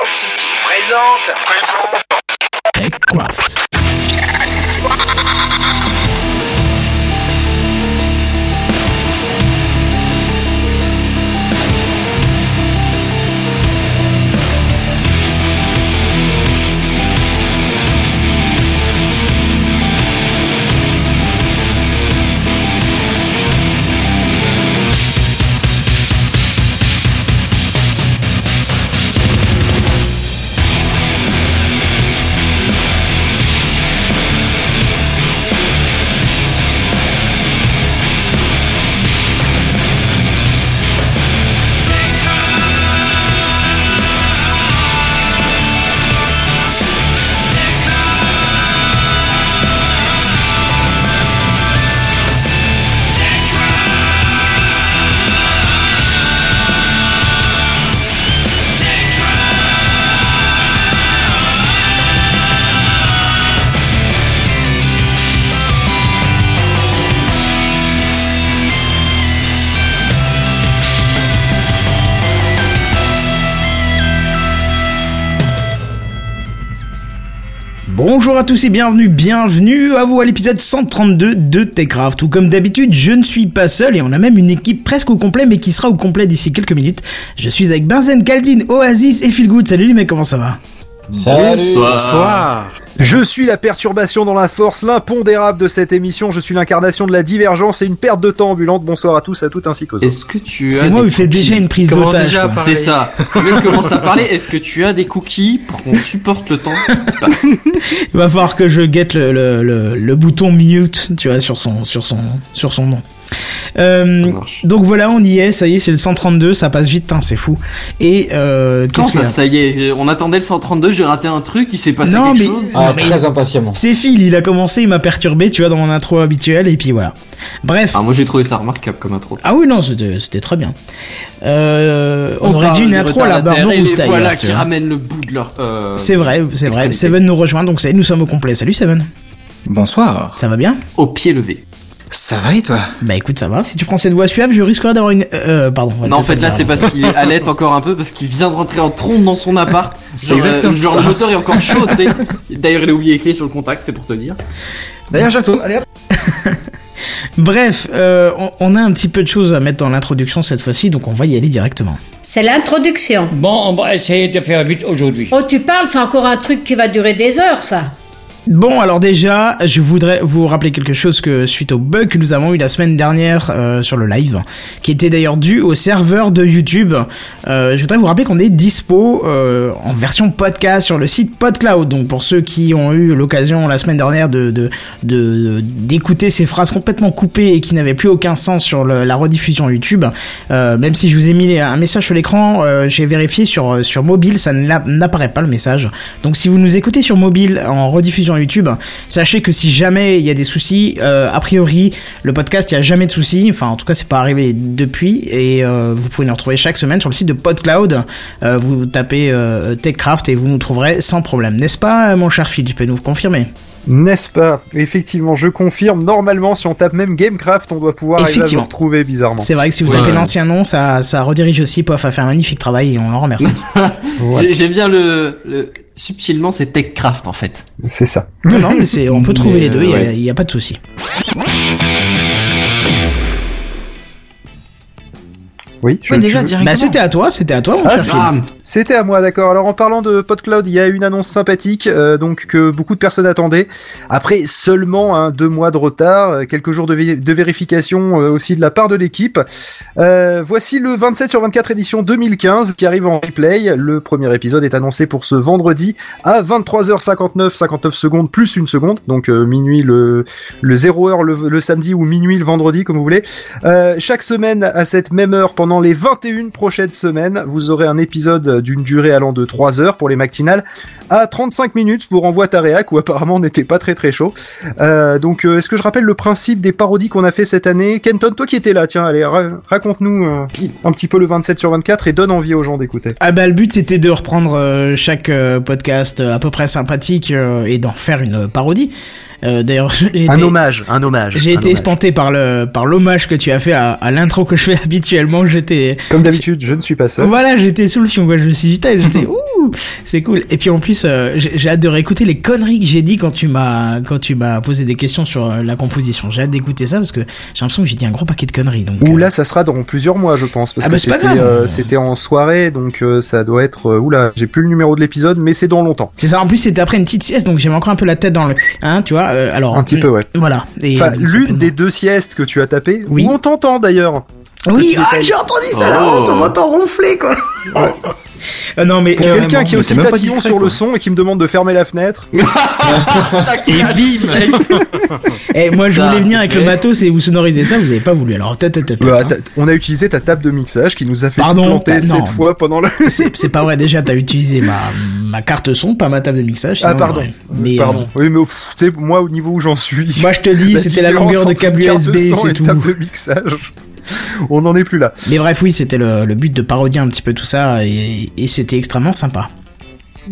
Sound City présente. Présente. Bonjour à tous et bienvenue, bienvenue à vous à l'épisode 132 de Techcraft. Tout comme d'habitude, je ne suis pas seul et on a même une équipe presque au complet mais qui sera au complet d'ici quelques minutes. Je suis avec Benzen, Kaldin, Oasis et Feelgood. Salut les mecs, comment ça va? Salut. Bonsoir. Je suis la perturbation dans la force, l'impondérable de cette émission. Je suis l'incarnation de la divergence et une perte de temps ambulante. Bonsoir à tous, à toutes ainsi qu'aux autres. Est-ce que tu as C'est moi qui fais cookies déjà une prise d'otage. C'est ça. Mec commence à parler. Est-ce que tu as des cookies pour qu'on supporte le temps qui passe Il va falloir que je guette le, le, le, le bouton mute, tu vois, sur son, sur son, sur son nom. Euh, donc voilà, on y est, ça y est, c'est le 132, ça passe vite, hein, c'est fou. Et euh, Quand qu'est-ce ça, ça y est On attendait le 132. J'ai raté un truc. Il s'est passé Non, quelque mais- chose. Non, Ah, mais- très impatiemment. C'est Phil, il a commencé, il m'a perturbé, tu vois, dans mon intro habituelle, et puis voilà. Bref. Ah, moi j'ai trouvé ça remarquable comme intro. Ah oui, non, c'était c'était très bien. Euh, on, aurait parle dit une intro à la Roustaille, voilà qui ramènent le bout de leur. euh, C'est vrai, c'est vrai. Seven nous rejoint, donc ça y est, nous sommes au complet. Salut Seven, Bonsoir. ça va bien? Au pied levé. Ça va et toi? Bah écoute, ça va. Si tu prends cette voix suave, je risquerais d'avoir une... Euh, pardon. on va Non, en fait, là, c'est parce qu'il allait encore un peu, parce qu'il vient de rentrer en trompe dans son appart. C'est Genre, exactement euh, Genre, ça. le moteur est encore chaud, tu sais. D'ailleurs, il a oublié les clés sur le contact, c'est pour te dire. D'ailleurs, retourne. Allez hop. Bref, euh, on, on a un petit peu de choses à mettre dans l'introduction cette fois-ci, donc on va y aller directement. C'est l'introduction. Bon, on va essayer de faire vite aujourd'hui. Oh, tu parles, c'est encore un truc qui va durer des heures, ça. Bon, alors déjà, je voudrais vous rappeler quelque chose que suite au bug que nous avons eu la semaine dernière euh, sur le live, qui était d'ailleurs dû au serveur de YouTube, euh, je voudrais vous rappeler qu'on est dispo euh, en version podcast sur le site PodCloud. Donc pour ceux qui ont eu l'occasion la semaine dernière de d'écouter ces phrases complètement coupées et qui n'avaient plus aucun sens sur la rediffusion YouTube, même si je vous ai mis un message sur l'écran, j'ai vérifié sur sur mobile, ça n'apparaît pas le message. Donc si vous nous écoutez sur mobile en rediffusion YouTube, sachez que si jamais il y a des soucis, euh, a priori le podcast il y a jamais de soucis. Enfin en tout cas c'est pas arrivé depuis. Et euh, vous pouvez nous retrouver chaque semaine sur le site de PodCloud. Euh, vous tapez TechCraft et vous nous trouverez sans problème, n'est-ce pas mon cher Phil Tu peux nous confirmer N'est-ce pas Effectivement, je confirme. Normalement, si on tape même Gamecraft, on doit pouvoir arriver à Effectivement. le retrouver bizarrement. C'est vrai que si vous Ouais. tapez l'ancien nom, ça ça redirige aussi. Pof a fait un magnifique travail et on l'en remercie. J'ai- J'aime bien le, le- Subtilement, c'est TechCraft en fait. C'est ça. non non mais c'est on peut trouver Mais, les deux. Il y a- ouais. il y a pas de souci. Oui. je- Oui, déjà, je- directement. Bah c'était à toi, c'était à toi mon Ah, cher C'était à moi, d'accord. Alors en parlant de PodCloud, il y a une annonce sympathique, euh, donc que beaucoup de personnes attendaient. Après seulement hein, deux mois de retard, euh, quelques jours de, vé- de vérification euh, aussi de la part de l'équipe. Euh, voici le 27 sur 24 édition 2015 qui arrive en replay. Le premier épisode est annoncé pour ce vendredi à 23h59, 59 secondes plus une seconde, donc euh, minuit le, le 0 heure le, le samedi ou minuit le vendredi comme vous voulez. Euh, chaque semaine à cette même heure pendant les 21 prochaines semaines, vous aurez un épisode d'une durée allant de 3 heures pour les matinales à 35 minutes pour Envoie ta réac où apparemment on n'était pas très très chaud. Euh, donc euh, est-ce que je rappelle le principe des parodies qu'on a fait cette année? Kenton, toi qui étais là, tiens, allez, ra- raconte-nous euh, un petit peu le 27 sur 24 et donne envie aux gens d'écouter. Ah bah le but c'était de reprendre chaque podcast à peu près sympathique et d'en faire une parodie. Euh, D'ailleurs j'ai Un été, hommage, un hommage. j'ai été hommage. espanté par le par l'hommage que tu as fait à, à l'intro que je fais habituellement. J'étais Comme d'habitude, je ne suis pas seul. voilà j'étais sous le fion quoi. Je me suis dit putain, j'étais ouh C'est cool. Et puis en plus, euh, j'ai j'ai hâte de réécouter les conneries que j'ai dit quand tu m'as quand tu m'as posé des questions sur euh, la composition. J'ai hâte d'écouter ça parce que j'ai l'impression que j'ai dit un gros paquet de conneries. Donc Ou euh, là, ça sera dans plusieurs mois, je pense, parce Ah que bah, c'est pas c'était grave. euh, c'était en soirée, donc ça doit être. oula, j'ai plus le numéro de l'épisode, mais c'est dans longtemps. c'est ça. En plus, c'était après une petite sieste, donc j'avais encore un peu la tête dans le, hein, tu vois. alors Un petit peu, ouais. Voilà. Et Enfin, l'une des deux siestes que tu as tapées, Oui. où on t'entend d'ailleurs. Oui, ah, j'ai entendu ça là. Oh. On m'entend ronfler quoi. Euh, non mais Pour quelqu'un qui est aussi tatillon discret, sur le son et qui me demande de fermer la fenêtre. Et bim Eh, moi, je voulais venir avec fait. le matos et vous sonoriser ça, vous avez pas voulu. Alors. Bah, hein. t'as- on a utilisé ta table de mixage qui nous a fait Pardon, planter cette fois pendant le. C'est pas vrai. Déjà, t'as utilisé ma ma carte son, pas ma table de mixage. Ah pardon. ouais. Mais pardon. euh, Oui mais tu sais moi au niveau où j'en suis. moi, je te dis, c'était la longueur de câble USB, c'est et tout. table de mixage. On n'en est plus là. Mais bref, oui, c'était le, le but de parodier un petit peu tout ça et, et c'était extrêmement sympa.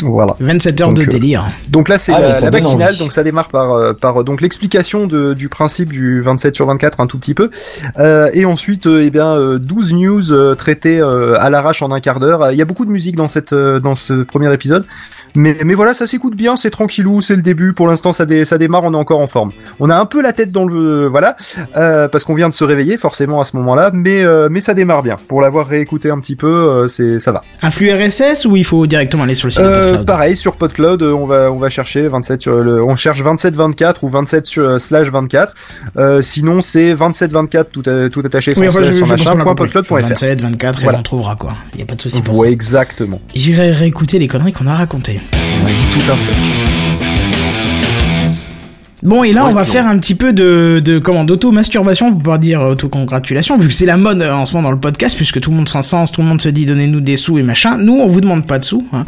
Voilà. 27 heures Donc, de euh, délire. Donc là c'est Ah, la, matinale, envie. donc ça démarre par euh, par donc l'explication du principe du 27 sur 24 un tout petit peu, Euh, et ensuite euh, eh bien euh, 12 news euh, traitées euh, à l'arrache en un quart d'heure. Il y a beaucoup de musique dans cette euh, dans ce premier épisode. Mais, mais voilà, ça s'écoute bien, c'est tranquillou, c'est le début. Pour l'instant, ça, dé- ça démarre, on est encore en forme. On a un peu la tête dans le voilà, euh, parce qu'on vient de se réveiller forcément à ce moment-là, mais euh, mais ça démarre bien. Pour l'avoir réécouté un petit peu, euh, c'est ça va. Un flux RSS ou il faut directement aller sur le site PodCloud pareil sur PodCloud, on va on va chercher 27 sur le, on cherche 27 24 ou 27 sur, slash 24. Euh, sinon c'est 27 24 tout, tout attaché sans Oui, sans machin, point compris. podcloud.fr. 27, 24, et Voilà. on trouvera quoi. Il y a pas de souci pour Ouais, ça. exactement. J'irai réécouter les conneries qu'on a racontées. Dit tout un stock. Bon et là Ouais, on va on- faire un petit peu de, de comment d'auto-masturbation pour pas dire auto-congratulation vu que c'est la mode euh, en ce moment dans le podcast puisque tout le monde s'en sens, tout le monde se dit donnez-nous des sous et machin. Nous on vous demande pas de sous. Hein.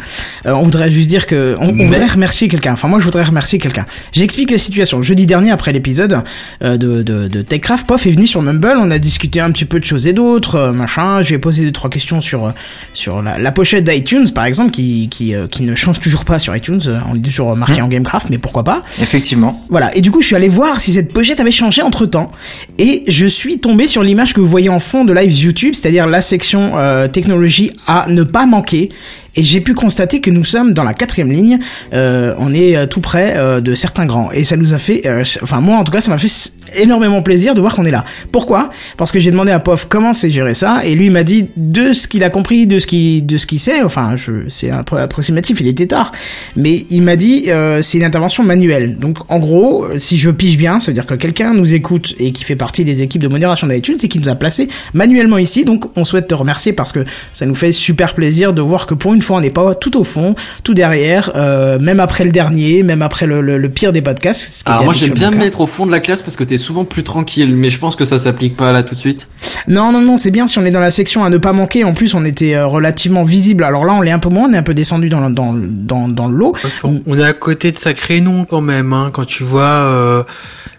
Euh, on voudrait juste dire que on, on Mais- voudrait remercier quelqu'un. Enfin moi je voudrais remercier quelqu'un. J'explique la situation. Jeudi dernier après l'épisode euh, de, de, de Techcraft, Pof est venu sur Mumble. On a discuté un petit peu de choses et d'autres euh, machin. J'ai posé deux trois questions sur euh, sur la, la pochette d'iTunes par exemple qui qui euh, qui ne change toujours pas sur iTunes. On est toujours marqué en Gamecraft mais pourquoi pas. Effectivement. Voilà, et du coup je suis allé voir si cette pochette avait changé entre temps, et je suis tombé sur l'image que vous voyez en fond de live YouTube, c'est-à-dire la section euh, technologie à ne pas manquer, et j'ai pu constater que nous sommes dans la quatrième ligne, euh, on est euh, tout près de certains grands, et ça nous a fait, enfin moi en tout cas ça m'a fait énormément plaisir de voir qu'on est là. Pourquoi? Parce que j'ai demandé à Pof comment c'est géré ça, et lui m'a dit de ce qu'il a compris, de ce qu'il de ce qu'il sait, enfin je c'est un peu approximatif, il était tard, mais il m'a dit euh, c'est une intervention manuelle. Donc en gros, euh, si je pige bien, ça veut dire que quelqu'un nous écoute et qui fait partie des équipes de modération d'iTunes et qui nous a placé manuellement ici. Donc on souhaite te remercier parce que ça nous fait super plaisir de voir que pour une fois on n'est pas tout au fond, tout derrière, euh, même après le dernier, même après le, le- le pire des podcasts. ce qui Alors moi j'aime bien me mettre au fond de la classe parce que t'es souvent plus tranquille, mais je pense que ça s'applique pas là tout de suite. Non, non, non, c'est bien si on est dans la section à ne pas manquer. En plus, on était euh, relativement visible. Alors là, on l'est un peu moins, on est un peu descendu dans, le- dans, le- dans, dans le lot. On on est à côté de sacrés noms quand même, hein, quand tu vois euh,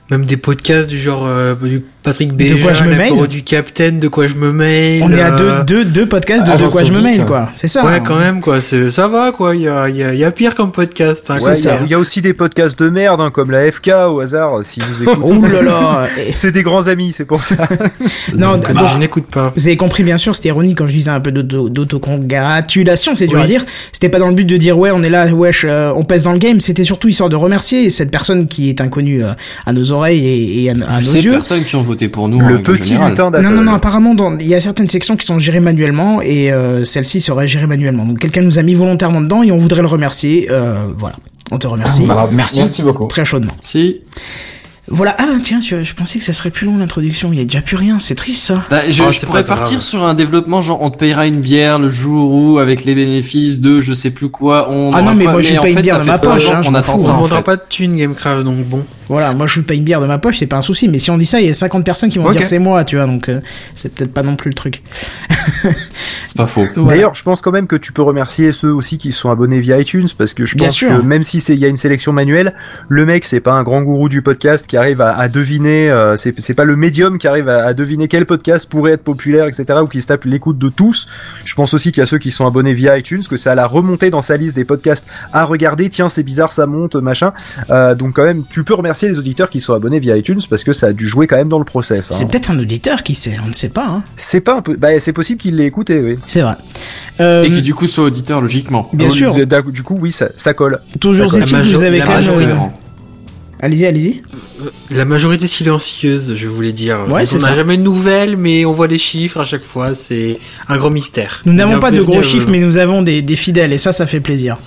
même des podcasts du genre euh, du Patrick Béja, quoi je me l'apéro mail du Capitaine, de quoi je me mail. On est à euh, deux, deux, deux podcasts de Ah, De quoi je me mail, quoi. C'est ça. Ouais, hein. quand même, quoi. Ça va, quoi. Il y a, il y, a, y a pire comme podcast. Hein, Ouais, quoi. il y, a- il y a aussi des podcasts de merde, hein, comme la FK au hasard, si vous écoutez. Oh là là. C'est des grands amis, c'est pour ça. Non, Que donc, je n'écoute pas. Vous avez compris, bien sûr, c'était ironique quand je disais un peu d'auto- d'autocongratulation, c'est dur Oui. à dire. C'était pas dans le but de dire, ouais, on est là, wesh, euh, on pèse dans le game. C'était surtout histoire de remercier cette personne qui est inconnue euh, à nos oreilles et, et à, nos yeux. personnes qui ont pour nous. le petit lutin d'Apple. Non, non, non, apparemment, dans- il y a certaines sections qui sont gérées manuellement et euh, celle-ci serait gérée manuellement. Donc quelqu'un nous a mis volontairement dedans et on voudrait le remercier. Euh, voilà, on te remercie Bah, merci. Merci beaucoup. très chaudement. Si. Voilà, ah bah tiens, je, je pensais que ça serait plus long l'introduction, il y a déjà plus rien, c'est triste ça. Bah, je, Oh, je pourrais grave. partir sur un développement genre on te payera une bière le jour où avec les bénéfices de je sais plus quoi on. Ah non, mais quoi. moi, j'ai en pas une fait, bière fait ma poche, hein, je m'en attend ça. On en vendra fait. pas de thunes, Gamecraft, donc bon. Voilà, moi je pas une bière de ma poche, c'est pas un souci, mais si on dit ça, il y a 50 personnes qui vont Ok. dire c'est moi, tu vois, donc euh, c'est peut-être pas non plus le truc. C'est pas faux. Voilà. D'ailleurs, je pense quand même que tu peux remercier ceux aussi qui se sont abonnés via iTunes parce que je Bien pense sûr. que même si c'est il y a une sélection manuelle, le mec c'est pas un grand gourou du podcast qui arrive à, à deviner, euh, c'est pas le médium qui arrive à, à deviner quel podcast pourrait être populaire, etc. ou qui se tape l'écoute de tous. Je pense aussi qu'il y a ceux qui sont abonnés via iTunes que ça l'a remonté dans sa liste des podcasts à regarder. Tiens, c'est bizarre, ça monte, machin. Euh, donc quand même, tu peux remercier les auditeurs qui sont abonnés via iTunes parce que ça a dû jouer quand même dans le process. hein. C'est peut-être un auditeur qui sait, on ne sait pas, hein. C'est pas un peu, bah c'est possible qu'il l'ait écouté, oui. C'est vrai. Euh, Et qui du coup soit auditeur logiquement. bien Oh, sûr, Du, coup, oui, ça, ça colle. toujours que vous avez quand même... Allez-y, allez-y. La majorité silencieuse, je voulais dire. Ouais, on n'a jamais de nouvelles, mais on voit les chiffres à chaque fois. C'est un grand mystère. Nous n'avons pas de gros chiffres, vous. mais nous avons des, des fidèles, et ça, ça fait plaisir.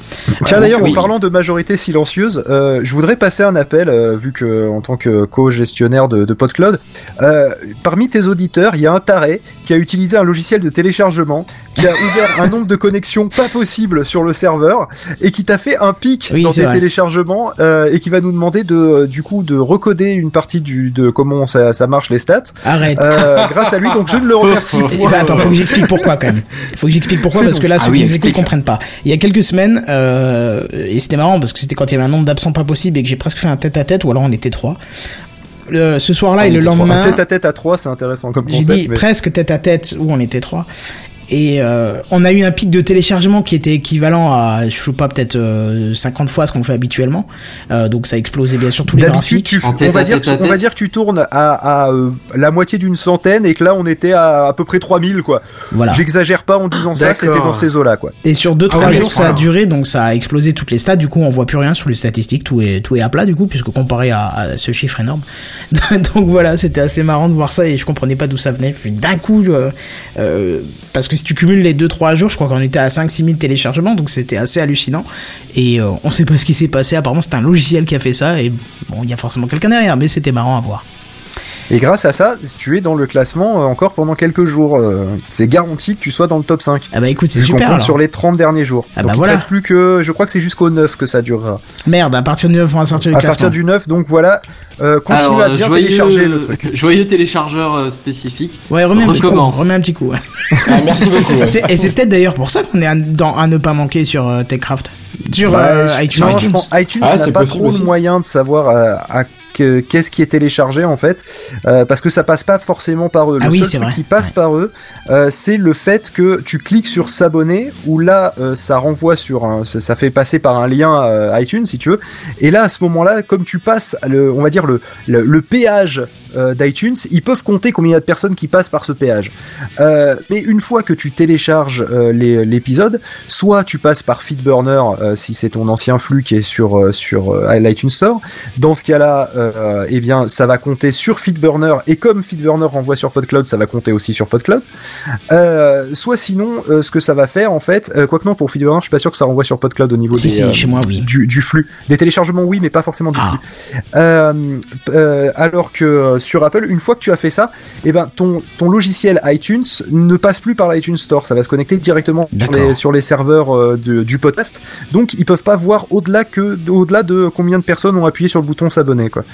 Tiens d'ailleurs, oui. en parlant de majorité silencieuse, euh, je voudrais passer un appel, euh, vu que en tant que co-gestionnaire de, de PodCloud, euh, parmi tes auditeurs, il y a un taré qui a utilisé un logiciel de téléchargement, qui a ouvert un nombre de connexions pas possible sur le serveur, et qui t'a fait un pic Oui, dans tes vrai. téléchargements, euh, et qui va nous demander de, euh, du coup, de recoder une partie du, de comment ça, ça marche les stats, Arrête. euh, grâce à lui. Donc je ne le remercie. Eh ben, attends, faut que j'explique pourquoi quand même. Faut que j'explique pourquoi parce que là, Ah ceux oui, qui nous écoutent comprennent pas. Il y a quelques semaines, euh, et c'était marrant parce que c'était quand il y avait un nombre d'absents pas possible et que j'ai presque fait un tête à tête ou alors on était trois. Le- ce soir-là On et le était trois. lendemain, Tête à tête à 3, c'est intéressant comme j'ai concept. dit mais- presque tête à tête où on était trois. Et euh, on a eu un pic de téléchargement qui était équivalent à, je sais pas, peut-être euh, 50 fois ce qu'on fait habituellement. Euh, donc ça a explosé bien sûr tous les graphiques. tu, on, va dire, tête on va dire que tu tournes à, à, euh, la moitié d'une centaine et que là on était à à peu près 3000 quoi. Voilà. J'exagère pas en disant ça, c'était dans ces eaux-là quoi. Et sur 2-3 Ah jours, ça a duré, donc ça a explosé toutes les stats. Du coup, on voit plus rien sur les statistiques, tout est tout est à plat du coup, puisque comparé à, à ce chiffre énorme. donc voilà, c'était assez marrant de voir ça et je comprenais pas d'où ça venait. Puis d'un coup, euh, parce que si tu cumules les 2-3 jours, je crois qu'on était à 5-6 000 téléchargements, donc c'était assez hallucinant. Et euh, on sait pas ce qui s'est passé. Apparemment, c'est un logiciel qui a fait ça et bon, il y a forcément quelqu'un derrière, mais c'était marrant à voir. Et grâce à ça, tu es dans le classement euh, encore pendant quelques jours. euh, c'est garanti que tu sois dans le top 5. Ah bah écoute, c'est super. compte sur les 30 derniers jours. Ah donc bah il voilà. te reste plus que, je crois que c'est jusqu'au 9 que ça durera. Merde, à partir du 9, on va sortir du À classement. partir du 9, donc voilà, euh, continue Alors, à euh, bien joyeux, télécharger le truc. joyeux téléchargeur euh, spécifique. Ouais, remets un petit coup. Remets un petit coup. ouais. Ah, merci beaucoup. ouais. Et c'est peut-être d'ailleurs pour ça qu'on est à, dans, à ne pas manquer sur euh, TechCraft. Sur Bah, euh, iTunes. non, je pense iTunes Ah, n'a c'est pas possible trop aussi. de moyens de savoir euh, à que- qu'est-ce qui est téléchargé en fait, euh, parce que ça passe pas forcément par eux. Ah le oui, seul truc vrai. qui passe Ouais. par eux, euh, c'est le fait que tu cliques sur s'abonner, où là euh, ça renvoie sur, un, ça fait passer par un lien iTunes si tu veux, et là à ce moment-là, comme tu passes, le, on va dire le, le, le péage d'iTunes, ils peuvent compter combien il y a de personnes qui passent par ce péage. Mais une fois que tu télécharges l'épisode, soit tu passes par Feedburner si c'est ton ancien flux qui est sur sur l'iTunes Store. Dans ce cas-là, euh, eh bien ça va compter sur Feedburner et comme Feedburner renvoie sur PodCloud, ça va compter aussi sur PodCloud. Euh, soit sinon, euh, ce que ça va faire en fait, quoique non pour Feedburner, je suis pas sûr que ça renvoie sur PodCloud au niveau Si, des, si, chez moi, oui. du, du flux. Des téléchargements, oui, mais pas forcément du Ah. flux. Alors que sur Apple, une fois que tu as fait ça, eh ben ton ton logiciel iTunes ne passe plus par l'iTunes Store. Ça va se connecter directement sur les, sur les serveurs de- du podcast. Donc ils peuvent pas voir au-delà que au-delà de combien de personnes ont appuyé sur le bouton s'abonner, quoi.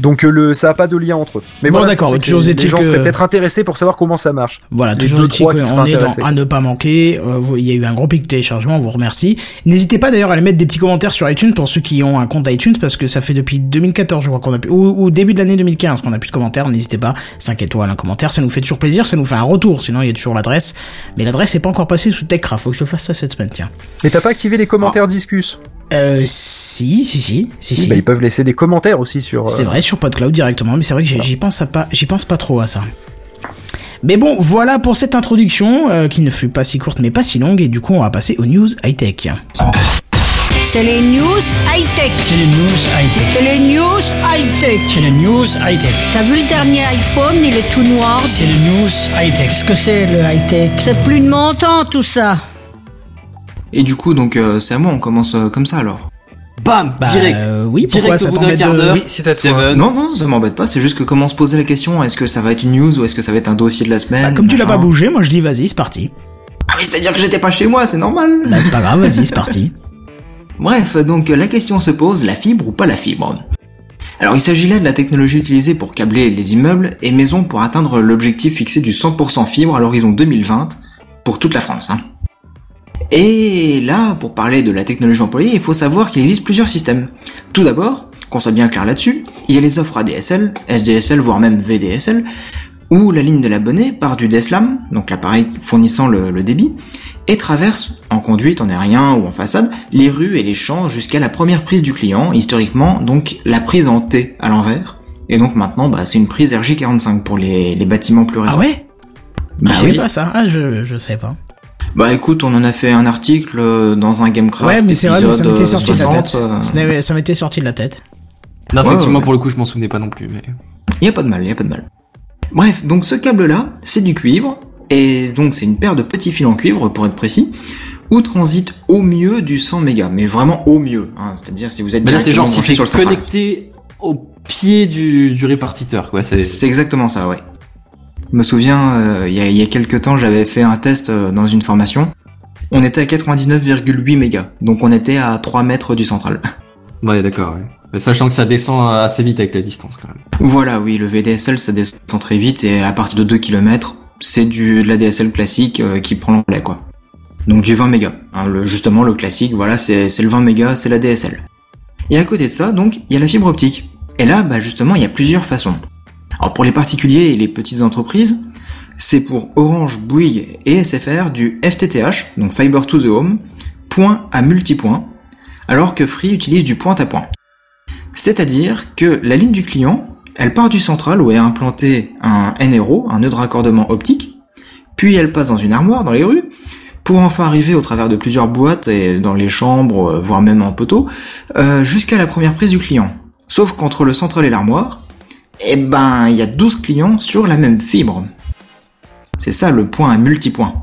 Donc euh, le ça a pas de lien entre eux. Mais Bon, voilà, d'accord, toujours les- les gens seraient peut-être intéressés pour savoir comment ça marche. Voilà, toujours est-il qu'on est dans à ne pas manquer. Euh, Il y a eu un gros pic de téléchargement, on vous remercie. N'hésitez pas d'ailleurs à aller mettre des petits commentaires sur iTunes pour ceux qui ont un compte iTunes parce que ça fait depuis 2014, je crois qu'on a pu, ou, ou début de l'année 2015 qu'on a plus de commentaires. N'hésitez pas, 5 étoiles, un commentaire, ça nous fait toujours plaisir, ça nous fait un retour. Sinon, il y a toujours l'adresse, mais l'adresse n'est pas encore passée sous TechCraft. Faut que je le fasse ça cette semaine, tiens. Et t'as pas activé les commentaires discus? Euh, si, si, si, si, si. Bah, Ils peuvent laisser des commentaires aussi sur. euh, C'est vrai sur PodCloud directement, mais c'est vrai que j'y- pense à pas, j'y pense pas trop à ça. Mais bon, voilà pour cette introduction euh, qui ne fut pas si courte mais pas si longue et du coup on va passer aux news high tech. C'est les news high-tech. C'est les news high-tech. C'est les news high-tech. C'est les news high-tech. T'as vu le dernier iPhone, il est tout noir. C'est les news high-tech. Qu'est-ce que c'est le high-tech? C'est plus de mon temps tout ça. Et du coup, donc, euh, c'est à moi, on commence euh, comme ça alors. Bam, Bah, direct. euh, oui, pourquoi direct ça au bout d'un t'embête quart de- d'heure. Oui, c'est à toi. Seven. Non, non, ça m'embête pas, c'est juste que comment se poser la question, est-ce que ça va être une news ou est-ce que ça va être un dossier de la semaine Bah, comme tu l'as machin pas bougé, moi je dis vas-y, c'est parti. Ah oui, c'est-à-dire que j'étais pas chez moi, c'est normal. Bah c'est pas grave, vas-y, c'est parti. Bref, donc la question se pose, la fibre ou pas la fibre? Alors il s'agit là de la technologie utilisée pour câbler les immeubles et maisons pour atteindre l'objectif fixé du 100% fibre à l'horizon 2020 pour toute la France. Hein. Et là, pour parler de la technologie employée, il faut savoir qu'il existe plusieurs systèmes. Tout d'abord, qu'on soit bien clair là-dessus, il y a les offres ADSL, SDSL voire même VDSL, où la ligne de l'abonné part du DSLAM, donc l'appareil fournissant le, le débit, et traverse, en conduite, en aérien ou en façade, les rues et les champs jusqu'à la première prise du client, historiquement donc la prise en T à l'envers. Et donc maintenant, bah, c'est une prise RJ45 pour les, les bâtiments plus Ah récents. ouais? Bah Je savais oui. pas ça, ah, je, je savais pas. Bah écoute, on en a fait un article euh, dans un Gamecraft Ouais, mais c'est vrai, mais ça m'était sorti de la 60, tête. euh, Ça m'était sorti de la tête. Non, Ouais, effectivement, ouais. pour le coup, je m'en souvenais pas non plus, mais. Y a pas de mal, y a pas de mal. Bref, donc ce câble-là, c'est du cuivre, et donc c'est une paire de petits fils en cuivre, pour être précis, où transite au mieux du 100 mégas, mais vraiment au mieux. Hein, C'est-à-dire si vous êtes Mais là, c'est genre si sur le central. connecté au pied du, du répartiteur, quoi. C'est. C'est exactement ça, ouais. Je me souviens, euh, il y, a, y a quelques temps, j'avais fait un test euh, dans une formation. On était à 99,8 mégas, donc on était à 3 mètres du central. Ouais, d'accord, ouais. Mais sachant que ça descend assez vite avec la distance, quand même. Voilà, oui, le VDSL, ça descend très vite, et à partir de 2 km, c'est du de la DSL classique euh, qui prend l'anglais, quoi. Donc du 20 mégas. Hein, le, justement, le classique, voilà, c'est c'est le 20 mégas, c'est la DSL. Et à côté de ça, donc, il y a la fibre optique. Et là, bah, justement, il y a plusieurs façons. Alors pour les particuliers et les petites entreprises, c'est pour Orange, Bouygues et SFR du FTTH, donc Fiber to the Home, point à multipoint, alors que Free utilise du point à point. C'est-à-dire que la ligne du client, elle part du central où est implanté un NRO, un nœud de raccordement optique, puis elle passe dans une armoire dans les rues, pour enfin arriver au travers de plusieurs boîtes et dans les chambres, euh, voire même en poteau, euh, jusqu'à la première prise du client. Sauf qu'entre le central et l'armoire, eh ben, il y a 12 clients sur la même fibre. C'est ça le point à multipoint.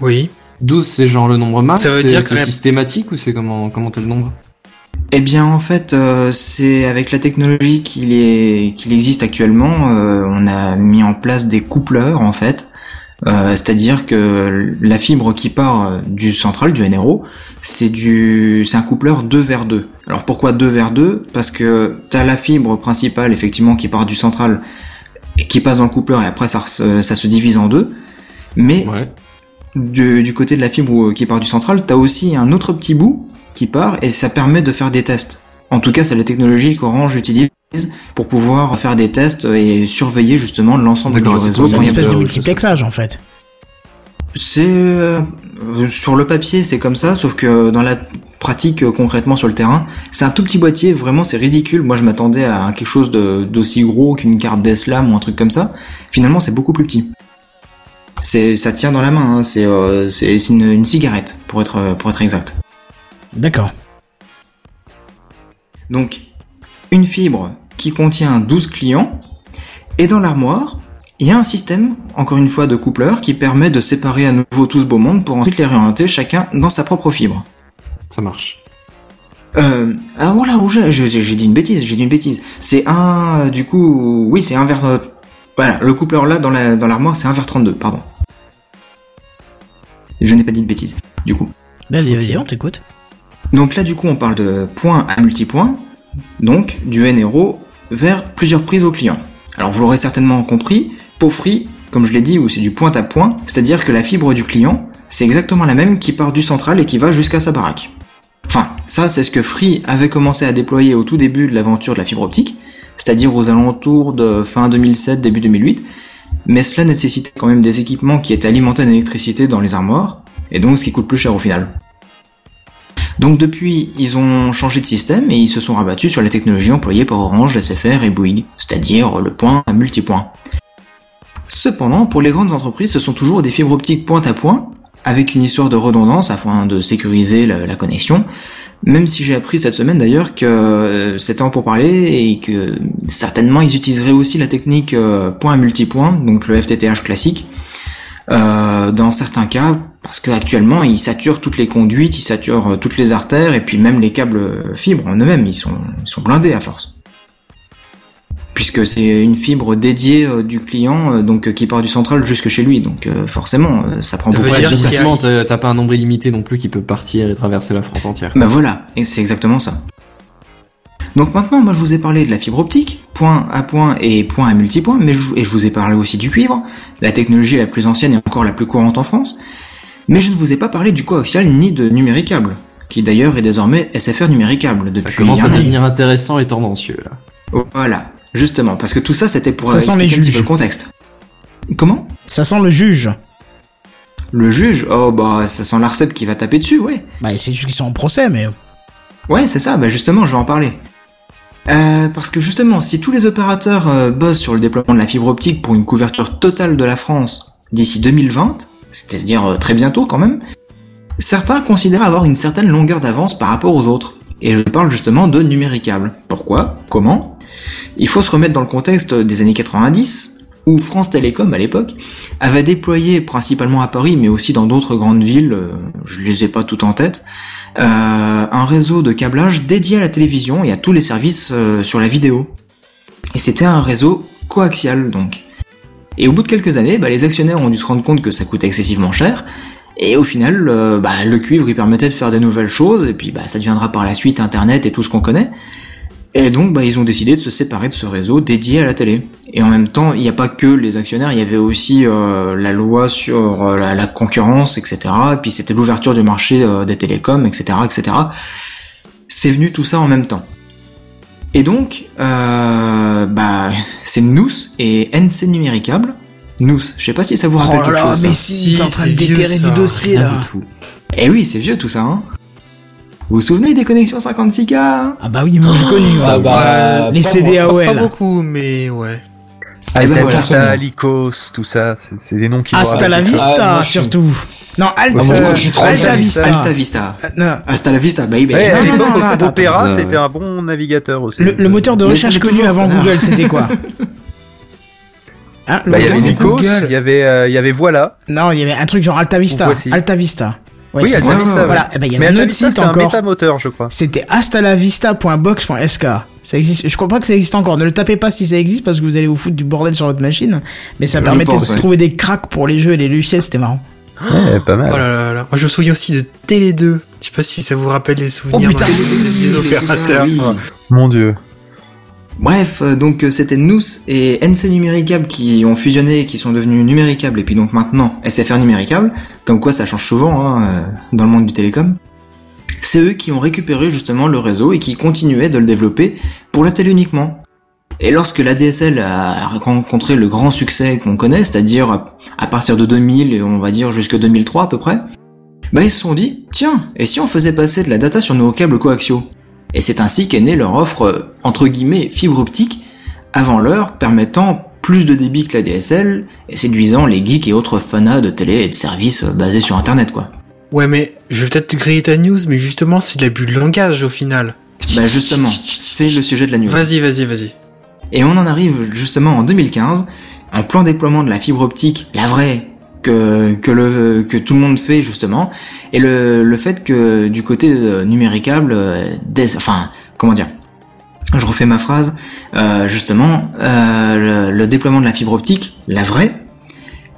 Oui. 12, c'est genre le nombre max Ça veut c'est- dire que c'est systématique ou c'est comment, comment t'as le nombre? Eh bien, en fait, euh, c'est avec la technologie qu'il est qu'il existe actuellement, euh, on a mis en place des coupleurs en fait. Euh, C'est-à-dire que la fibre qui part euh, du central, du NRO, c'est du, c'est un coupleur 2 vers 2. Alors pourquoi 2 vers 2 Parce que t'as la fibre principale effectivement qui part du central et qui passe dans le coupleur et après ça, se- ça se divise en deux. Mais Ouais. du, du côté de la fibre qui part du central, t'as aussi un autre petit bout qui part et ça permet de faire des tests. En tout cas, c'est la technologie qu'Orange utilise pour pouvoir faire des tests et surveiller justement l'ensemble du réseau. C'est quand une il y a espèce de multiplexage en fait. C'est euh, sur le papier, c'est comme ça, sauf que dans la pratique euh, concrètement sur le terrain, c'est un tout petit boîtier. Vraiment, c'est ridicule. Moi, je m'attendais à quelque chose d'aussi gros qu'une carte d'Eslam ou un truc comme ça. Finalement, c'est beaucoup plus petit. C'est, ça tient dans la main. hein. C'est, euh, une, une cigarette pour être pour être exact. D'accord. Donc, une fibre qui contient 12 clients, et dans l'armoire, il y a un système, encore une fois, de coupleur qui permet de séparer à nouveau tout ce beau monde pour ensuite les réorienter chacun dans sa propre fibre. Ça marche. Euh, ah voilà, où j'ai, dit une bêtise, j'ai dit une bêtise. C'est un, euh, du coup, oui, c'est un vers, euh, voilà, le coupleur là dans la, dans l'armoire, c'est un vers 32, pardon. Je n'ai pas dit de bêtises, du coup. Vas-y, vas-y, on t'écoute. Donc là, du coup, on parle de point à multipoint, donc du NRO vers plusieurs prises au client. Alors vous l'aurez certainement compris, pour Free, comme je l'ai dit, où c'est du point à point, c'est-à-dire que la fibre du client, c'est exactement la même qui part du central et qui va jusqu'à sa baraque. Enfin, ça c'est ce que Free avait commencé à déployer au tout début de l'aventure de la fibre optique, c'est-à-dire aux alentours de fin 2007, début 2008, mais cela nécessitait quand même des équipements qui étaient alimentés en électricité dans les armoires, et donc ce qui coûte plus cher au final. Donc depuis, ils ont changé de système et ils se sont rabattus sur les technologies employées par Orange, SFR et Bouygues, c'est-à-dire le point à multipoint. Cependant, pour les grandes entreprises, ce sont toujours des fibres optiques point à point, avec une histoire de redondance afin de sécuriser la, connexion, même si j'ai appris cette semaine d'ailleurs que euh, c'était en pour parler et que certainement ils utiliseraient aussi la technique euh, point à multipoint, donc le FTTH classique, euh, dans certains cas, parce qu'actuellement ils saturent toutes les conduites, ils saturent euh, toutes les artères et puis même les câbles euh, fibres en eux-mêmes, ils sont, ils sont blindés à force. Puisque c'est une fibre dédiée euh, du client, donc qui part du central jusque chez lui, donc forcément ça prend Ça beaucoup de Effectivement, t'as t'as pas un nombre illimité non plus qui peut partir et traverser la France entière. Bah voilà, et c'est exactement ça. Donc maintenant, moi je vous ai parlé de la fibre optique, point à point et point à multipoint, mais je, et je vous ai parlé aussi du cuivre, la technologie la plus ancienne et encore la plus courante en France, mais je ne vous ai pas parlé du coaxial ni de numéricable, qui d'ailleurs est désormais SFR numéricable depuis Ça commence un à an. devenir intéressant et tendancieux là. Voilà, justement, parce que tout ça c'était pour Ça euh, sent les expliquer un petit peu le contexte. Comment? Ça sent le juge. Le juge? Oh bah ça sent l'ARCEP qui va taper dessus, ouais. Bah, c'est juste qu'ils sont en procès, mais. Ouais, c'est ça, bah justement, je vais en parler. Euh, parce que justement, si tous les opérateurs euh, bossent sur le déploiement de la fibre optique pour une couverture totale de la France d'ici 2020, c'est-à-dire euh, très bientôt quand même, certains considèrent avoir une certaine longueur d'avance par rapport aux autres. Et je parle justement de numéricable. Pourquoi? Comment? Il faut se remettre dans le contexte des années 90, où France Télécom à l'époque avait déployé principalement à Paris, mais aussi dans d'autres grandes villes, euh, je les ai pas toutes en tête, euh, un réseau de câblage dédié à la télévision et à tous les services sur la vidéo. Et c'était un réseau coaxial donc. Et au bout de quelques années, bah, les actionnaires ont dû se rendre compte que ça coûtait excessivement cher. Et au final, euh, bah, le cuivre il permettait de faire de nouvelles choses, et puis bah, ça deviendra par la suite Internet et tout ce qu'on connaît. Et donc bah, ils ont décidé de se séparer de ce réseau dédié à la télé. Et en même temps, il n'y a pas que les actionnaires, il y avait aussi euh, la loi sur euh, la, la concurrence, etc. Et puis c'était l'ouverture du marché des télécoms, etc., etc. C'est venu tout ça en même temps. Et donc, euh, bah, c'est Nous et NC Numéricable. Nous, je sais pas si ça vous rappelle Oh quelque là là, chose. mais si, Si, t'es en train de c'est vieux, déterrer ça. du dossier Rien là. du tout. Eh oui, c'est vieux tout ça, hein. Vous vous souvenez des connexions 56K hein? Ah bah oui, moi j'ai connu. Ah ouais. bah, les pas CD moi. AOL. Pas beaucoup, mais ouais. Ben voilà. Vista, Lycos, tout ça, c'est des noms qui. Hasta la vista, Ah, je surtout. Non, Alta, Ah, moi, je crois que je suis trop Alta. Vista. Alta Vista. Euh, non. Hasta la vista, baby. Ouais, Non, non, l'époque, non, non, attends, Opera, c'était un bon navigateur aussi. Le, le moteur de Mais recherche connu avant. Google, c'était quoi Hein, le Bah, il y avait il y avait, euh, il y avait Voilà. Non, il y avait un truc genre Alta Vista. Alta Vista. Ouais, oui, c'est Alta ça. Vista. ouais. Voilà, eh ben, il y Mais avait un Alta autre Vista, site c'était un encore. métamoteur, je crois. C'était astalavista.box.sk. Ça existe. Je crois pas que ça existe encore. Ne le tapez pas si ça existe parce que vous allez vous foutre du bordel sur votre machine. Mais ça Je permettait pense, de ouais. trouver des cracks pour les jeux et les logiciels. C'était marrant. Ouais, pas mal. Oh là là là. Moi, je me souviens aussi de Télé 2. Je sais pas si ça vous rappelle les souvenirs. Oh, putain. dans les- les opérateurs. Oui. Mon dieu. Bref, euh, donc euh, c'était Nous et NC Numéricable qui ont fusionné et qui sont devenus Numéricable et puis donc maintenant SFR Numéricable, comme quoi ça change souvent hein, euh, dans le monde du télécom. C'est eux qui ont récupéré justement le réseau et qui continuaient de le développer pour la télé uniquement. Et lorsque l'ADSL a rencontré le grand succès qu'on connaît, c'est-à-dire à- partir de 2000 et on va dire jusque 2003 à peu près, bah ils se sont dit, tiens, et si on faisait passer de la data sur nos câbles coaxiaux? Et c'est ainsi qu'est née leur offre, entre guillemets, fibre optique, avant l'heure, permettant plus de débit que la DSL, et séduisant les geeks et autres fanas de télé et de services euh, basés sur internet, quoi. Ouais, mais je vais peut-être griller ta news, mais justement, c'est de l'abus de langage au final. Bah justement, c'est le sujet de la news. Vas-y, vas-y, vas-y. Et on en arrive justement en 2015, en plein déploiement de la fibre optique, la vraie, que, que, le, que tout le monde fait justement, et le, le fait que du côté euh, numéricable, euh, des, enfin, comment dire, je refais ma phrase, euh, justement, euh, le, déploiement de la fibre optique, la vraie,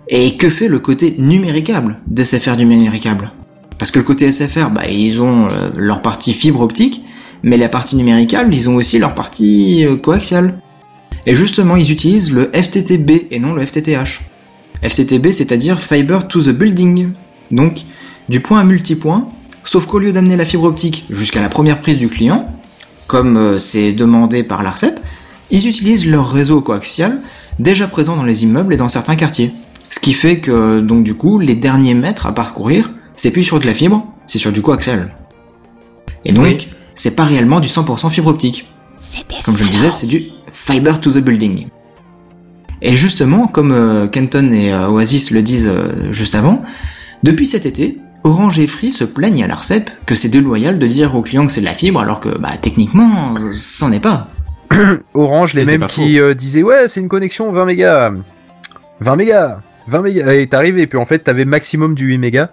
et que fait le côté numéricable des SFR numéricable? Parce que le côté SFR, bah, ils ont euh, leur partie fibre optique, mais la partie numéricable, ils ont aussi leur partie coaxiale. Et justement, ils utilisent le FTTB et non le FTTH. FTTB, c'est-à-dire Fiber to the Building. Donc, du point à multipoint, sauf qu'au lieu d'amener la fibre optique jusqu'à la première prise du client, comme euh, c'est demandé par l'ARCEP, ils utilisent leur réseau coaxial déjà présent dans les immeubles et dans certains quartiers. Ce qui fait que, donc du coup, les derniers mètres à parcourir, c'est plus sur de la fibre, c'est sur du coaxial. Et donc, Oui. c'est pas réellement du 100% fibre optique. Comme je le disais, c'est du fiber to the building. Et justement, comme euh, Kenton et euh, Oasis le disent euh, juste avant, depuis cet été, Orange et Free se plaignent à l'ARCEP que c'est déloyal de dire aux clients que c'est de la fibre alors que, bah, techniquement, c'en est pas. Orange, les Mais mêmes qui euh, disaient ouais, c'est une connexion 20 mégas. 20 mégas. 20 mégas. Et t'arrives et puis en fait, t'avais maximum du 8 mégas.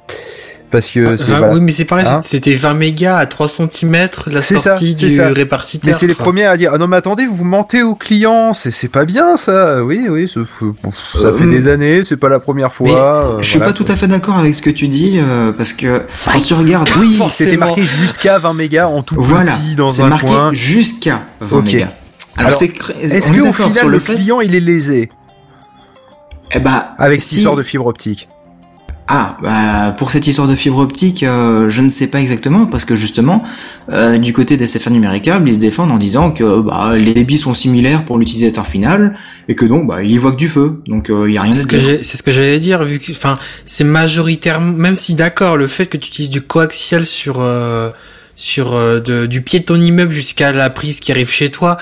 Parce que c'est Vingt- voilà. Oui, mais c'est pareil, Hein c'était 20 mégas à 3 cm de la C'est ça, sortie c'est du ça. répartiteur. Mais c'est les premiers à dire ah non mais attendez vous mentez aux clients c'est c'est pas bien ça oui oui ça, fait- ça Euh, fait des années c'est pas la première fois mais euh, Je suis voilà, pas tout à fait d'accord avec ce que tu dis, euh, parce que quand tu regardes... oui forcément. c'était marqué jusqu'à 20 mégas en tout Voilà, petit dans c'est un marqué coin jusqu'à 20 Ok. mégas. Alors, Alors, c'est cr- est-ce est que au final sur le, le fait client il est lésé eh bah, avec cette si- histoire de fibre optique Ah, bah, pour cette histoire de fibre optique, euh, je ne sais pas exactement, parce que justement, euh, du côté des SFR numéricables, ils se défendent en disant que bah, les débits sont similaires pour l'utilisateur final, et que donc, bah, il y voit que du feu, donc il y a rien C'est à ce que dire. j'ai- c'est ce que j'allais dire, vu que, enfin, c'est majoritairement, même si d'accord, le fait que tu utilises du coaxial sur, euh, sur euh, de- du pied de ton immeuble jusqu'à la prise qui arrive chez toi,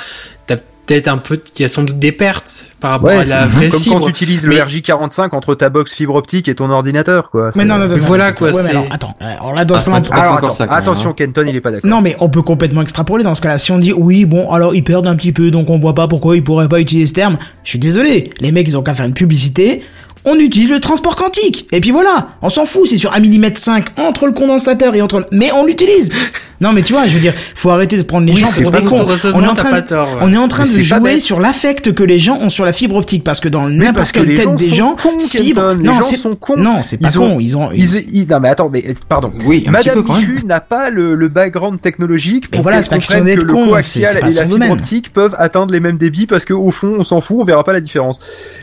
peut-être un peu, il y a sans doute des pertes par rapport Ouais, à la c'est vraie comme fibre. quand tu utilises le Mais- RJ45 entre ta box fibre optique et ton ordinateur, quoi. Mais non, non, non, Mais non, voilà, non, quoi, ouais, mais c'est- alors, attends, euh, alors là, dans Ah, ce moment- Alors, attends, ça, quand même, attention, hein. Kenton, il est pas d'accord. Non, mais on peut complètement extrapoler dans ce cas-là. Si on dit oui, bon, alors ils perdent un petit peu, donc on voit pas pourquoi ils pourraient pas utiliser ce terme. Je suis désolé, les mecs ils ont qu'à faire une publicité. On utilise le transport quantique. Et puis voilà, on s'en fout, c'est sur 1 mm 5 entre le condensateur et entre mais on l'utilise. Non mais tu vois, je veux dire, faut arrêter de prendre les Oui, gens pour des cons. On est en train de, tort, ouais. on est en train Mais de c'est pas jouer sur l'affect que les gens ont sur la fibre optique parce que dans Mais n'importe parce que quelle les tête gens des gens, cons, fibre, Kenton, les non, gens c'est sont cons. Non, c'est pas Ils ont- con, ils ont Ils, ils- non mais attends, mais pardon. Oui, un petit Madame peu quand même. Michu n'a pas le, le background technologique pour voilà, c'est pas que con, le coaxial et la fibre optique peuvent atteindre les mêmes débits parce que au fond, on s'en fout, on verra pas la différence.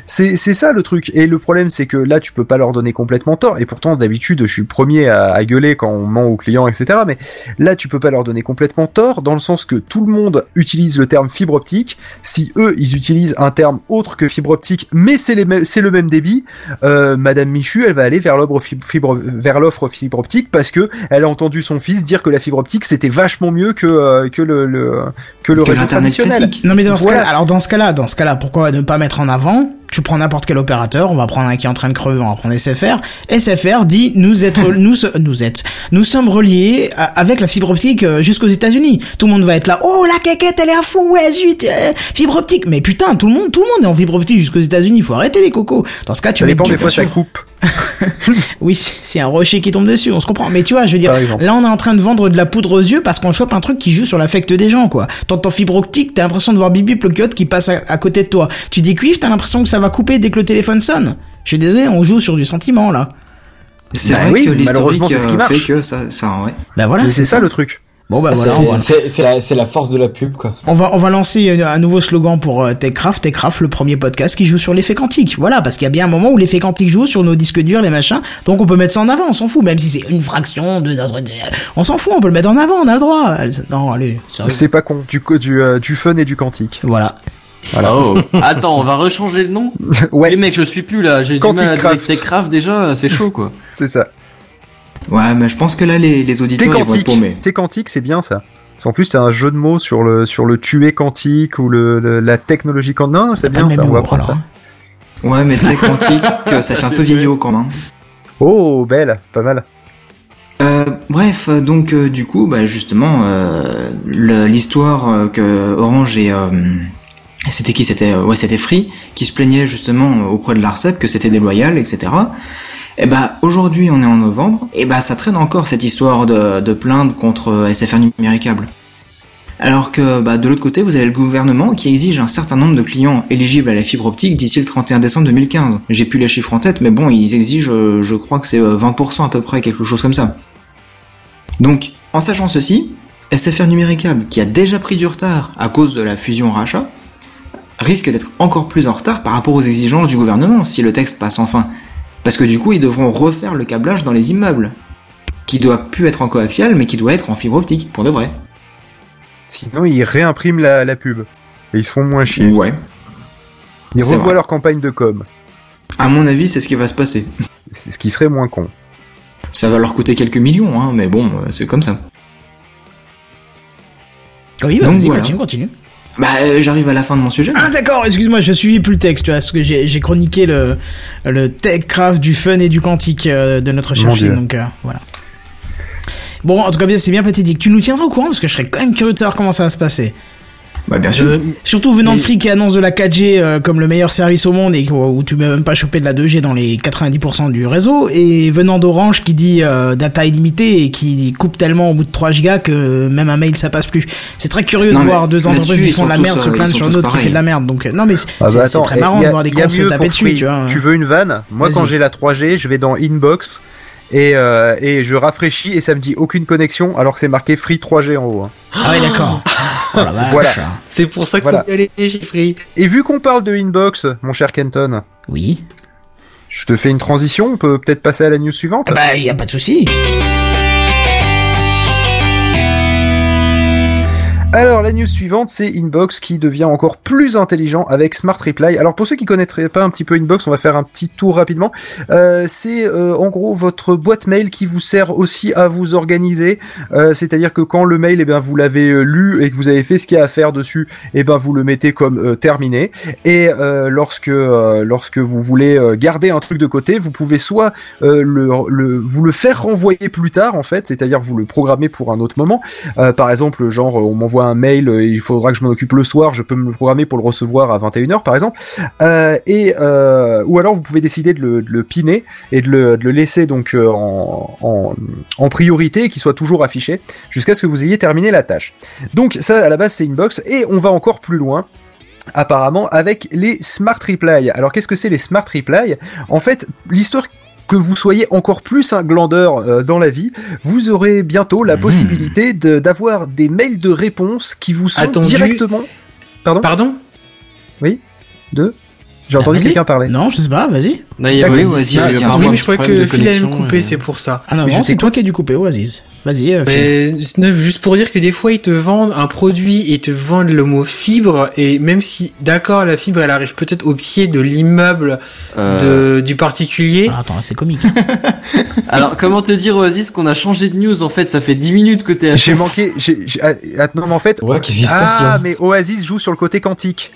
C'est c'est ça le truc. Et le problème, c'est que là, tu peux pas leur donner complètement tort. Et pourtant, d'habitude, je suis le premier à, à gueuler quand on ment aux clients, etc. Mais là, tu peux pas leur donner complètement tort dans le sens que tout le monde utilise le terme fibre optique. Si eux, ils utilisent un terme autre que fibre optique, mais c'est le même débit, euh, Madame Michu, elle va aller vers l'offre fibre, fibre- vers l'offre fibre optique parce que elle a entendu son fils dire que la fibre optique c'était vachement mieux que euh, que le, le que le Que réseau traditionnel. classique. Non mais dans ce Voilà. cas alors dans ce cas-là, dans ce cas-là, pourquoi ne pas mettre en avant Tu prends n'importe quel opérateur, on va prendre un qui est en train de crever, on va prendre SFR. SFR dit nous être nous nous êtes nous sommes reliés à- avec la fibre optique euh, jusqu'aux États-Unis. Tout le monde va être là. Oh la caquette, elle est à fond, ouais zut, euh, fibre optique. Mais putain, tout le monde tout le monde est en fibre optique jusqu'aux États-Unis. Il faut arrêter les cocos. Dans ce cas, tu Ça dépend des fois ça coupe. oui, c'est un rocher qui tombe dessus, on se comprend. Mais tu vois, je veux dire, là on est en train de vendre de la poudre aux yeux parce qu'on chope un truc qui joue sur l'affect des gens, quoi. T'entends fibre optique, t'as l'impression de voir Bibi Ploquiote qui passe à, à côté de toi. Tu dis cuivre, t'as l'impression que ça va couper dès que le téléphone sonne. Je suis désolé, on joue sur du sentiment là. C'est Bah vrai oui, que malheureusement, l'historique c'est ce qui euh, fait que ça, ça, ouais. Bah voilà. C'est ça le truc. Bon bah C'est- voilà. c'est- la, force de la pub, quoi. On va, on va lancer un, un nouveau slogan pour euh, TechCraft. TechCraft, le premier podcast qui joue sur l'effet quantique. Voilà, parce qu'il y a bien un moment où l'effet quantique joue sur nos disques durs, les machins. Donc on peut mettre ça en avant, on s'en fout. Même si c'est une fraction de notre... On s'en fout, on peut le mettre en avant, on a le droit. Non, allez, sérieux. C'est pas con. Du euh, du fun et du quantique. Voilà. Oh. Attends, on va rechanger le nom ouais, Les mecs, je suis plus là, j'ai du mal à Craft. dire Craft déjà, c'est chaud quoi. c'est ça. Ouais, mais je pense que là, les, les T'es auditeurs, ils vont être paumés. T'es quantique, c'est bien ça. Qu'en plus, t'as un jeu de mots sur le sur le tuer quantique ou le, le- la technologie quantique. Non, c'est bien ça. On va prendre ça. hein. Ouais, mais très quantique, que ça fait un peu vieillot quand même. Oh, belle, pas mal. Euh, bref, euh, donc euh, du coup, bah, justement, euh, l'histoire euh, que Orange et euh, c'était qui? C'était euh, ouais, c'était Free qui se plaignait justement auprès de l'Arcep que c'était déloyal, etc. Et bah aujourd'hui, on est en novembre, et bah ça traîne encore cette histoire de, plainte contre euh, SFR numéricable. Alors que bah, de l'autre côté, vous avez le gouvernement qui exige un certain nombre de clients éligibles à la fibre optique d'ici le 31 décembre 2015. J'ai plus les chiffres en tête, mais bon, ils exigent, euh, je crois que c'est euh, 20% à peu près, quelque chose comme ça. Donc, en sachant ceci, SFR Numéricable, qui a déjà pris du retard à cause de la fusion rachat, risque d'être encore plus en retard par rapport aux exigences du gouvernement si le texte passe enfin. Parce que du coup, ils devront refaire le câblage dans les immeubles. Qui doit plus être en coaxial, mais qui doit être en fibre optique, pour de vrai. Sinon, ils réimpriment la, la pub. Et ils se font moins chier. Ouais. Ils revoient vrai. leur campagne de com. À mon avis, c'est ce qui va se passer. C'est ce qui serait moins con. Ça va leur coûter quelques millions, hein, mais bon, euh, c'est comme ça. Oui, bah Donc voilà. continue, continue. Bah, euh, j'arrive à la fin de mon sujet. Ah d'accord, excuse-moi, je suivais plus le texte, tu vois, parce que j'ai j'ai chroniqué le, le TechCraft du fun et du quantique euh, de notre cher Mon film, Dieu. donc euh, voilà. Bon, en tout cas, bien, c'est bien pathétique. Tu nous tiendras au courant, parce que je serais quand même curieux de savoir comment ça va se passer. Bah, bien sûr. Euh, Surtout venant de Free qui annonce de la 4G euh, comme le meilleur service au monde et où, où tu peux même pas choper de la 2G dans les 90% du réseau et venant d'Orange qui dit euh, data illimitée et qui coupe tellement au bout de 3 gigas que même un mail ça passe plus. C'est très curieux Non, de voir deux entreprises qui font de la merde se euh, plaindre sur tous autre qui fait de la merde. Donc euh, non mais c'est Ah bah très marrant a- de voir des cons se taper dessus, Free. tu vois. Tu veux une vanne Moi, quand j'ai la 3G, je vais dans Inbox et, euh, et je rafraîchis et ça me dit aucune connexion alors que c'est marqué Free 3G en haut. hein. Ah ouais d'accord. Oh. Voilà. C'est pour ça que Voilà. y aller, Jeffrey. Et vu qu'on parle de Inbox, mon cher Kenton, Oui. je te fais une transition, on peut peut-être passer à la news suivante Ah bah y a pas de souci. Alors la news suivante, c'est Inbox qui devient encore plus intelligent avec Smart Reply. Alors pour ceux qui connaîtraient pas un petit peu Inbox, on va faire un petit tour rapidement. Euh, c'est euh, en gros votre boîte mail qui vous sert aussi à vous organiser. Euh, C'est-à-dire que quand le mail, eh ben vous l'avez euh, lu et que vous avez fait ce qu'il y a à faire dessus, eh ben vous le mettez comme euh, terminé. Et euh, lorsque lorsque vous voulez garder un truc de côté, vous pouvez soit le, le vous le faire renvoyer plus tard en fait, c'est-à-dire vous le programmez pour un autre moment. Par exemple, genre on m'envoie un mail, euh, il faudra que je m'en occupe le soir, je peux me le programmer pour le recevoir à 21h par exemple. Euh, et euh, ou alors vous pouvez décider de le, de le piner et de le, de le laisser donc en, en, en priorité et qu'il soit toujours affiché jusqu'à ce que vous ayez terminé la tâche. Donc ça à la base c'est Inbox et on va encore plus loin apparemment avec les Smart Reply. Alors qu'est-ce que c'est les Smart Reply En fait, l'histoire que vous soyez encore plus un glandeur euh, dans la vie, vous aurez bientôt la possibilité de- d'avoir des mails de réponse qui vous sont Attendu. directement... Pardon Pardon Oui Deux J'ai entendu Ah, vas-y. quelqu'un parler. Non, je sais pas, vas-y. A D'accord. oui, Oasis, a Oui, mais je crois problème que de Phil allait me connexion, couper, c'est pour ça. Ah non, c'est toi qui as dû couper, Oasis. Vas-y, euh. Mais juste pour dire que des fois ils te vendent un produit et te vendent le mot fibre et même si d'accord la fibre elle arrive peut-être au pied de l'immeuble Euh, du particulier Ah, attends, c'est comique. Alors, comment te dire, Oasis, qu'on a changé de news, en fait, ça fait 10 minutes que t'es à J'ai manqué... j'ai- ah, ah, non, mais en fait... Ouais, qu'est-ce qui se passe Ah, mais Oasis joue sur le côté quantique.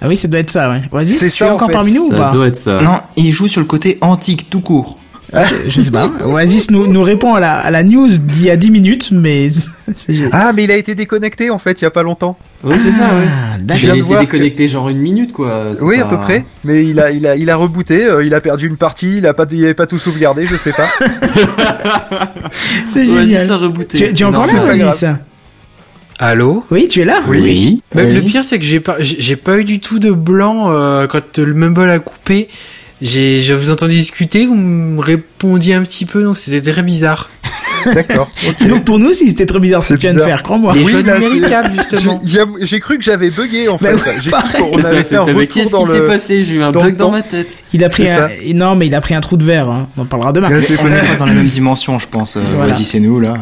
ah oui, ça doit être ça, ouais. Oasis, C'est ça, es en encore fait. parmi nous ou Ça pas doit être ça. Non, il joue sur le côté antique tout court. Je sais pas. Oasis nous, nous répond à la, à la news d'il y a 10 minutes, mais Ah, mais il a été déconnecté en fait il y a pas longtemps. Oui, c'est ça, ouais. Ah, Il a été déconnecté genre une minute, quoi. Oui, à peu près. Mais il a, il a, il a rebooté. euh, il a perdu une partie. Il a pas, il avait pas tout sauvegardé. Je sais pas. C'est Oasis génial. a rebooté. Tu, tu es encore Non, là, Oasis Allô Oui, tu es là Oui. Même Oui. Le pire c'est que j'ai pas j'ai pas eu du tout de blanc euh, quand le mumble a coupé. J'ai je vous entendais discuter, vous me répondiez un petit peu donc c'était très bizarre. D'accord. Donc pour nous, si c'était très bizarre ce C'est que tu viens de faire, crois-moi. Les Oui, jeux c'est- justement. J'ai cru que j'avais bugué en Bah fait. oui, J'ai cru qu'on C'est avait ça, fait un c'est- mais retour qu'est-ce qui s'est le. passé J'ai eu un bug dans ma tête. Il a pris C'est un... ça. Non, mais il a pris un trou de verre. Hein. On en parlera demain. C'est On n'est pas dans la même dimension, je pense. euh, Voilà. Oasis et nous, là.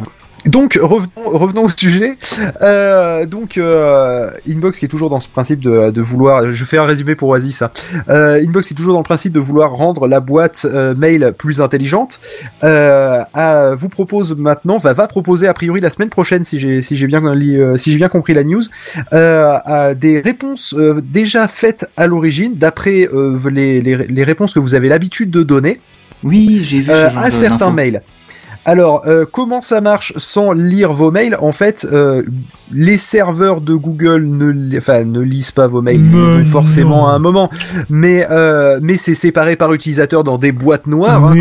Donc revenons, revenons au sujet. Euh, donc euh, Inbox qui est toujours dans ce principe de, de vouloir, je fais un résumé pour Oasis. hein. Euh, Inbox qui est toujours dans le principe de vouloir rendre la boîte mail plus intelligente. À- vous propose maintenant, va va proposer a priori la semaine prochaine si j'ai si j'ai bien si j'ai bien compris la news, à des réponses déjà faites à l'origine d'après les, les les réponses que vous avez l'habitude de donner Oui, j'ai vu ce genre à certains mails. Alors, euh, comment ça marche sans lire vos mails En fait, euh, les serveurs de Google ne, li- enfin, ne lisent pas vos mails, Mais forcément à un moment, mais euh, mais c'est séparé par utilisateur dans des boîtes noires, hein, comme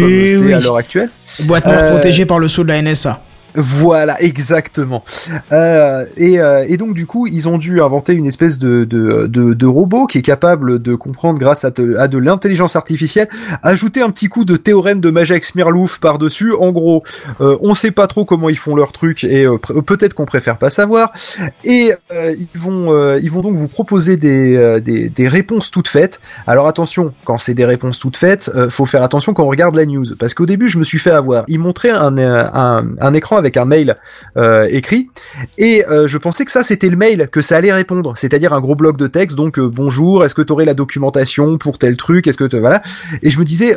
c'est à l'heure actuelle. Boîte noire Euh, protégée par le sceau de la NSA. Voilà, exactement. Euh, et, euh, et donc du coup, ils ont dû inventer une espèce de, de, de, de robot qui est capable de comprendre grâce à, de l'intelligence artificielle, ajouter un petit coup de théorème de Majax Mirlouf par-dessus. En gros, euh, on sait pas trop comment ils font leur truc et euh, peut-être qu'on préfère pas savoir. Et euh, ils vont ils vont donc vous proposer des, des, des réponses toutes faites. Alors attention, quand c'est des réponses toutes faites, faut faire attention quand on regarde la news parce qu'au début je me suis fait avoir. Ils montraient un, un, un écran avec un mail euh, écrit et euh, je pensais que ça c'était le mail que ça allait répondre, c'est-à-dire un gros bloc de texte. Donc euh, bonjour, est-ce que tu aurais la documentation pour tel truc Est-ce que te voilà Et je me disais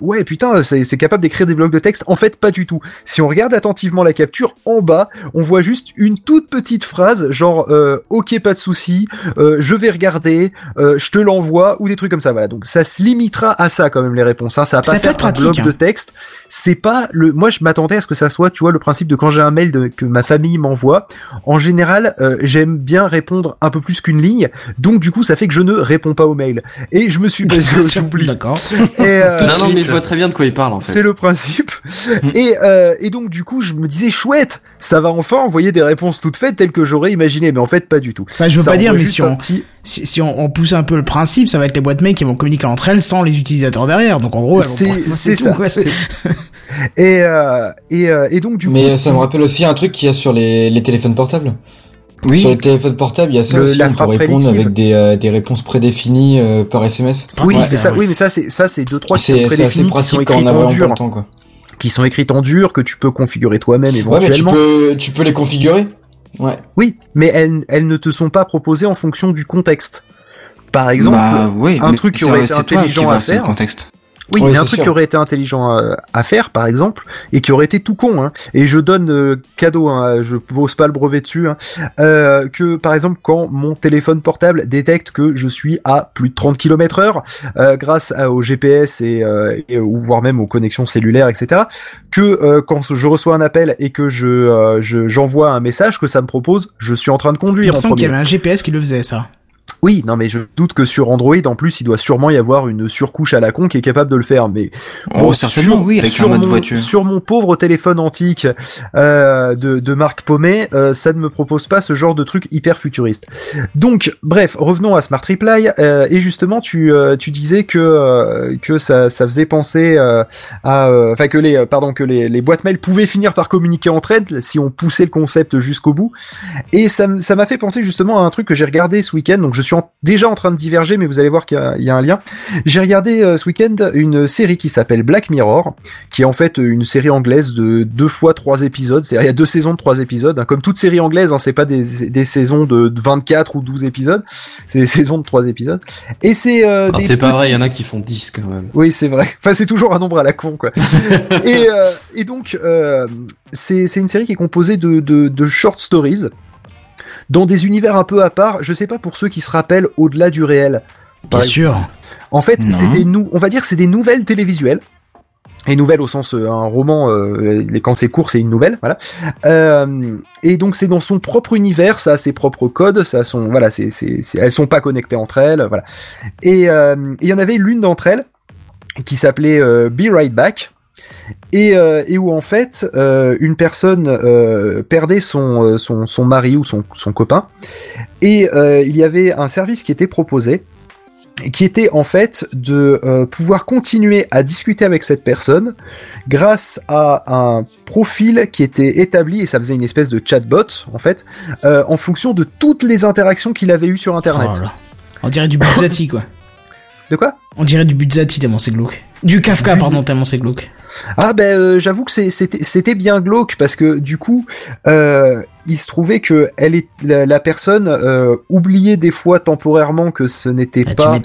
ouais putain c'est capable d'écrire des blocs de texte. En fait pas du tout. Si on regarde attentivement la capture en bas, on voit juste une toute petite phrase genre ok pas de souci, je vais regarder, je te l'envoie ou des trucs comme ça. Voilà donc ça se limitera à ça quand même les réponses. Hein. Ça va pas faire un pratique, bloc hein. de texte. C'est pas le. Moi je m'attendais à ce que ça soit tu vois le principe de quand j'ai un mail de, que ma famille m'envoie. En général euh, j'aime bien répondre un peu plus qu'une ligne. Donc du coup ça fait que je ne réponds pas aux mails. Et je me suis j'oublie. D'accord. Et, euh, non, non, mais je vois très bien de quoi il parle, en fait. c'est le principe. et, euh, et donc du coup, je me disais chouette, ça va enfin envoyer des réponses toutes faites telles que j'aurais imaginé, mais en fait pas du tout. Enfin, je veux Ça pas dire, mais si on, petit- si, si on, on pousse un peu le principe, ça va être les boîtes mail qui vont communiquer entre elles sans les utilisateurs derrière. Donc en gros, elles vont C'est ça. quoi, et, euh, et, euh, et donc du Mais coup, ça si- me rappelle aussi un truc qu'il y a sur les, les téléphones portables. Oui. Sur les téléphones portables, il y a ça Le- aussi, la on peut répondre prédictive. avec des, euh, des réponses prédéfinies euh, par SMS. oui, pratique, ça, ça. ouais. Oui, mais ça c'est ça c'est deux trois qui sont C'est c'est assez prédéfinis, qui sont pratique quand on écrites a en vraiment pas dur, le temps, quoi. Qui sont écrites en dur que tu peux configurer toi-même Ouais, mais tu éventuellement. peux, tu peux les configurer. Ouais. Oui, mais elles, elles ne te sont pas proposées en fonction du contexte. Par exemple, bah, oui, un truc qui c'est- aurait été c'est toi qui intelligent à faire. contexte. Oui, il y a un truc sûr. qui aurait été intelligent à, à faire, par exemple, et qui aurait été tout con. Hein. Et je donne euh, cadeau, hein, je pose pas le brevet dessus, hein, euh, que par exemple quand mon téléphone portable détecte que je suis à plus de 30 km heure, euh, grâce à- au GPS et, euh, et- ou voire même aux connexions cellulaires, etc., que euh, quand je reçois un appel et que je euh, je- j'envoie un message, que ça me propose, je suis en train de Il me conduire semble qu'il y avait un GPS qui le faisait, ça. Oui, non mais je doute que sur Android, en plus, il doit sûrement y avoir une surcouche à la con qui est capable de le faire. Mais Oh, Bon, certainement, sur- oui, avec sur mon, voiture. Sur mon pauvre téléphone antique euh, de, de marque Pommet, euh, ça ne me propose pas ce genre de truc hyper futuriste. Donc, bref, revenons à Smart Reply. euh, et justement, tu, euh, tu disais que euh, que ça, ça faisait penser euh, à, enfin que les, pardon, que les, les boîtes mail pouvaient finir par communiquer entre elles si on poussait le concept jusqu'au bout. Et ça, ça m'a fait penser justement à un truc que j'ai regardé ce week-end. Donc, je suis en- déjà en train de diverger, mais vous allez voir qu'il y a- il y, a un lien. J'ai regardé euh, ce week-end une série qui s'appelle Black Mirror, qui est en fait une série anglaise de deux fois trois épisodes. C'est-à-dire il y a deux saisons de trois épisodes. hein. Comme toute série anglaise, hein, c'est pas des, des saisons de de 24 ou 12 épisodes, c'est des saisons de trois épisodes. Et c'est euh, Ah, c'est pas petits- vrai, il y en a qui font 10 quand même. oui, c'est vrai. Enfin, c'est toujours un nombre à la con, quoi. et, euh, et donc, euh, c'est c'est une série qui est composée de, de, de short stories dans des univers un peu à part. Je sais pas pour ceux qui se rappellent au-delà du réel. Par Bien sûr. en fait, c'est des nou on va dire que c'est des nouvelles télévisuelles. Et nouvelles au sens euh, un roman, euh, quand c'est court, c'est une nouvelle, voilà. Euh, et donc c'est dans son propre univers, ça a ses propres codes, ça a son, voilà, c'est, elles sont pas connectées entre elles, voilà. Et euh, il y en avait l'une d'entre elles qui s'appelait euh, Be Right Back. Et, euh, et où en fait euh, une personne euh, perdait son, son, son mari ou son, son copain et il y avait un service qui était proposé qui était en fait de pouvoir continuer à discuter avec cette personne grâce à un profil qui était établi et ça faisait une espèce de chatbot en fait en fonction de toutes les interactions qu'il avait eues sur internet. Oh. On dirait du Buzzati, quoi. De quoi? On dirait du Buzzati tellement c'est glauque. Du Kafka, pardon, tellement c'est glauque. Ah ben euh, j'avoue que c'était bien glauque parce que du coup euh, il se trouvait que elle est la, la personne euh, oubliait des fois temporairement que ce n'était Ah, pas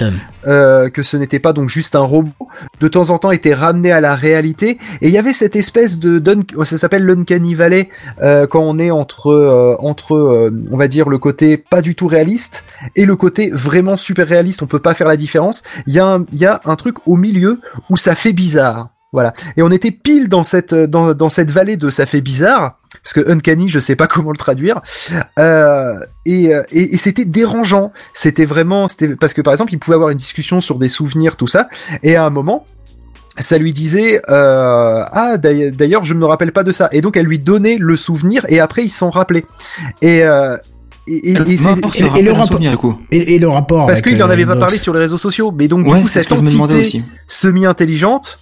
euh, que ce n'était pas donc juste un robot. De temps en temps était ramené à la réalité et il y avait cette espèce de oh, ça s'appelle l'uncanny valley euh, quand on est entre euh, entre euh, on va dire le côté pas du tout réaliste et le côté vraiment super réaliste. On peut pas faire la différence. Il y a un, il y a un truc au milieu où ça fait bizarre. Voilà. Et on était pile dans cette dans, dans cette vallée de ça fait bizarre parce que uncanny, je sais pas comment le traduire. Euh, et euh, et, et c'était dérangeant. C'était vraiment c'était parce que par exemple, il pouvait avoir une discussion sur des souvenirs tout ça et à un moment ça lui disait euh, ah d'ailleurs je ne me rappelle pas de ça et donc elle lui donnait le souvenir et après il s'en rappelait et euh, et, le rapport- souvenir, du coup. Et, et le rapport parce qu'il en euh, avait pas parlé sur les réseaux sociaux mais donc Ouais, du coup c'est ce cette entité aussi. semi-intelligente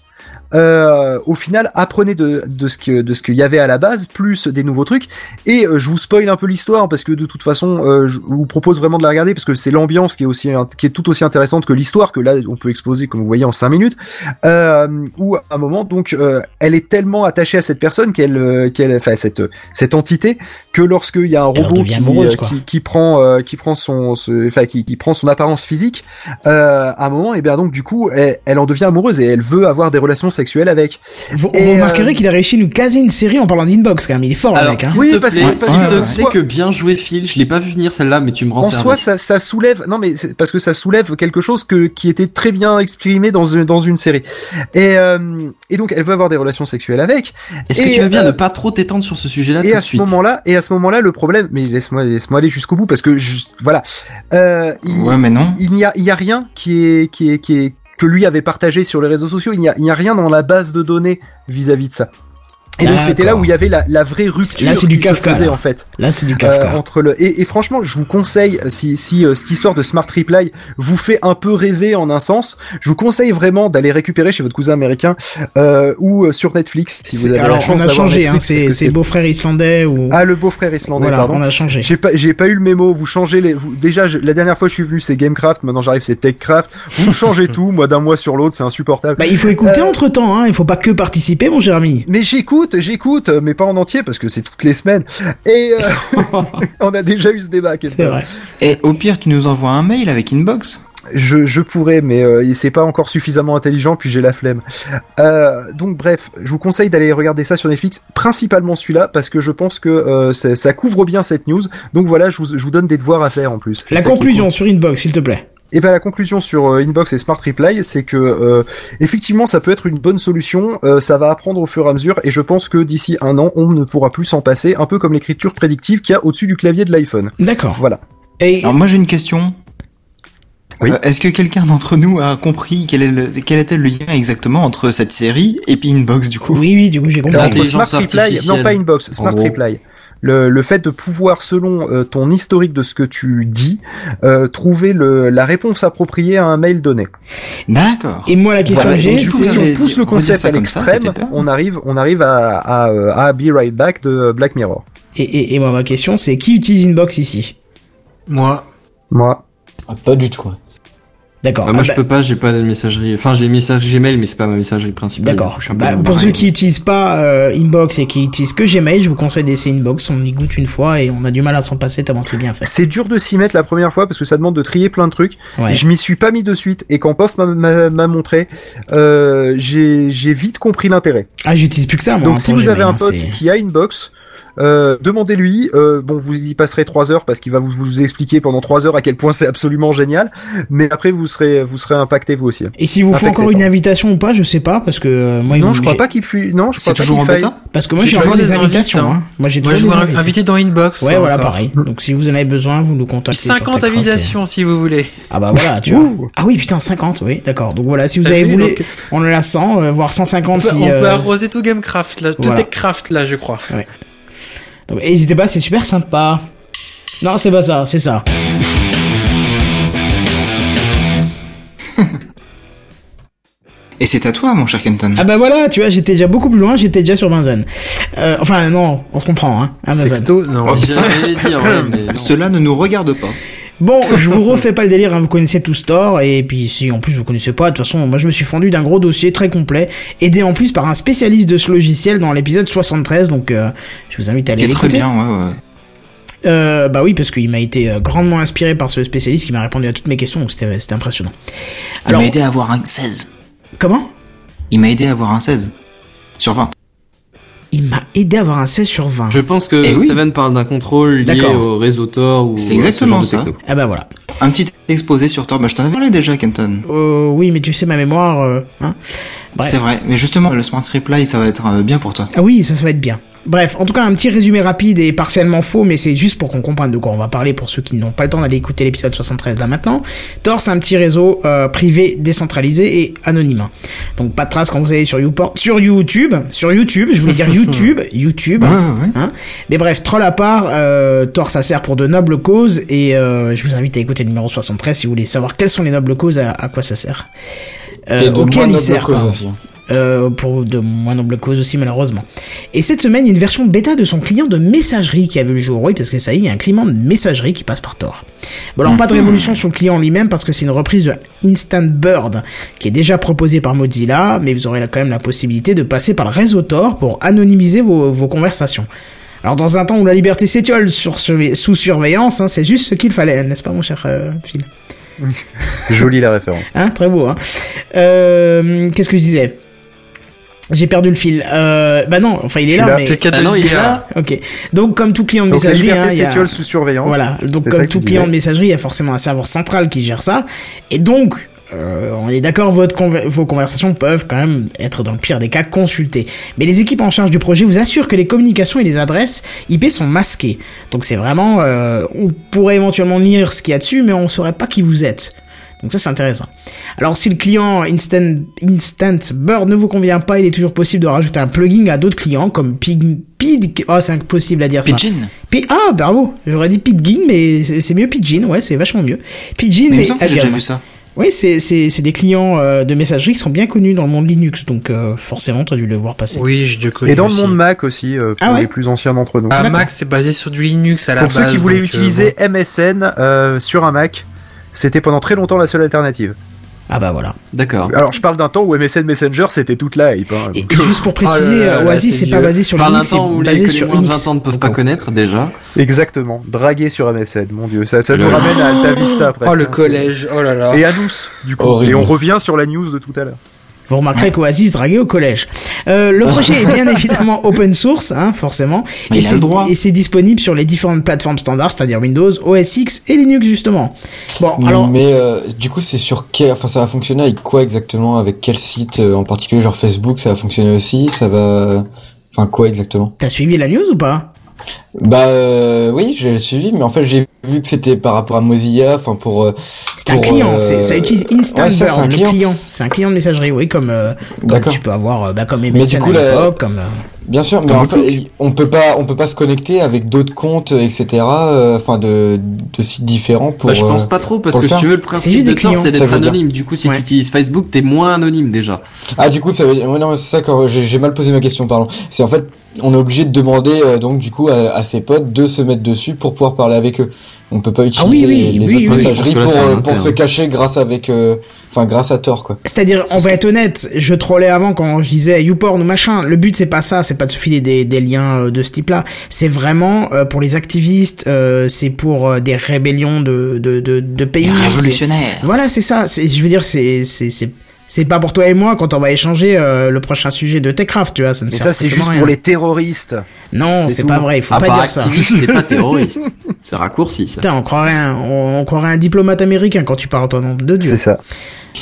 euh, au final apprenez de, de ce que de ce qu'il y avait à la base plus des nouveaux trucs. Et euh, je vous spoil un peu l'histoire parce que de toute façon euh, je vous propose vraiment de la regarder parce que c'est l'ambiance qui est aussi qui est tout aussi intéressante que l'histoire que là on peut exposer comme vous voyez en 5 minutes. Euh, où à un moment donc euh, elle est tellement attachée à cette personne qu'elle euh, qu'elle enfin cette cette entité que lorsqu'il y a un robot devient qui, amoureuse, euh, qui qui prend euh, qui prend son ce- enfin qui, qui prend son apparence physique euh, à un moment et bien donc du coup elle, elle en devient amoureuse et elle veut avoir des relations sexuelles avec Vous, Et, vous remarquerez euh, qu'il a réussi à nous caser une série en parlant d'inbox quand même. Il est fort, le Alors, mec. Hein. Oui, parce plaît, que- parce s'il que- soi- que bien joué Phil, je l'ai pas vu venir celle-là, mais tu me rends en service. soi ça, ça soulève non mais parce que ça soulève quelque chose que qui était très bien exprimé dans une dans une série et euh, et donc elle veut avoir des relations sexuelles avec Est-ce que tu veux bien euh, ne pas trop t'étendre sur ce sujet-là et à ce moment-là et à ce moment-là le problème mais laisse-moi laisse-moi aller jusqu'au bout parce que je, voilà. Euh, il, Ouais, mais non. il n'y a il y a rien qui est qui est qui est que lui avait partagé sur les réseaux sociaux. Il n'y a il n'y a rien dans la base de données vis-à-vis de ça et donc c'était là où il y avait la, la vraie rupture Là, c'est du qui se Kafka, faisait là. en fait Là, c'est du euh, Kafka. entre le et, et franchement je vous conseille si si euh, cette histoire de Smart Reply vous fait un peu rêver en un sens je vous conseille vraiment d'aller récupérer chez votre cousin américain euh, ou euh, sur Netflix si vous avez Alors, la chance on a changé. Hein, Netflix, parce c'est c'est beau-frère islandais ou. ah le beau-frère islandais voilà, pardon on a changé. j'ai pas, j'ai pas eu le mémo. Vous changez les. Vous, déjà, je- la dernière fois je suis venu, c'est Gamecraft. Maintenant, j'arrive, c'est Techcraft. Vous changez tout. Moi, d'un mois sur l'autre, c'est insupportable. Bah, il faut écouter Euh, entre temps. Hein. Il faut pas que participer, mon cher ami. Mais j'écoute j'écoute, j'écoute, mais pas en entier parce que c'est toutes les semaines. Et euh, on a déjà eu ce débat. C'est vrai. Et au pire, tu nous envoies un mail avec inbox. Je, je pourrais, mais euh, c'est pas encore suffisamment intelligent, puis j'ai la flemme. Euh, donc bref, je vous conseille d'aller regarder ça sur Netflix, principalement celui-là, parce que je pense que euh, ça, ça couvre bien cette news. Donc voilà, je vous, je vous donne des devoirs à faire en plus. La conclusion cool. sur Inbox, s'il te plaît. Et ben la conclusion sur euh, Inbox et Smart Reply, c'est que euh, effectivement ça peut être une bonne solution, euh, ça va apprendre au fur et à mesure, et je pense que d'ici un an on ne pourra plus s'en passer, un peu comme l'écriture prédictive qu'il y a au-dessus du clavier de l'iPhone. D'accord. Voilà. Et Alors moi j'ai une question. Oui. Euh, Est-ce que quelqu'un d'entre nous a compris quel, est le, quel était le lien exactement entre cette série et puis Inbox du coup? Oui, oui, du coup j'ai compris. Smart Reply, non pas Inbox, Smart. Reply. Le, le fait de pouvoir, selon euh, ton historique de ce que tu dis, euh, trouver le, la réponse appropriée à un mail donné. D'accord. Et moi la question Voilà, que j'ai, si on pousse le concept à l'extrême, on arrive, on arrive à, à, à Be Right Back de Black Mirror. et, et, et moi ma question c'est qui utilise Inbox ici? Moi. Moi, Ah, pas du tout. ouais. D'accord. Ah, moi Ah, je bah- peux pas, j'ai pas de messagerie. Enfin j'ai une messagerie Gmail mais c'est pas ma messagerie principale. D'accord. Bah, pour ceux qui utilisent pas euh, Inbox et qui utilisent que Gmail, je vous conseille d'essayer Inbox. On y goûte une fois et on a du mal à s'en passer tellement c'est bien fait. c'est dur de s'y mettre la première fois parce que ça demande de trier plein de trucs. Ouais. Je m'y suis pas mis de suite et quand Pof m'a- m'a m'a montré, euh, j'ai j'ai vite compris l'intérêt. Ah, j'utilise plus que ça moi. Donc hein, si vous avez un hein, pote qui a Inbox, euh, demandez-lui. Euh, bon, vous y passerez trois heures parce qu'il va vous, vous expliquer pendant trois heures à quel point c'est absolument génial. Mais après, vous serez vous serez impacté vous aussi. Et si vous Affecté, encore une invitation ou pas, je sais pas parce que euh, moi non, je crois pas qu'il fût. Non, je C'est crois pas toujours en faille. Parce parce que moi J'ai toujours des invitations. hein. Hein. Moi j'ai Moi, toujours je des invité dans Inbox. Ouais, voilà, encore. pareil. Donc si vous en avez besoin, vous nous contactez. sur 50 TechCroc et- invitations, si vous voulez. Ah bah voilà, tu vois. Ah oui, putain, 50, oui, d'accord. Donc voilà, si vous avez voulu, on en a 100, euh, voire 150 On peut, si... on peut euh, arroser tout Gamecraft, là. Tout. Techcraft, là, je crois. Donc n'hésitez pas, c'est super sympa. Non, c'est pas ça, c'est ça. Et c'est à toi, mon cher Kenton. Ah bah voilà, tu vois, j'étais déjà beaucoup plus loin, j'étais déjà sur Benzen. Euh, enfin non, on se comprend, hein. Amazon. Sexto, non. Oh, ça- J'allais dire, ouais, mais non. Cela ne nous regarde pas. Bon, je vous refais pas le délire, hein, vous connaissez tout Store, et puis si en plus vous connaissez pas, de toute façon, moi je me suis fendu d'un gros dossier très complet, aidé en plus par un spécialiste de ce logiciel dans l'épisode 73, donc euh, je vous invite à aller Qui est très l'écouter. bien, ouais, ouais. Euh, bah oui, parce qu'il m'a été euh, grandement inspiré par ce spécialiste qui m'a répondu à toutes mes questions, donc c'était c'était impressionnant. Il Alors, m'a aidé à avoir un 16. comment? Il m'a aidé à avoir un 16. Sur 20. Il m'a aidé à avoir un 16 sur 20. Je pense que Eh oui. Seven parle d'un contrôle lié D'accord. au réseau Tor ou C'est à ce exactement genre de ça. techno. Ah bah voilà. Un petit exposé sur Tor. Bah, je t'en avais parlé déjà, Kenton. Euh, oui, mais tu sais ma mémoire, euh, hein. C'est vrai. Mais justement, le Smart Reply, ça va être euh, bien pour toi. Ah oui, ça, ça va être bien. Bref, en tout cas, un petit résumé rapide et partiellement faux, mais c'est juste pour qu'on comprenne de quoi on va parler pour ceux qui n'ont pas le temps d'aller écouter l'épisode 73 là maintenant. Tor, c'est un petit réseau euh, privé, décentralisé et anonyme. Donc pas de traces quand vous allez sur YouPort, sur YouTube, sur YouTube, je voulais dire YouTube, YouTube. Ouais. Hein mais bref, troll à part, euh, Tor ça sert pour de nobles causes et euh, je vous invite à écouter le numéro 73 si vous voulez savoir quelles sont les nobles causes, à, à quoi ça sert. Euh, auquel il sert, hein. Euh, pour de moins nobles causes aussi malheureusement. Et cette semaine, il y a une version bêta de son client de messagerie qui a vu le jour, oui, parce que ça y est, il y a un client de messagerie qui passe par Tor. Bon alors pas de révolution sur le client en lui-même parce que c'est une reprise de Instant Bird qui est déjà proposée par Mozilla, mais vous aurez là quand même la possibilité de passer par le réseau Tor pour anonymiser vos, vos conversations. Alors dans un temps où la liberté s'étiole sur surve- sous surveillance, hein, c'est juste ce qu'il fallait, n'est-ce pas mon cher euh, Phil? Jolie la référence. Hein, très beau, hein. Euh, Qu'est-ce que je disais? J'ai perdu le fil. Euh, bah non, enfin il est là, là. mais... Ah non, il est là. Ok. Donc comme tout client de Donc la messagerie, hein, liberté il y a... s'étiole sous surveillance. Voilà. Donc comme tout client de messagerie, il y a forcément un serveur central qui gère ça. Et donc, euh, on est d'accord, conver- vos conversations peuvent quand même être dans le pire des cas consultées. Mais les équipes en charge du projet vous assurent que les communications et les adresses IP sont masquées. Donc c'est vraiment, euh, on pourrait éventuellement lire ce qu'il y a dessus, mais on saurait pas qui vous êtes. Donc ça c'est intéressant. Alors si le client Instant, Instant Bird ne vous convient pas, il est toujours possible de rajouter un plugin à d'autres clients comme Pig, Pig, oh c'est impossible à dire ça. Pidgin. Pi- ah, bravo. J'aurais dit Pidgin, mais c'est mieux Pidgin. Ouais, c'est vachement mieux. Pidgin, Mais mais j'ai déjà vu ça. Oui, c'est c'est c'est des clients euh, de messagerie qui sont bien connus dans le monde Linux, donc euh, forcément, t'as dû le voir passer. Oui, je le connais Et dans aussi. le monde Mac aussi, euh, pour Ah ouais les plus anciens d'entre nous. Ah. Mac, c'est basé sur du Linux à la Pour base. ceux qui voulaient euh, utiliser MSN euh, sur un Mac, c'était pendant très longtemps la seule alternative. Ah bah voilà. D'accord. Alors je parle d'un temps où MSN Messenger c'était toute la hype. Hein, Et donc, juste pour préciser, Oh là là, euh, Oasis c'est pas basé sur Par un Linux, temps où les, basé que les sur moins de Unix. 20 ans ne peuvent pas connaître déjà. Exactement, dragué sur MSN, mon dieu, ça, ça Le- nous ramène à Alta Vista presque. Oh le hein. collège, oh là là. Et à Nous, du coup. Horrible. Et on revient sur la news de tout à l'heure. Vous remarquerez qu'Oasis draguait au collège. Euh, le projet est bien évidemment open source, hein, forcément. Mais et c'est-. Et c'est disponible sur les différentes plateformes standards, c'est-à-dire Windows, OS X et Linux justement. Bon, alors Mais euh, du coup, c'est sur quel, enfin, ça va fonctionner avec quoi exactement, avec quel site euh, en particulier, genre Facebook, ça va fonctionner aussi, ça va, enfin quoi exactement? T'as suivi la news ou pas? Bah euh, oui, j'ai suivi, mais en fait j'ai vu que c'était par rapport à Mozilla, enfin pour. euh, C'est un client, euh, c'est- ça utilise Instant ouais, ça, Burn, le client. client. C'est un client de messagerie, oui, comme, euh, comme D'accord. tu peux avoir, euh, bah, comme MSN du coup, à la- comme. euh, Bien sûr, mais en fait, on peut pas, on peut pas se connecter avec d'autres comptes, etc. euh, Enfin, de, de sites différents pour. Bah, je pense euh, pas trop parce que si tu veux le principe de des Tor clients. c'est d'être anonyme. Du coup, si Ouais. tu utilises Facebook, t'es moins anonyme déjà. Ah, du coup, ça veut dire. Ouais, non, c'est ça quand j'ai j'ai mal posé ma question, pardon. C'est en fait, on est obligé de demander euh, donc du coup à, à ses potes de se mettre dessus pour pouvoir parler avec eux. On peut pas utiliser Ah oui, oui, les, les oui, autres messageries là, pour, euh, pour se cacher grâce avec, euh, enfin grâce à Tor quoi. C'est-à-dire, on va être honnête, je trollais avant quand je disais YouPorn ou machin. Le but, c'est pas ça, c'est pas de se filer des, des liens euh, de ce type-là. C'est vraiment euh, pour les activistes, euh, c'est pour euh, des rébellions de, de, de, de pays. Et c'est- révolutionnaire. Voilà, c'est ça. Je veux dire, c'est c'est c'est pas pour toi et moi quand on va échanger euh, le prochain sujet de Techcraft, tu vois. Ça ne Mais sert ça c'est juste à rien. pour les terroristes. Non, c'est pas vrai. Il faut Ah, pas dire ça. activiste, c'est pas terroriste. C'est raccourci ça. Putain, on croirait un, on, on croirait un diplomate américain quand tu parles ton nom de Dieu. C'est ça.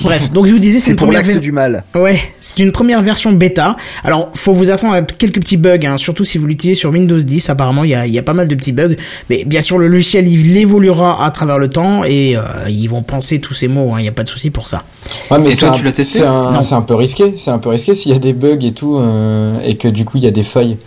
Bref, donc je vous disais, c'est une pour première ver- du mal. Ouais, c'est une première version bêta. Alors, faut vous attendre à quelques petits bugs, hein, surtout si vous l'utilisez sur Windows 10. Apparemment, il y a, il y a pas mal de petits bugs. Mais bien sûr, le logiciel, il évoluera à travers le temps et euh, ils vont penser tous ces mots. hein, Il n'y a pas de souci pour ça. Ouais, mais Et c'est toi, un- tu l'as testé C'est un, un peu risqué. C'est un peu risqué s'il y a des bugs et tout, euh, et que du coup il y a des failles.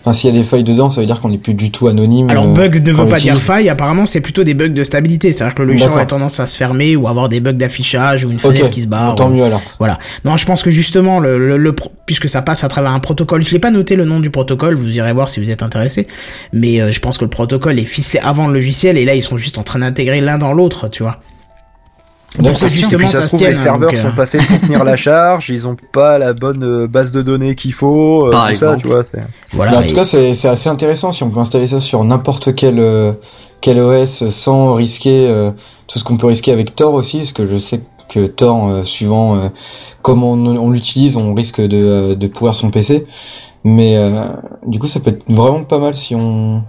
Enfin, s'il y a des failles dedans, ça veut dire qu'on n'est plus du tout anonyme. Alors, euh, bug ne quand veut pas dire faille. Apparemment, c'est plutôt des bugs de stabilité. C'est-à-dire que le logiciel a tendance à se fermer ou avoir des bugs d'affichage ou une fenêtre qui se barre. tant ou- mieux alors. Voilà. Non, je pense que justement, le, le, le pro- puisque ça passe à travers un protocole, je l'ai pas noté le nom du protocole, vous irez voir si vous êtes intéressé, mais euh, je pense que le protocole est ficelé avant le logiciel et là ils sont juste en train d'intégrer l'un dans l'autre, tu vois. Que Et justement puis ça ça se trouve, tienne. les hein, serveurs donc, euh, sont pas faits pour tenir la charge, ils ont pas la bonne euh, base de données qu'il faut, euh, Par tout exemple. ça, tu vois. c'est- Voilà. Mais en et- tout cas, c'est c'est assez intéressant si on peut installer ça sur n'importe quel euh, quel OS sans risquer euh, tout ce qu'on peut risquer avec Tor aussi, parce que je sais que Tor, euh, suivant euh, comment on, on l'utilise, on risque de euh, de pourrir son PC. Mais euh, du coup, ça peut être vraiment pas mal si on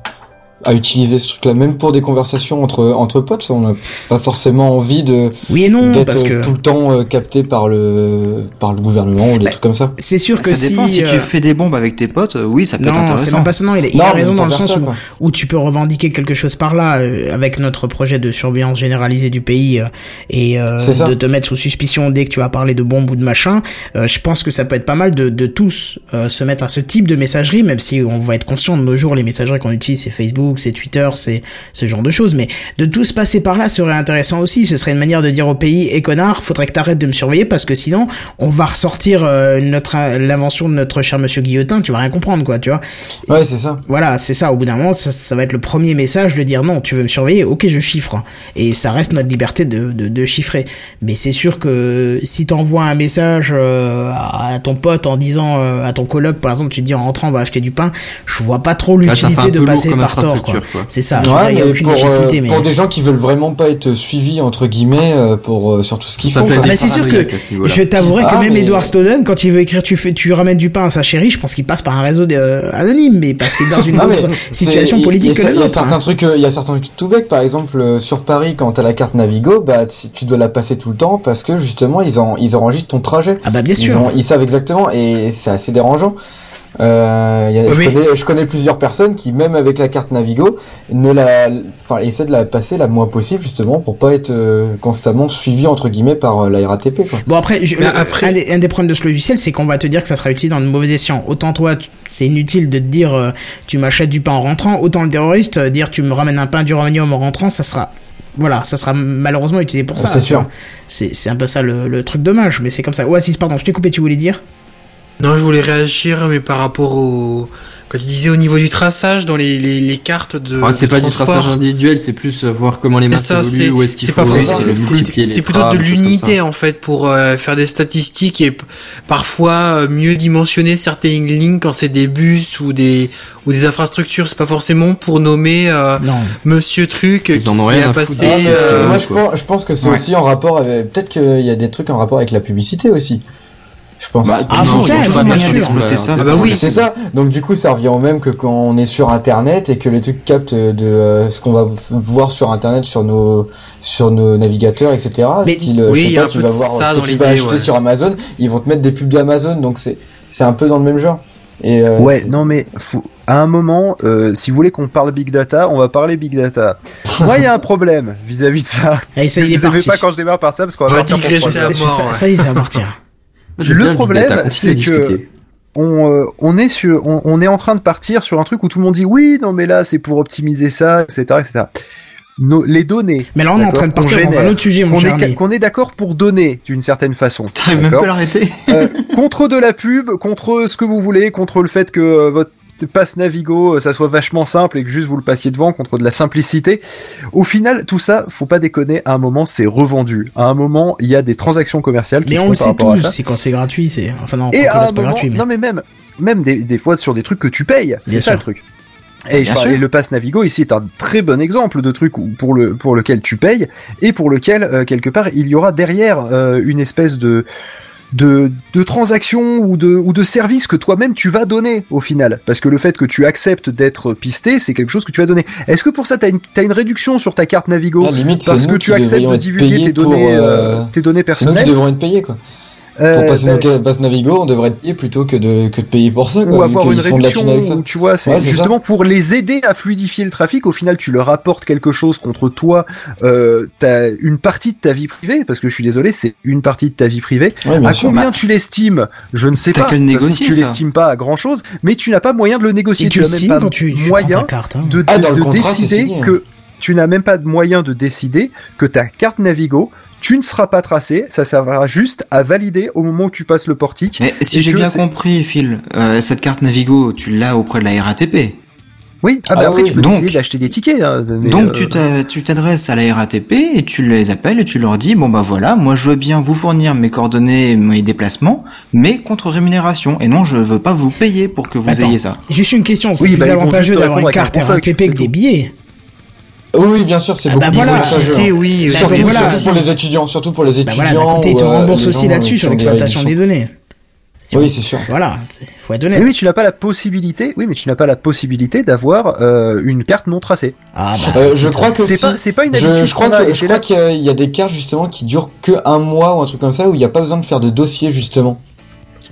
à utiliser ce truc-là, même pour des conversations entre entre potes. ça, On n'a pas forcément envie de oui et non, d'être parce que euh, tout le temps euh, capté par le par le gouvernement ou des Bah, trucs comme ça. c'est sûr que Ça dépend, si, euh, tu fais des bombes avec tes potes, euh, oui, ça peut être Non, c'est intéressant. même pas ça, non, il a, il Non, a raison dans le sens ça, où, où tu peux revendiquer quelque chose par là, euh, avec notre projet de surveillance généralisée du pays, euh, et euh, C'est de te mettre sous suspicion dès que tu vas parler de bombes ou de machin, euh, je pense que ça peut être pas mal de, de tous euh, se mettre à ce type de messagerie, même si on va être conscient de nos jours, les messageries qu'on utilise, c'est Facebook, c'est Twitter, c'est ce genre de choses, mais de tous passer par là serait intéressant aussi, ce serait une manière de dire au pays, et connard, faudrait que t'arrêtes de me surveiller, parce que sinon, on va ressortir euh, notre l'invention de notre cher monsieur Guillotin, tu vas rien comprendre, quoi, tu vois. Ouais, c'est ça. Voilà, c'est ça. Au bout d'un moment, ça, ça va être le premier message de dire non, tu veux me surveiller, ok, je chiffre. Et ça reste notre liberté de, de, de chiffrer. Mais c'est sûr que si t'envoies un message euh, à ton pote en disant euh, à ton coloc, par exemple, tu te dis en rentrant, on va acheter du pain, je vois pas trop fait l'utilité de passer par tort. Quoi. infrastructure, quoi. C'est ça. Ouais, dire, il y a mais aucune pour, euh, légitimité. mais... pour des gens qui veulent vraiment pas être suivis entre guillemets euh, pour euh, sur tout ce qu'ils font. Ah, mais c'est sûr que ce je t'avouerai que Ah, même mais- Edward Snowden, quand il veut écrire tu fais tu ramènes du pain à sa chérie, je pense qu'il passe par un réseau euh, anonyme, mais parce qu'il est dans une autre situation politique il y que il y a certains trucs, euh, il y a certains trucs tout bêtes. Par exemple, euh, sur Paris, quand t'as la carte Navigo, bah tu dois la passer tout le temps parce que justement ils en ils enregistrent ton trajet. Ah bah bien Ils, sûr. ont- ils savent exactement et c'est assez dérangeant. Euh, il y a- Ouais, je, connais, je connais plusieurs personnes qui, même avec la carte Navigo, ne la, enfin, essaient de la passer la moins possible justement pour pas être euh, constamment suivi entre guillemets par euh, la RATP. Quoi. Bon après, je- euh, après- Un, des, un des problèmes de ce logiciel, c'est qu'on va te dire que ça sera utilisé dans de mauvais escients. Autant toi, c'est inutile de te dire euh, tu m'achètes du pain en rentrant, autant le terroriste euh, dire tu me ramènes un pain d'uranium en rentrant, ça sera voilà, ça sera malheureusement utilisé pour ça. C'est sûr. C'est c'est un peu ça le, le truc dommage, mais c'est comme ça. Oasis, pardon, je t'ai coupé, tu voulais dire? Non, je voulais réagir, mais par rapport au Quand il disait au niveau du traçage dans les, les, les cartes de. Ah, c'est pas du traçage individuel, c'est plus euh, voir comment les masses ça, c'est évoluent, où est-ce qu'il faut pas euh, forcément le multiplier les c'est plutôt de l'unité en fait pour euh, faire des statistiques et parfois euh, mieux dimensionner certaines lignes quand c'est des bus ou des ou des infrastructures c'est pas forcément pour nommer euh, Non. monsieur truc Ils en ont qui rien a passé Ah, euh, moi, je pense, je pense que c'est Ouais. aussi en rapport avec. Peut-être qu'il y a des trucs en rapport avec la publicité aussi. Je pense. Bah, Ah, toujours, il y a peut-être, toujours bien moyen sûr. d'exploiter ça. Ah bah oui. c'est ça. Donc du coup, ça revient au même que quand on est sur Internet et que les trucs captent de euh, ce qu'on va voir sur Internet sur nos sur nos navigateurs, etc. Mais- Style, euh, oui, je sais il y a pas, un tu peu vas voir ça ce dans que tu vas acheter ouais. sur Amazon, ils vont te mettre des pubs d'Amazon, donc c'est c'est un peu dans le même genre. Et euh, Ouais, non mais faut- à un moment, euh, si vous voulez qu'on parle big data, on va parler big data. Moi, il y a un problème vis-à-vis de ça. Allez, ça y est, il est parti. pas quand je démarre par ça parce qu'on va digresser à. Ça, mort, ça- ouais. ça y est, ça va partir. J'aime Le problème, c'est que- on, euh, on est sur, on, on est en train de partir sur un truc où tout le monde dit oui, non mais là c'est pour optimiser ça, etc., etc. Nos, les données. Mais là, on est en train de qu'on partir dans un génère, autre sujet, mon qu'on cher est, ami. qu'on est d'accord pour donner d'une certaine façon. T'arrives même pas à l'arrêter. Euh, contre de la pub, contre ce que vous voulez, contre le fait que euh, votre passe Navigo, euh, ça soit vachement simple et que juste vous le passiez devant, contre de la simplicité. Au final, tout ça, faut pas déconner, à un moment, c'est revendu. À un moment, il y a des transactions commerciales qui Mais se on font le sait tous, c'est quand c'est gratuit, c'est. Enfin, non, Et à un moment, gratuit, mais. non mais même, même des, des fois sur des trucs que tu payes, c'est ça sûr. le truc. Et, je le pass Navigo ici est un très bon exemple de truc où- pour le pour lequel tu payes et pour lequel euh, quelque part il y aura derrière euh, une espèce de de, de transaction ou de ou de service que toi-même tu vas donner au final parce que le fait que tu acceptes d'être pisté c'est quelque chose que tu vas donner. Est-ce que pour ça t'as une t'as une réduction sur ta carte Navigo Ah, limite, parce que tu acceptes de divulguer payés tes pour, données euh, euh, tes données C'est nous qui personnelles devrons être payés quoi. Euh, Pour passer ben, nos passes Navigo, on devrait être payé plutôt que de que de payer pour ça quoi. ou avoir une de la réduction avec ça. ou tu vois c'est Ouais, justement pour les aider à fluidifier le trafic au final tu leur apportes quelque chose contre toi euh, t'as une partie de ta vie privée parce que je suis désolé c'est une partie de ta vie privée Ouais, à sûr. combien Bah, tu l'estimes? Je ne sais pas De façon, négocier, tu l'estimes pas à grand chose mais tu n'as pas moyen de le négocier Et tu n'as même pas quand tu, tu prends moyen ta carte. hein. de, Ah, de contrat, décider signé. que tu n'as même pas de moyen de décider que ta carte Navigo tu ne seras pas tracé, ça servira juste à valider au moment où tu passes le portique. Mais si j'ai bien c'est- compris, Phil, euh, cette carte Navigo, tu l'as auprès de la RATP. Oui, ah bah Ah après oui, tu peux donc- d'acheter des tickets. hein, Donc euh, tu t'a- tu t'adresses à la RATP et tu les appelles et tu leur dis bon bah voilà moi je veux bien vous fournir mes coordonnées et mes déplacements mais contre rémunération et non je veux pas vous payer pour que vous Attends. ayez ça. Juste une question, c'est Oui, plus bah, avantageux d'avoir une carte RATP que des billets. Oui, oui, bien sûr, c'est Ah beaucoup bah plus voilà. avantageux. Utilité, oui. Bah, Surtout, donc voilà. surtout pour les étudiants, surtout pour les Bah étudiants. voilà, d'un côté, ils te ou, remboursent aussi là-dessus sur des l'exploitation des données. C'est Oui, c'est sûr. Voilà, faut être honnête. Oui, mais tu n'as pas la possibilité. Oui, mais tu n'as pas la possibilité d'avoir euh, une carte non tracée. Ah bah, Euh, je crois que C'est si. pas, c'est pas une Je, habitude. je crois que je crois qu'il y a- il y a des cartes justement qui durent que un mois ou un truc comme ça où il n'y a pas besoin de faire de dossier justement.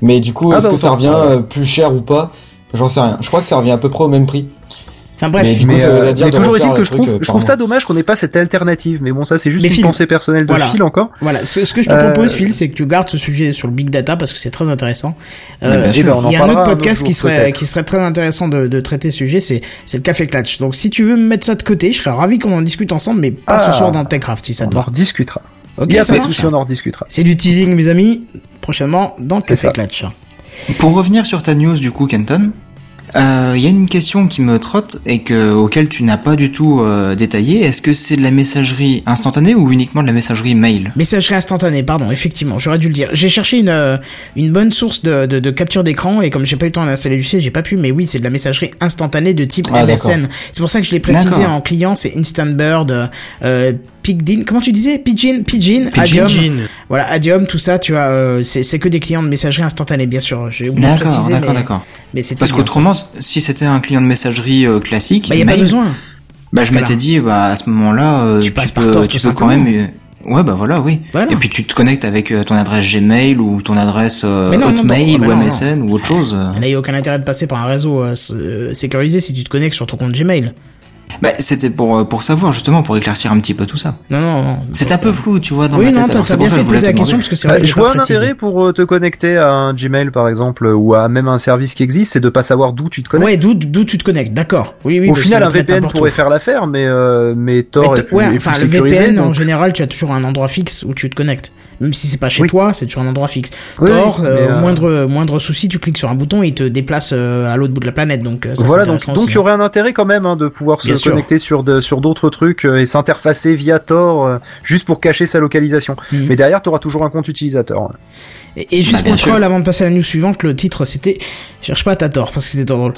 Mais du coup, Ah est-ce bah, que ça revient euh, plus cher ou pas? J'en sais rien. Je crois que ça revient à peu près au même prix. Enfin bref, Mais coup, mais, ça veut euh, dire mais de toujours est-il que je trouve, euh, je trouve par ça dommage qu'on n'ait pas cette alternative. Mais bon, ça c'est juste Mais une Phil, pensée personnelle de voilà. Phil encore. Voilà, ce, ce que je te Euh, propose, Phil, c'est que tu gardes ce sujet sur le big data parce que c'est très intéressant. Euh, sûr. Ben, il y a un autre un podcast qui serait peut-être. qui serait très intéressant de, de traiter ce sujet, c'est c'est le café clutch. Donc si tu veux me mettre ça de côté, je serais ravi qu'on en discute ensemble, mais pas Ah. ce soir dans Techcraft si ça te On en va. rediscutera. Ok, Il y a ça marche. souci, on en rediscutera. C'est du teasing, mes amis. Prochainement dans café clutch. Pour revenir sur ta news du coup Kenton, euh, il y a une question qui me trotte et que auquel tu n'as pas du tout euh, détaillé. Est-ce que c'est de la messagerie instantanée ou uniquement de la messagerie mail? Messagerie instantanée, pardon, effectivement, j'aurais dû le dire. J'ai cherché une, euh, une bonne source de, de, de capture d'écran et comme j'ai pas eu le temps d'installer du C, j'ai pas pu, mais oui, c'est de la messagerie instantanée de type Ah, MSN. C'est pour ça que je l'ai précisé en client, c'est Instant Bird, euh, Pigdin, comment tu disais? Pigeon, Pigeon, Pigeon. Adium. Voilà, Adium, tout ça, tu vois, euh, c'est que des clients de messagerie instantanée, bien sûr. J'ai oublié de D'accord, d'accord, mais- d'accord. Parce qu'autrement, si c'était un client de messagerie euh, classique, bah, y a pas besoin. bah je m'étais dit, bah à ce moment-là, euh, Tu tu, peux, tu peux quand même. euh, Ouais, bah voilà, oui. Voilà. Et puis tu te connectes avec euh, ton adresse Gmail ou ton adresse euh, non, Hotmail non, ou bah non, MSN ou autre chose. Il n'y a aucun intérêt de passer par un réseau euh, sécurisé si tu te connectes sur ton compte Gmail. Bah c'était pour euh, pour savoir justement pour éclairecir un petit peu tout ça. Non, non, non. C'est un peu flou, tu vois, dans Oui, ma non, tête. c'est pour bien ça fait que de je voulais la question parce que c'est vrai que je vois un intérêt pour euh, te connecter à un Gmail par exemple ou à même un service qui existe, c'est de pas savoir d'où tu te connectes. Ouais, d'où d'où tu te connectes, d'accord. Oui, oui. Au final, un VPN pourrait faire l'affaire, mais euh, mais Tor Mais est plus, ouais, est enfin, plus le sécurisé. VPN, en général, tu as toujours un endroit fixe où tu te connectes. Même si c'est pas chez Oui. toi, c'est toujours un endroit fixe. Oui, Thor, euh, euh, moindre moindre souci, tu cliques sur un bouton et il te déplace euh, à l'autre bout de la planète. Donc ça, voilà, donc il y aurait un intérêt quand même hein, de pouvoir se Bien sûr. connecter sur de, sur d'autres trucs euh, et s'interfacer via Tor euh, juste pour cacher sa localisation. Mhm. Mais derrière, tu auras toujours un compte utilisateur. hein. Et, et juste Bah, pour troll, avant de passer à la news suivante, le titre c'était Cherche pas ta tort parce que c'était drôle.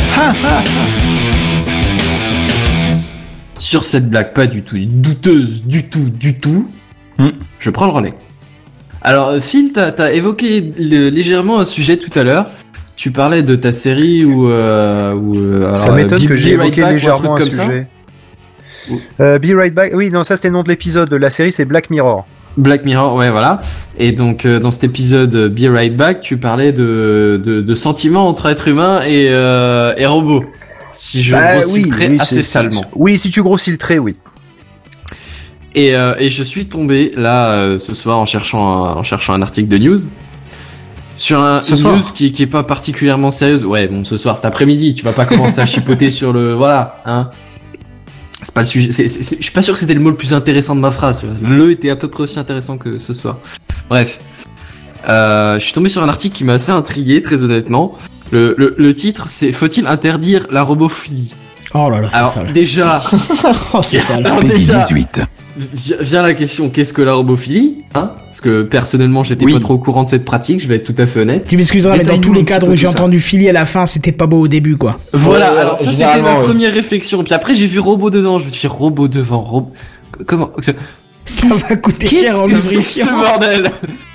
Sur cette blague pas du tout douteuse, du tout, du tout, Hmm. je prends le relais. Alors, euh, Phil, t'as as évoqué légèrement un sujet tout à l'heure. Tu parlais de ta série où... Euh, où euh, alors, ça m'étonne que j'ai Right évoqué Back ou légèrement un, truc comme ça. sujet. Euh, Be Right Back. Oui, non, ça c'était le nom de l'épisode. La série c'est Black Mirror. Black Mirror, ouais, voilà. Et donc, euh, dans cet épisode Be Right Back, tu parlais de, de, de sentiments entre êtres humains et, euh, et robots. Si je Bah, grossis le trait oui, assez salement. Oui, si tu grossis le trait, oui. Et, euh, et je suis tombé là euh, ce soir en cherchant un, en cherchant un article de news sur un, Ce une soir news qui, qui est pas particulièrement sérieuse. Ouais, bon, ce soir, cet après-midi, tu vas pas commencer à chipoter sur le voilà, hein. C'est pas le sujet. c'est- c'est- c'est- je suis pas sûr que c'était le mot le plus intéressant de ma phrase. Le était à peu près aussi intéressant que ce soir. Bref, euh, je suis tombé sur un article qui m'a assez intrigué, très honnêtement. Le, le, le titre, c'est Faut-il interdire la robophilie? Oh là là, c'est Alors sale. déjà, Oh, c'est sale. alors déjà, vi- vient la question qu'est-ce que la robophilie hein? Parce que personnellement, j'étais Oui. pas trop au courant de cette pratique. Je vais être tout à fait honnête. Tu m'excuseras, mais dans tous les cadres où j'ai entendu Philly à la fin, c'était pas beau au début, quoi. Voilà. Ouais, alors ça, c'était ma ouais. première réflexion. Puis après, j'ai vu robot dedans. Je me suis dit robot devant. Robot. Comment Ça va coûter cher en Qu'est-ce que c'est que lubrifiant. ce bordel?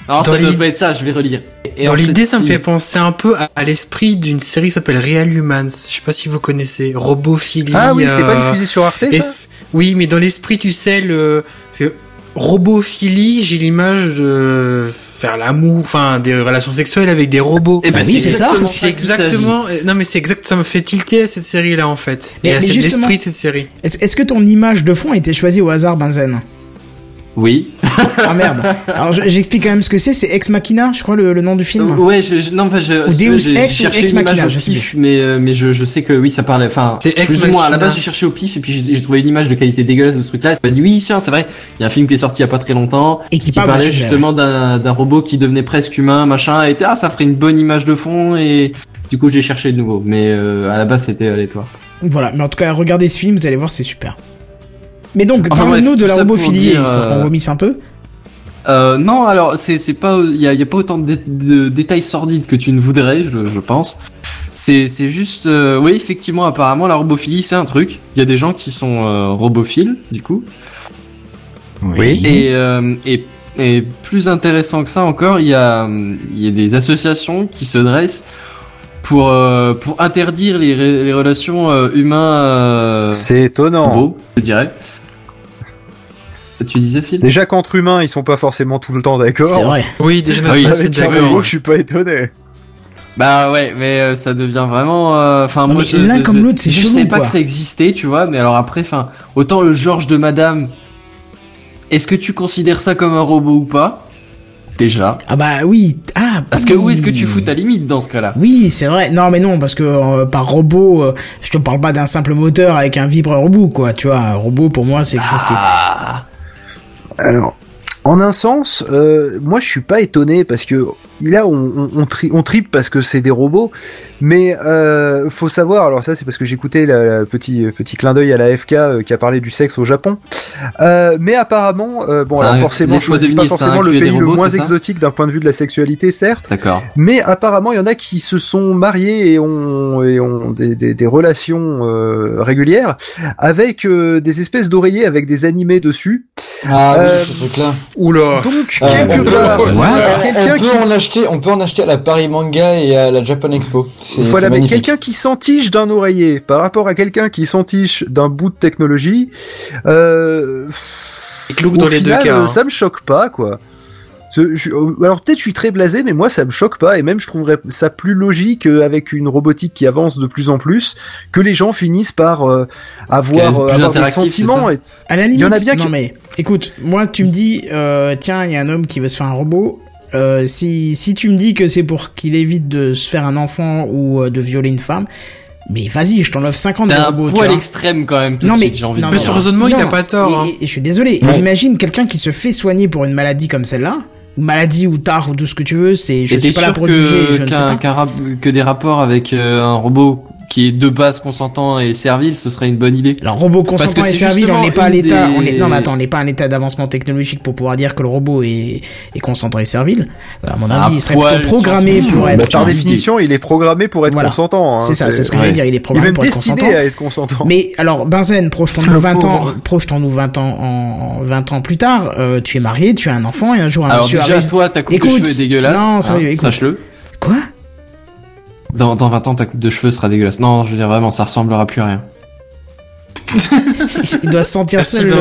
Alors Dans ça doit pas être ça. Je vais relire. Et Dans l'idée, ça me fait penser un peu à, à l'esprit d'une série qui s'appelle Real Humans. Je sais pas si vous connaissez. Robophilie. Ah oui, c'était pas euh, diffusé sur Arte, ça? Oui, mais dans l'esprit, tu sais, le... parce que Robophilie, j'ai l'image de faire l'amour, enfin, des relations sexuelles avec des robots. Eh ben, Bah oui, c'est ça. exactement C'est exactement, euh, non mais c'est exact, ça me fait tilter à cette série-là en fait. Mais- et à l'esprit de cette série. Est-ce est-ce que ton image de fond a été choisie au hasard, Benzen? Oui. Ah merde. Alors je- j'explique quand même ce que c'est. C'est Ex Machina, je crois le, le nom du film. Ouais, je, je- non, enfin, je, Ou Deus j'ai Ex ou cherché Ex une image Machina, au je sais pif, mais, euh, mais je, je sais que oui, ça parlait, enfin, C'est Ex plus ou moins, à la Machina. base, j'ai cherché au pif, et puis j'ai trouvé une image de qualité dégueulasse de ce truc-là, et ça m'a dit, oui, tiens, c'est vrai, il y a un film qui est sorti il y a pas très longtemps, Et qui qui parle parlait justement d'un d'un robot qui devenait presque humain, machin, et était, ah, ça ferait une bonne image de fond, et du coup, j'ai cherché de nouveau, mais euh, à la base, c'était aléatoire. Voilà. Mais en tout cas, regardez ce film, vous allez voir, c'est super. Mais donc, Enfin, parle-nous de la robophilie, dire, histoire qu'on euh, vomisse un peu. Euh, non, alors c'est c'est pas il y a, y a pas autant de, dé- de détails sordides que tu ne voudrais, je, je pense. C'est c'est juste euh, oui effectivement apparemment la robophilie c'est un truc. Il y a des gens qui sont euh, robophiles du coup. Oui. Et, euh, et et plus intéressant que ça encore, il y a il y a des associations qui se dressent pour euh, pour interdire les, relations euh, humains euh, C'est étonnant. robots, je dirais. Tu disais Phil Déjà qu'entre humains, ils sont pas forcément tout le temps d'accord. C'est vrai. Oui, déjà Ah oui, Avec je suis pas étonné. Bah ouais, mais euh, ça devient vraiment. euh, Enfin, moi, je, l'un je- comme je- l'autre, c'est Je savais pas quoi. que ça existait, tu vois. Mais alors après, enfin, autant le Georges de Madame. Est-ce que tu considères ça comme un robot ou pas? Déjà. Ah bah oui. Ah. Parce que où oui. est-ce que tu fous ta limite dans ce cas-là? Oui, c'est vrai. Non, mais non, parce que euh, par robot, euh, je te parle pas d'un simple moteur avec un vibre robot, quoi. Tu vois, un robot pour moi, c'est quelque chose qui. Alors, en un sens, euh, moi je suis pas étonné parce que là on, on, on, tri- on tripe parce que c'est des robots, mais euh, faut savoir. Alors ça c'est parce que j'écoutais le petit petit clin d'œil à la FK euh, qui a parlé du sexe au Japon. Euh, mais apparemment, euh, bon alors forcément, je choisis pas forcément le pays le moins exotique d'un point de vue de la sexualité, certes. D'accord. Mais apparemment, il y en a qui se sont mariés et ont, et ont des, des, des relations euh, régulières avec euh, des espèces d'oreillers avec des animés dessus. Ah oui, Euh, ce truc-là. Oula. Donc, Euh, quelque on peut- part, on- voilà, on- peut qui en acheter, on peut en acheter à la Paris Manga et à la Japan Expo. C'est Voilà, mais quelqu'un qui s'entiche d'un oreiller par rapport à quelqu'un qui s'entiche d'un bout de technologie, euh, au dans les deux final, cas. euh, hein. ça me choque pas, quoi. Euh, alors peut-être je suis très blasé, mais moi ça me choque pas, et même je trouverais ça plus logique euh, avec une robotique qui avance de plus en plus, que les gens finissent par euh, avoir, euh, avoir des sentiments. Et... À la limite, y en a bien non qui- mais écoute, moi tu me dis, euh, tiens, il y a un homme qui veut se faire un robot. Euh, si si tu me dis que c'est pour qu'il évite de se faire un enfant ou euh, de violer une femme, mais vas-y, je t'en offre 50 des T'as un robots. poil extrême quand même tout Non, de mais- suite, j'ai envie non, de Mais ce raisonnement, il n'a pas tort. Et, hein. et- et je suis désolé. Ouais. Imagine quelqu'un qui se fait soigner pour une maladie comme celle-là. maladie ou tard ou tout ce que tu veux, c'est je suis pas là sûr pour juger, je que, ne sais pas. que des rapports avec euh, un robot qui est de base consentant et servile, ce serait une bonne idée. Alors robot Parce consentant que et servile, on n'est pas à l'état, des- on est non mais attends, on n'est pas à un état d'avancement technologique pour pouvoir dire que le robot est, est consentant et servile. À mon avis, il serait plutôt programmé pour Bah, être. Bah, par définition, il est programmé pour être Voilà. consentant. hein. C'est ça, c'est ce que je ouais. veux dire, il est Il est programmé même pour être destiné consentant. à être consentant. Mais alors, Benzen, projetons-nous Le 20 ans, projetons-nous 20 ans en, 20 ans plus tard, euh, tu es marié, tu as un enfant et un jour un Alors monsieur déjà, arrive. toi, ta coupe Écoute, de cheveux est dégueulasse. non, sérieux, hein, écoute. Sache-le. Quoi? Dans, dans 20 ans, ta coupe de cheveux sera dégueulasse. Non, je veux dire vraiment, ça ressemblera plus à rien. Il doit se sentir seul.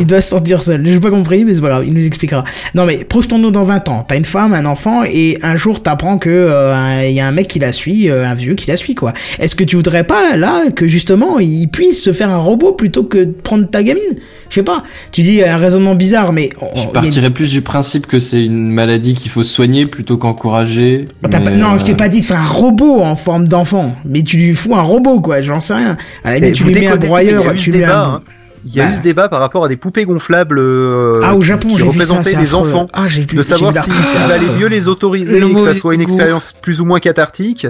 Il doit se sentir seul. J'ai pas compris, mais c'est pas grave, il nous expliquera. Non mais projetons-nous dans 20 ans. T'as une femme, un enfant, et un jour t'apprends que euh, il y a un mec qui la suit, euh, un vieux qui la suit quoi. Est-ce que tu voudrais pas là que justement il puisse se faire un robot plutôt que de prendre ta gamine? Je sais pas. Tu dis un raisonnement bizarre, mais on- Je une- partirais plus du principe que c'est une maladie qu'il faut soigner plutôt qu'encourager. Mais, pas- Non, je t'ai euh, pas dit de faire un robot en forme d'enfant, mais tu lui fous un robot quoi. J'en sais rien. À la limite, tu lui mets un broyeur, il y a eu tu ce lui mets débat, un. hein. Il y a Bah. eu ce débat par rapport à des poupées gonflables euh, Ah, au qui- Japon, qui ça, représentaient c'est des affreux. enfants. Ah, de savoir vu si s'il valait mieux les autoriser, Le que ça soit une expérience plus ou moins cathartique,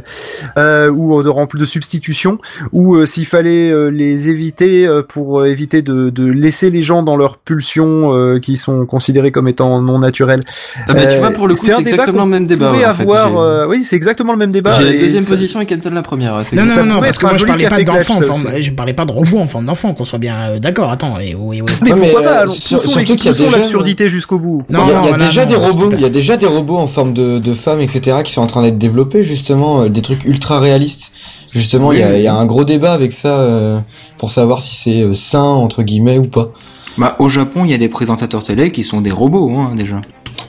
euh, ou de rempli de substitution, ou euh, s'il fallait euh, les éviter euh, pour éviter de, de laisser les gens dans leurs pulsions euh, qui sont considérées comme étant non naturelles. Ah bah, tu vois, pour le coup, c'est exactement le même débat. avoir, euh, oui, c'est exactement le même débat. J'ai la et deuxième ça- position et Kenton la première. Non, non, ça non, parce que moi je parlais pas café d'enfant en clutch, ça forme, aussi. je parlais pas de robot en forme d'enfant, qu'on soit bien euh, d'accord. Attends, et oui, oui. Mais Ouais, mais, pourquoi pas euh, sur- poussons, surtout qu'il y a déjà- l'absurdité jusqu'au bout? Non, il y a, non, il y a voilà, déjà non, des robots, il y a déjà des robots en forme de, de femmes, etc., qui sont en train d'être développés justement, euh, des trucs ultra réalistes. Justement, il y, a, il y a un gros débat avec ça euh, pour savoir si c'est euh, sain entre guillemets ou pas. Bah, au Japon, il y a des présentateurs télé qui sont des robots, hein, déjà.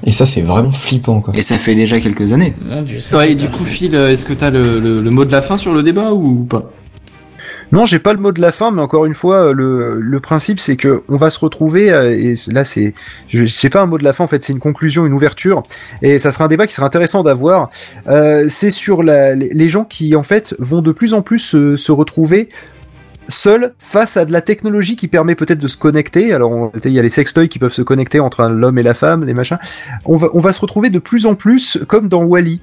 Et ça, c'est vraiment flippant, quoi. Et ça fait déjà quelques années. Mon Dieu, ça Ouais, fait et du coup, Phil, euh, est-ce que t'as le, le, le mot de la fin sur le débat ou pas? Non, j'ai pas le mot de la fin, mais encore une fois, le, le principe c'est que on va se retrouver euh, et là c'est, c'est pas un mot de la fin en fait, c'est une conclusion, une ouverture, et ça sera un débat qui sera intéressant d'avoir. Euh, c'est sur les gens qui en fait vont de plus en plus se, retrouver seuls face à de la technologie qui permet peut-être de se connecter. Alors il y a les sextoys qui peuvent se connecter entre l'homme et la femme, les machins. On va on va se retrouver de plus en plus comme dans Wally.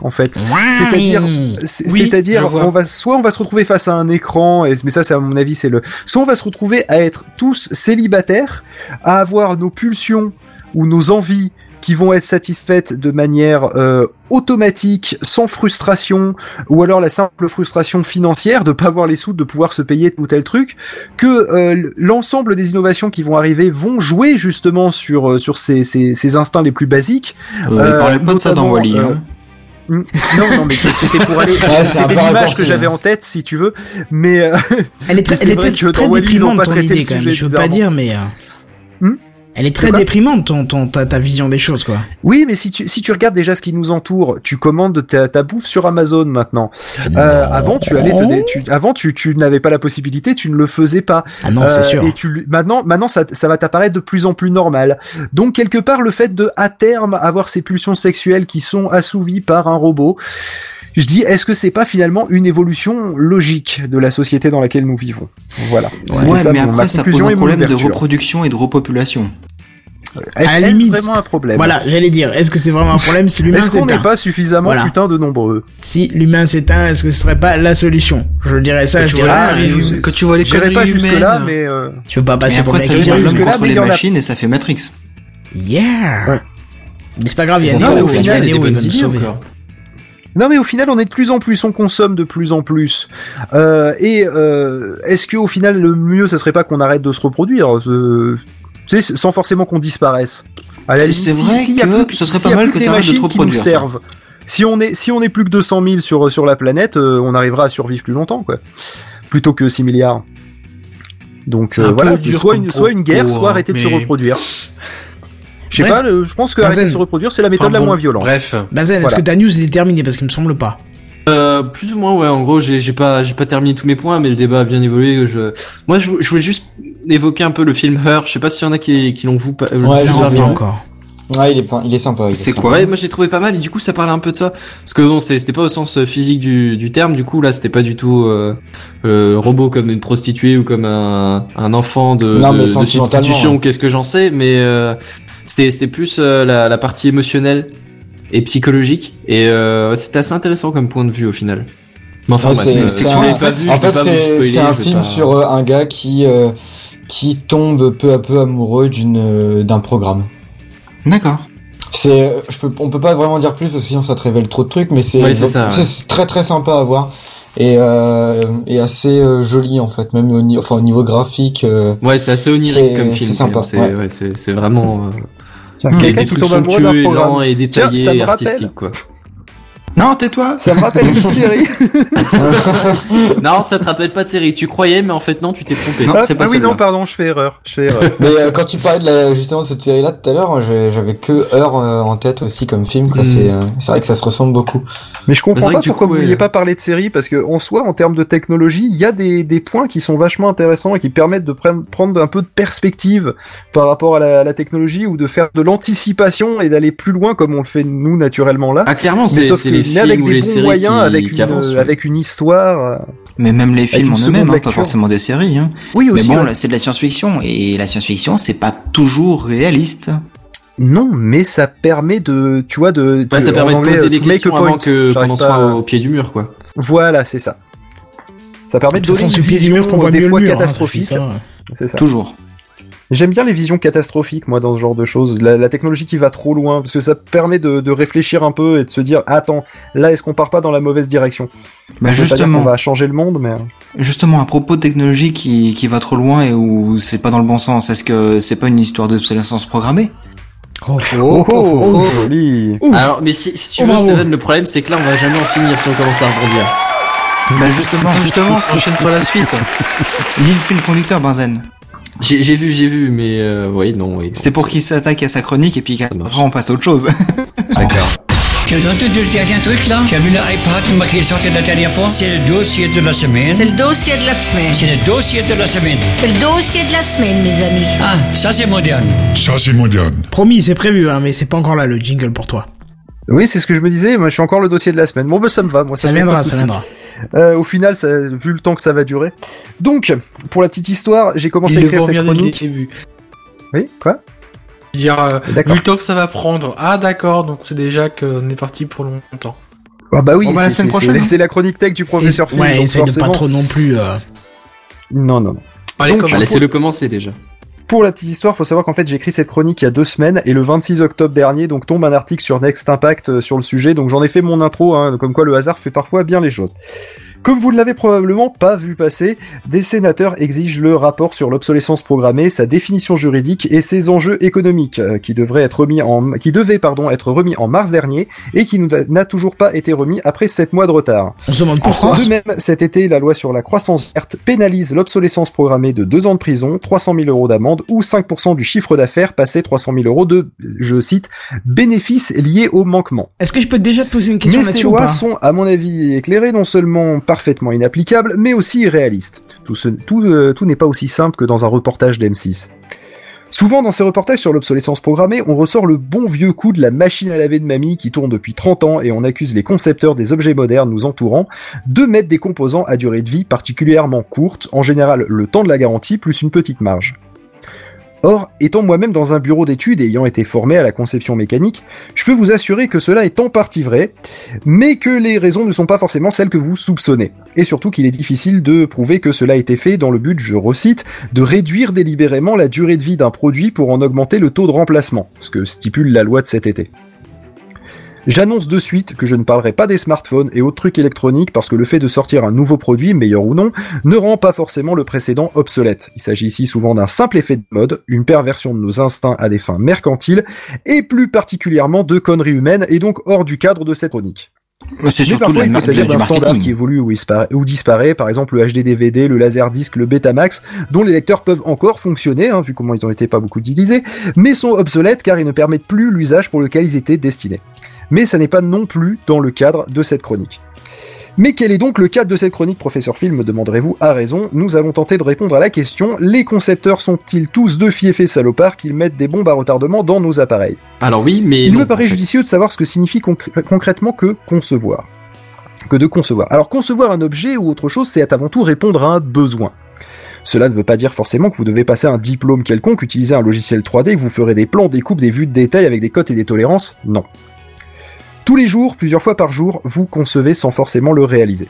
En fait, c'est-à-dire, Oui, c'est-à-dire, on va soit on va se retrouver face à un écran, et, mais ça, c'est à mon avis, c'est le. Soit on va se retrouver à être tous célibataires, à avoir nos pulsions ou nos envies qui vont être satisfaites de manière euh, automatique, sans frustration, ou alors la simple frustration financière de pas avoir les sous, de pouvoir se payer tel ou tel truc, que euh, l'ensemble des innovations qui vont arriver vont jouer justement sur euh, sur ces, ces, ces instincts les plus basiques. Euh, il parlait pas de ça dans Wally, hein. Hmm. Non, non, mais c'était pour aller. Ouais, c'est un c'était peu l'image que j'avais en tête, si tu veux. Mais euh, Elle est très, elle est vrai très, que très dans ils ont pas ton traité le idée quand même. sujet Je veux pas dire, mais. euh, Hmm? Elle est très déprimante ton, ton ta, ta vision des choses quoi. oui, mais si tu si tu regardes déjà ce qui nous entoure, tu commandes ta, ta bouffe sur Amazon maintenant. Euh, avant, tu allais te, dé- tu, avant tu tu n'avais pas la possibilité, tu ne le faisais pas. Ah non, Euh, c'est sûr. Et tu maintenant maintenant ça ça va t'apparaître de plus en plus normal. Donc quelque part le fait de à terme avoir ces pulsions sexuelles qui sont assouvies par un robot. Je dis, est-ce que c'est pas finalement une évolution logique de la société dans laquelle nous vivons? Voilà. Ouais, ça, mais après, ça pose un problème de reproduction et de repopulation. Est-ce À limite, vraiment un problème? Voilà, j'allais dire, est-ce que c'est vraiment un problème si l'humain Est-ce qu'on s'éteint n'est pas suffisamment Voilà. putain de nombreux? Si l'humain s'éteint, est-ce que ce serait pas la solution? Je dirais ça, Quand je tu vois dirais. ah, quand tu vois les conneries pas jusque là, mais euh, Tu veux pas Mais passer pour après, ça jusque l'homme contre mais il les y a- machines et ça fait Matrix. Yeah Ouais. Mais c'est pas grave, il y a final, final des Neo, il bonnes va nous sauver. Non mais au final on est de plus en plus, on consomme de plus en plus. Euh, et euh, est-ce que au final le mieux, ça serait pas qu'on arrête de se reproduire, euh, tu sais, sans forcément qu'on disparaisse? C'est si- vrai a que plus- ce serait pas mal que les t'arrêtes de te reproduire, servent. Si on est si on est plus que 200 000 sur sur la planète, euh, on arrivera à survivre plus longtemps quoi, plutôt que 6 milliards. Donc euh, voilà, soit une, soit une guerre, soit hein, arrêter de se reproduire. Je sais pas, le- je pense que arrêter de se reproduire, c'est la méthode Enfin, la bon, moins violente. Bref. Bazen, est-ce Voilà. que ta news est terminée Parce qu'il me semble pas. Euh, plus ou moins ouais en gros j'ai j'ai pas j'ai pas terminé tous mes points mais le débat a bien évolué je moi je, vou- je voulais juste évoquer un peu le film Her je sais pas s'il y en a qui qui l'ont vu pas- le Ouais, vu je l'ai bien. encore. Ouais, il est, pas- il est sympa. C'est quoi? Ouais, moi j'ai trouvé pas mal et du coup ça parlait un peu de ça parce que bon c'était pas au sens euh, physique du, du terme du coup là c'était pas du tout euh, euh, robot comme une prostituée ou comme un, un enfant de, Non, de, de substitution ouais. qu'est-ce que j'en sais mais euh, C'était c'était plus euh, la, la partie émotionnelle et psychologique et euh, c'était assez intéressant comme point de vue au final. Mais enfin, Ouais, bref, c'est- euh, c'est si vous un- l'avez pas vu, en je fait, c'est un film pas- sur euh, un gars qui euh, qui tombe peu à peu amoureux d'une euh, d'un programme. D'accord. C'est, je peux, on peut pas vraiment dire plus parce que sinon ça te révèle trop de trucs, mais c'est, Ouais, c'est ça, ouais. c'est très très sympa à voir et euh, et assez euh, joli en fait, même au niveau, enfin au niveau graphique. euh, Ouais, c'est assez onirique C'est- comme c'est film. sympa, C'est ouais. ouais, c'est c'est vraiment euh, Tiens, quelqu'un des trucs somptueux, et Tiens, détaillés, et rappelle. artistiques quoi. Non, tais-toi. Ça me rappelle une série. non, ça te rappelle pas de série. Tu croyais, mais en fait non, tu t'es trompé. Non, ah, c'est pas ah oui, non, pardon, je fais erreur. Je fais erreur. Mais euh, quand tu parlais de la, justement de cette série-là tout à l'heure, j'ai- j'avais que Heure euh, en tête aussi comme film. Quoi. Mm. C'est, euh, c'est vrai que ça se ressemble beaucoup. Mais je comprends pas pourquoi coup, vous vouliez pas parler de série parce que en soi, en termes de technologie, il y a des, des points qui sont vachement intéressants et qui permettent de pre- prendre un peu de perspective par rapport à la, à la technologie ou de faire de l'anticipation et d'aller plus loin comme on le fait nous naturellement là. Ah clairement, mais c'est mais films avec ou des les bons séries moyens, qui, avec qui une avancent. ouais. avec une histoire. euh, Mais même les films en eux-mêmes, hein, pas forcément des séries. Hein. Oui Mais aussi. bon, ouais. là, c'est de la science-fiction et la science-fiction, c'est pas toujours réaliste. Non, mais ça permet de, tu vois, de. Ouais, ça en permet de anglais, poser euh, des questions avant que qu'on soit à- au pied du mur, quoi. Voilà, c'est ça. Ça permet de De donner façon, une du mur qu'on vision voit des fois mur. hein, catastrophique. ça, ça. C'est ça. Toujours. J'aime bien les visions catastrophiques, moi, dans ce genre de choses. La, la technologie qui va trop loin, parce que ça permet de, de réfléchir un peu et de se dire, attends, là, est-ce qu'on part pas dans la mauvaise direction? Bah justement, qu'on va changer le monde, mais justement, à propos de technologie qui, qui va trop loin et où c'est pas dans le bon sens, est-ce que c'est pas une histoire d'obsolescence programmée? Oh. oh, oh, oh, joli. Alors, mais si, si tu Oh, veux. Steven, le problème c'est que là on va jamais en finir si on commence à rebondir. Bah justement, Justement, on s'enchaîne sur la suite. lis le fil conducteur, Benzen. J'ai j'ai vu, j'ai vu, mais euh, oui, non, oui. C'est pour qu'il s'attaque à sa chronique et puis Ça marche. on passe à autre chose. Tu as entendu le dernier truc là Tu as vu l'iPad qui est sorti la dernière fois? C'est le dossier de la semaine. C'est le dossier de la semaine. C'est le dossier de la semaine. C'est le dossier de la semaine, mes amis. Ah, ça c'est moderne. Ça, c'est moderne. Promis, c'est prévu, hein, mais c'est pas encore là le jingle pour toi. Oui, c'est ce que je me disais. Moi, je suis encore le dossier de la semaine. Bon, bah, ça me va. Moi, Ça me met viendra, ça viendra. Euh, au final, ça, vu le temps que ça va durer. Donc, pour la petite histoire, j'ai commencé Il à le écrire cette bien dès le chronique. début. Oui, quoi Dire, euh, D'accord. vu le temps que ça va prendre. Ah d'accord, donc c'est déjà qu'on est parti pour longtemps. Ah bah oui, bah, la c'est- semaine prochaine, c'est- hein. La chronique tech du professeur Phil. Ouais, donc essaye de pas forcément- trop non plus. euh, Non, non, non. Allez, Donc, Laissez-le commencer déjà. Pour la petite histoire, faut savoir qu'en fait j'ai écrit cette chronique il y a deux semaines et le 26 octobre dernier donc tombe un article sur Next Impact euh, sur le sujet donc j'en ai fait mon intro hein, comme quoi le hasard fait parfois bien les choses. Comme vous ne l'avez probablement pas vu passer, des sénateurs exigent le rapport sur l'obsolescence programmée, sa définition juridique et ses enjeux économiques euh, qui devraient être remis en qui devaient pardon être remis en mars dernier et qui n'a toujours pas été remis après sept mois de retard. On se demande pourquoi. De même, cet été, la loi sur la croissance verte pénalise l'obsolescence programmée de 2 ans de prison, 300 000 euros d'amende ou 5% du chiffre d'affaires passé 300 000 euros de, je cite, bénéfices liés au manquement. Est-ce que je peux déjà te poser une question Mais ces là-dessus ou lois sont, à mon avis, éclairées non seulement parfaitement inapplicables, mais aussi ce- tout, euh, tout n'est pas aussi simple que dans un reportage d'M6. Souvent, dans ces reportages sur l'obsolescence programmée, on ressort le bon vieux coup de la machine à laver de mamie qui tourne depuis 30 ans et on accuse les concepteurs des objets modernes nous entourant de mettre des composants à durée de vie particulièrement courte, en général le temps de la garantie plus une petite marge. Or, étant moi-même dans un bureau d'études et ayant été formé à la conception mécanique, je peux vous assurer que cela est en partie vrai, mais que les raisons ne sont pas forcément celles que vous soupçonnez. Et surtout qu'il est difficile de prouver que cela a été fait dans le but, je recite, de réduire délibérément la durée de vie d'un produit pour en augmenter le taux de remplacement, ce que stipule la loi de cet été. J'annonce de suite que je ne parlerai pas des smartphones et autres trucs électroniques parce que le fait de sortir un nouveau produit, meilleur ou non, ne rend pas forcément le précédent obsolète. Il s'agit ici souvent d'un simple effet de mode, une perversion de nos instincts à des fins mercantiles, et plus particulièrement de conneries humaines et donc hors du cadre de cette chronique. C'est surtout la il peut mar- s'agir du standard qui marketing. évolue ou, disparaît, ou disparaît, par exemple le HD DVD, le Laserdisc, le Betamax, dont les lecteurs peuvent encore fonctionner, hein, vu comment ils ont été pas beaucoup utilisés, mais sont obsolètes car ils ne permettent plus l'usage pour lequel ils étaient destinés. Mais ça n'est pas non plus dans le cadre de cette chronique. Mais quel est donc le cadre de cette chronique, professeur Phil, me demanderez-vous à raison Nous allons tenter de répondre à la question, les concepteurs sont-ils tous deux fiefés salopards qu'ils mettent des bombes à retardement dans nos appareils? Alors oui, mais il non, me paraît en fait. judicieux de savoir ce que signifie concr- concrètement que concevoir. Que de concevoir. Alors concevoir un objet ou autre chose, c'est avant tout répondre à un besoin. Cela ne veut pas dire forcément que vous devez passer un diplôme quelconque, utiliser un logiciel 3D, que vous ferez des plans, des coupes, des vues de détail avec des cotes et des tolérances. Non. Tous les jours, plusieurs fois par jour, vous concevez sans forcément le réaliser.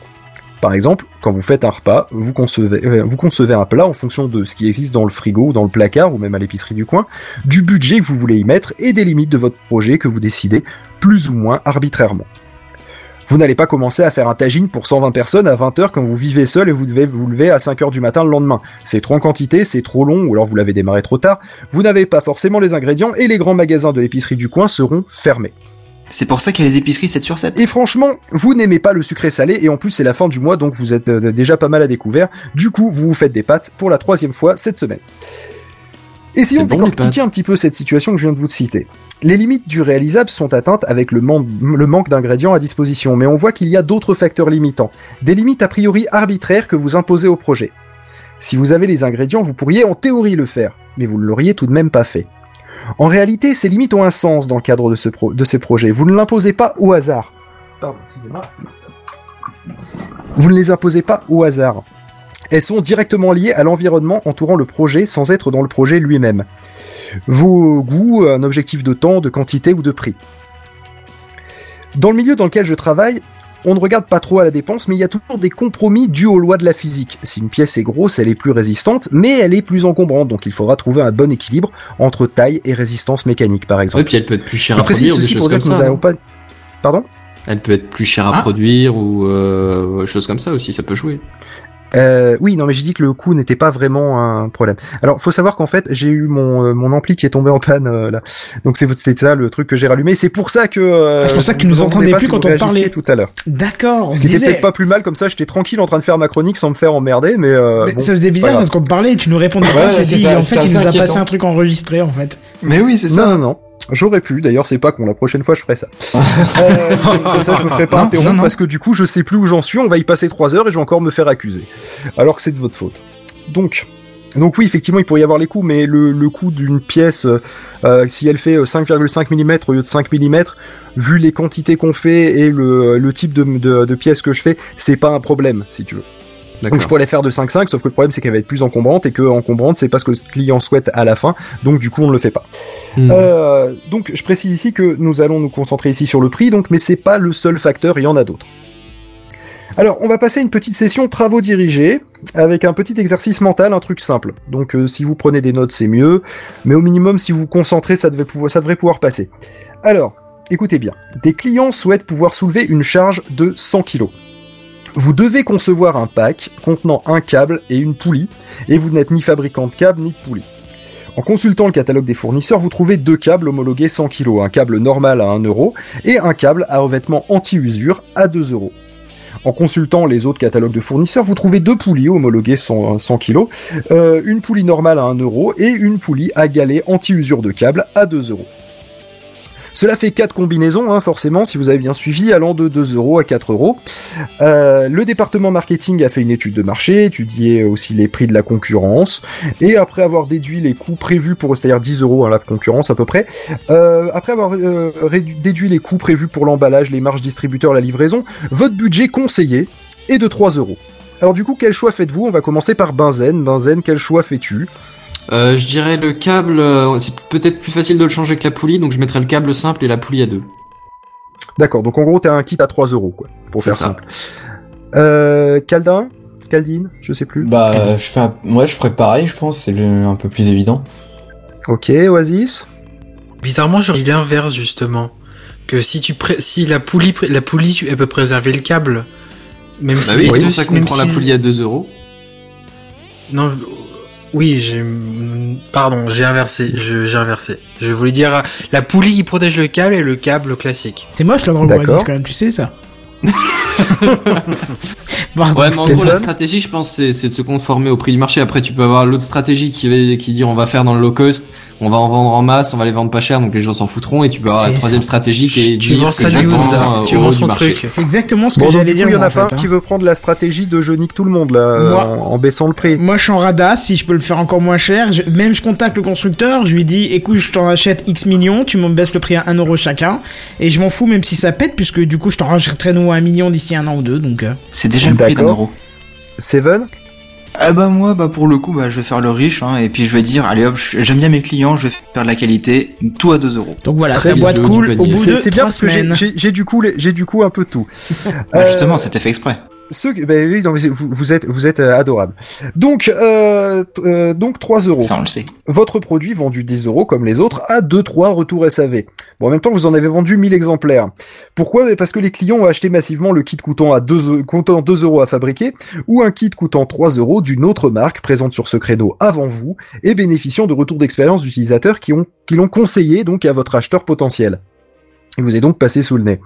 Par exemple, quand vous faites un repas, vous concevez, euh, un plat en fonction de ce qui existe dans le frigo dans le placard ou même à l'épicerie du coin, du budget que vous voulez y mettre et des limites de votre projet que vous décidez plus ou moins arbitrairement. Vous n'allez pas commencer à faire un tagine pour 120 personnes à 20h quand vous vivez seul et vous devez vous lever à 5h du matin le lendemain. C'est trop en quantité, c'est trop long ou alors vous l'avez démarré trop tard. Vous n'avez pas forcément les ingrédients et les grands magasins de l'épicerie du coin seront fermés. C'est pour ça qu'il y a les épiceries 7 sur 7. Et franchement, vous n'aimez pas le sucré salé et en plus c'est la fin du mois donc vous êtes euh, déjà pas mal à découvert. Du coup, vous vous faites des pâtes pour la troisième fois cette semaine. Essayons de bon, décortiquer un petit peu cette situation que je viens de vous citer. Les limites du réalisable sont atteintes avec le, man- le manque d'ingrédients à disposition, mais on voit qu'il y a d'autres facteurs limitants, des limites a priori arbitraires que vous imposez au projet. Si vous avez les ingrédients, vous pourriez en théorie le faire, mais vous ne l'auriez tout de même pas fait. En réalité, ces limites ont un sens dans le cadre de, ce pro- de ces projets. Vous ne l'imposez pas au hasard. Pardon, excusez-moi. Vous ne les imposez pas au hasard. Elles sont directement liées à l'environnement entourant le projet sans être dans le projet lui-même. Vos goûts, un objectif de temps, de quantité ou de prix. Dans le milieu dans lequel je travaille, on ne regarde pas trop à la dépense, mais il y a toujours des compromis dus aux lois de la physique. Si une pièce est grosse, elle est plus résistante, mais elle est plus encombrante, donc il faudra trouver un bon équilibre entre taille et résistance mécanique, par exemple. Ouais, puis elle peut être plus chère à produire ou des choses comme nous ça. n'allons non pas... Pardon? Elle peut être plus chère à Ah. produire ou euh, choses comme ça aussi, ça peut jouer. Euh, oui, non, mais j'ai dit que le coût n'était pas vraiment un problème. Alors, faut savoir qu'en fait, j'ai eu mon euh, mon ampli qui est tombé en panne euh, là. Donc c'est c'est ça le truc que j'ai rallumé. C'est pour ça que. euh, C'est pour ça que tu vous nous entendez entendais pas plus si quand on parlait. tout à l'heure. D'accord, Ce qui était peut-être pas plus mal comme ça. J'étais tranquille en train de faire ma chronique sans me faire emmerder, mais. Euh, Mais bon, ça faisait c'est bizarre parce qu'on te parlait et tu nous répondais Ouais, pas. c'est c'était- dit, en fait, il nous a passé un truc enregistré en fait. Mais oui, c'est Non, ça. non, non. J'aurais pu. D'ailleurs, c'est pas con. La prochaine fois, je ferai ça. euh, comme ça, je me ferai pas Non, interrompre non, non. parce que du coup, je sais plus où j'en suis. On va y passer trois heures et je vais encore me faire accuser. Alors que c'est de votre faute. Donc. Donc oui, effectivement, il pourrait y avoir les coûts, mais le, le coût d'une pièce, euh, euh, si elle fait euh, 5,5 mm au lieu de 5 mm, vu les quantités qu'on fait et le, le type de, de, de pièces que je fais, c'est pas un problème, si tu veux. Donc je pourrais les faire de 5,5, sauf que le problème c'est qu'elle va être plus encombrante et que encombrante c'est pas ce que le client souhaite à la fin, donc du coup on ne le fait pas. Hmm. Euh, donc je précise ici que nous allons nous concentrer ici sur le prix, donc mais c'est pas le seul facteur, il y en a d'autres. Alors on va passer à une petite session travaux dirigés avec un petit exercice mental, un truc simple. Donc euh, si vous prenez des notes c'est mieux, mais au minimum si vous vous concentrez ça, devait pouvoir, ça devrait pouvoir passer. Alors écoutez bien, des clients souhaitent pouvoir soulever une charge de 100 kg. Vous devez concevoir un pack contenant un câble et une poulie, et vous n'êtes ni fabricant de câble ni de poulie. En consultant le catalogue des fournisseurs, vous trouvez deux câbles homologués 100 kg, un câble normal à 1 euro et un câble à revêtement anti-usure à 2 euros. En consultant les autres catalogues de fournisseurs, vous trouvez deux poulies homologuées 100, 100 kg, euh, une poulie normale à 1 euro et une poulie à galet anti-usure de câble à 2 euros. Cela fait quatre combinaisons, hein, forcément, si vous avez bien suivi, allant de 2 euros à 4 euros. Euh, le département marketing a fait une étude de marché, étudié aussi les prix de la concurrence, et après avoir déduit les coûts prévus pour, c'est-à-dire 10 euros à la concurrence à peu près, euh, après avoir euh, déduit les coûts prévus pour l'emballage, les marges distributeurs, la livraison, votre budget conseillé est de 3 euros. Alors du coup, quel choix faites-vous? On va commencer par Benzen. Benzen, quel choix fais-tu? Euh, je dirais le câble, euh, c'est peut-être plus facile de le changer que la poulie, donc je mettrais le câble simple et la poulie à deux. D'accord, donc en gros, t'as un kit à 3 euros, quoi, pour faire ça. simple. Euh, Caldin Caldine Je sais plus. Bah, je fais un... moi, je ferais pareil, je pense, c'est le... un peu plus évident. Ok, Oasis Bizarrement, j'aurais dit l'inverse justement. Que si tu pré- si la poulie, la poulie, tu- elle peut préserver le câble. Même Bah si oui, c'est pour ça qu'on prend si- la poulie à 2 euros. Non, oui, j'ai, pardon, j'ai inversé, je- j'ai inversé. Je voulais dire, euh, la poulie qui protège le câble et le câble classique. C'est moche la drogue D'accord. Oasis quand même, tu sais ça. Pardon. Ouais, mais en gros, la stratégie, je pense, c'est de se conformer au prix du marché. Après, tu peux avoir l'autre stratégie qui, va, qui dit on va faire dans le low cost, on va en vendre en masse, on va les vendre pas cher, donc les gens s'en foutront. Et tu peux avoir la troisième ça. stratégie qui est Tu vends exactement, là. euh, tu vends son du truc. C'est exactement ce que Bon, j'allais du dire. il y en a pas en un fait, qui hein. veut prendre la stratégie de je nique tout le monde, là, euh, Moi- en, en baissant le prix. Moi, je suis en radar. Si je peux le faire encore moins cher, je- même je contacte le constructeur. Je lui dis, écoute, je t'en achète X millions, tu me baisses le prix à 1 euro chacun, et je m'en fous même si ça pète, puisque du coup, je t'en rachèterai nous à un million d'ici un an ou deux. Donc, euh, C'est déjà le prix d'un D'accord. euro. Seven Ah bah moi, bah pour le coup, bah je vais faire le riche, hein, et puis je vais dire, allez hop, je- j'aime bien mes clients, je vais faire de la qualité, tout à 2 euros. Donc voilà, Très bien, boîte cool au bout C'est de c'est bien trois parce que j'ai- semaines. j'ai j'ai du coup, les- j'ai du coup un peu tout. Bah, Euh, justement, c'était fait exprès. Ceux, que- oui, non, mais c'est- vous, vous êtes, vous êtes euh, adorable. Donc, euh, euh, donc 3 euros. Ça, on le sait. Votre produit vendu 10 euros comme les autres à 2-3 retours SAV. Bon, en même temps, vous en avez vendu 1000 exemplaires. Pourquoi? Parce que les clients ont acheté massivement le kit coûtant à 2, eu- coûtant 2 euros à fabriquer ou un kit coûtant 3 euros d'une autre marque présente sur ce créneau avant vous et bénéficiant de retours d'expérience d'utilisateurs qui ont, qui l'ont conseillé donc à votre acheteur potentiel. Il vous est donc passé sous le nez.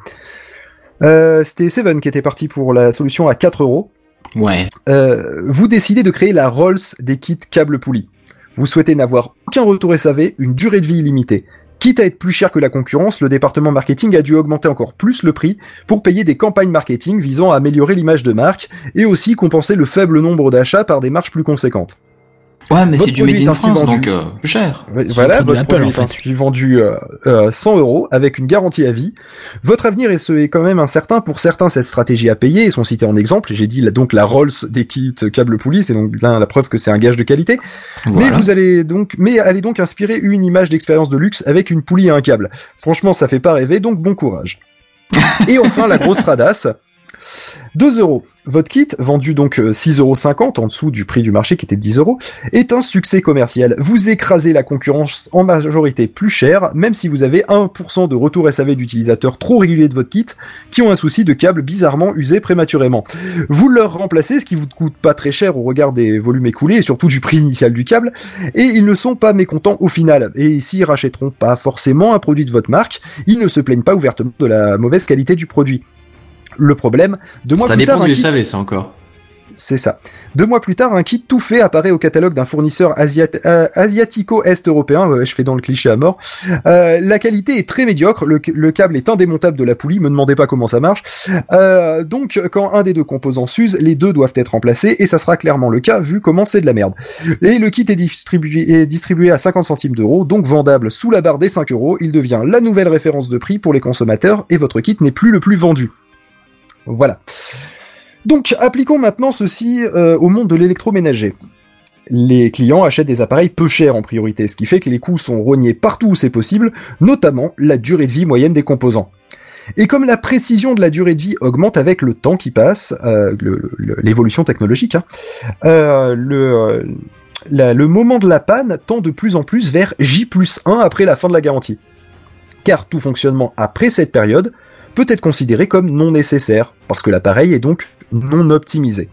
Euh, c'était Seven qui était parti pour la solution à 4 euros. Ouais. Euh, vous décidez de créer la Rolls des kits câbles poulies. Vous souhaitez n'avoir aucun retour SAV, une durée de vie illimitée. Quitte à être plus cher que la concurrence, le département marketing a dû augmenter encore plus le prix pour payer des campagnes marketing visant à améliorer l'image de marque et aussi compenser le faible nombre d'achats par des marges plus conséquentes. Ouais, mais c'est du made est in France, vendu. donc euh, plus cher. Voilà, votre produit en est fait. ainsi vendu euh, euh, 100 euros avec une garantie à vie. Votre avenir est, ce- est quand même incertain. Pour certains, cette stratégie à payer et sont cités en exemple. J'ai dit là, donc la Rolls des kits câbles poulies, c'est donc là la preuve que c'est un gage de qualité. Voilà. Mais vous allez donc, mais allez donc inspirer une image d'expérience de luxe avec une poulie et un câble. Franchement, ça fait pas rêver, donc bon courage. et enfin, la grosse radasse. 2 euros. Votre kit, vendu donc euh, 6,50 euros en dessous du prix du marché qui était de 10 euros, est un succès commercial. Vous écrasez la concurrence en majorité plus cher, même si vous avez 1% de retour SAV d'utilisateurs trop réguliers de votre kit qui ont un souci de câble bizarrement usé prématurément. Vous leur remplacez, ce qui vous coûte pas très cher au regard des volumes écoulés et surtout du prix initial du câble, et ils ne sont pas mécontents au final. Et s'ils rachèteront pas forcément un produit de votre marque, ils ne se plaignent pas ouvertement de la mauvaise qualité du produit. Le problème, deux mois Ça plus dépend tard, du kit- SAV, ça encore. c'est ça. Deux mois plus tard, un kit tout fait apparaît au catalogue d'un fournisseur asiat- euh, asiatico-est européen. Ouais, je fais dans le cliché à mort. Euh, la qualité est très médiocre. Le, le câble est indémontable de la poulie. Me demandez pas comment ça marche. Euh, donc, quand un des deux composants s'use, les deux doivent être remplacés et ça sera clairement le cas vu comment c'est de la merde. Et le kit est distribué, est distribué à 50 centimes d'euros, donc vendable sous la barre des 5 euros. Il devient la nouvelle référence de prix pour les consommateurs et votre kit n'est plus le plus vendu. Voilà. Donc, appliquons maintenant ceci euh, au monde de l'électroménager. Les clients achètent des appareils peu chers en priorité, ce qui fait que les coûts sont rognés partout où c'est possible, notamment la durée de vie moyenne des composants. Et comme la précision de la durée de vie augmente avec le temps qui passe, euh, l'évolution technologique, hein, euh, le, le moment de la panne tend de plus en plus vers J plus 1 après la fin de la garantie. Car tout fonctionnement après cette période peut être considéré comme non nécessaire, parce que l'appareil est donc non optimisé.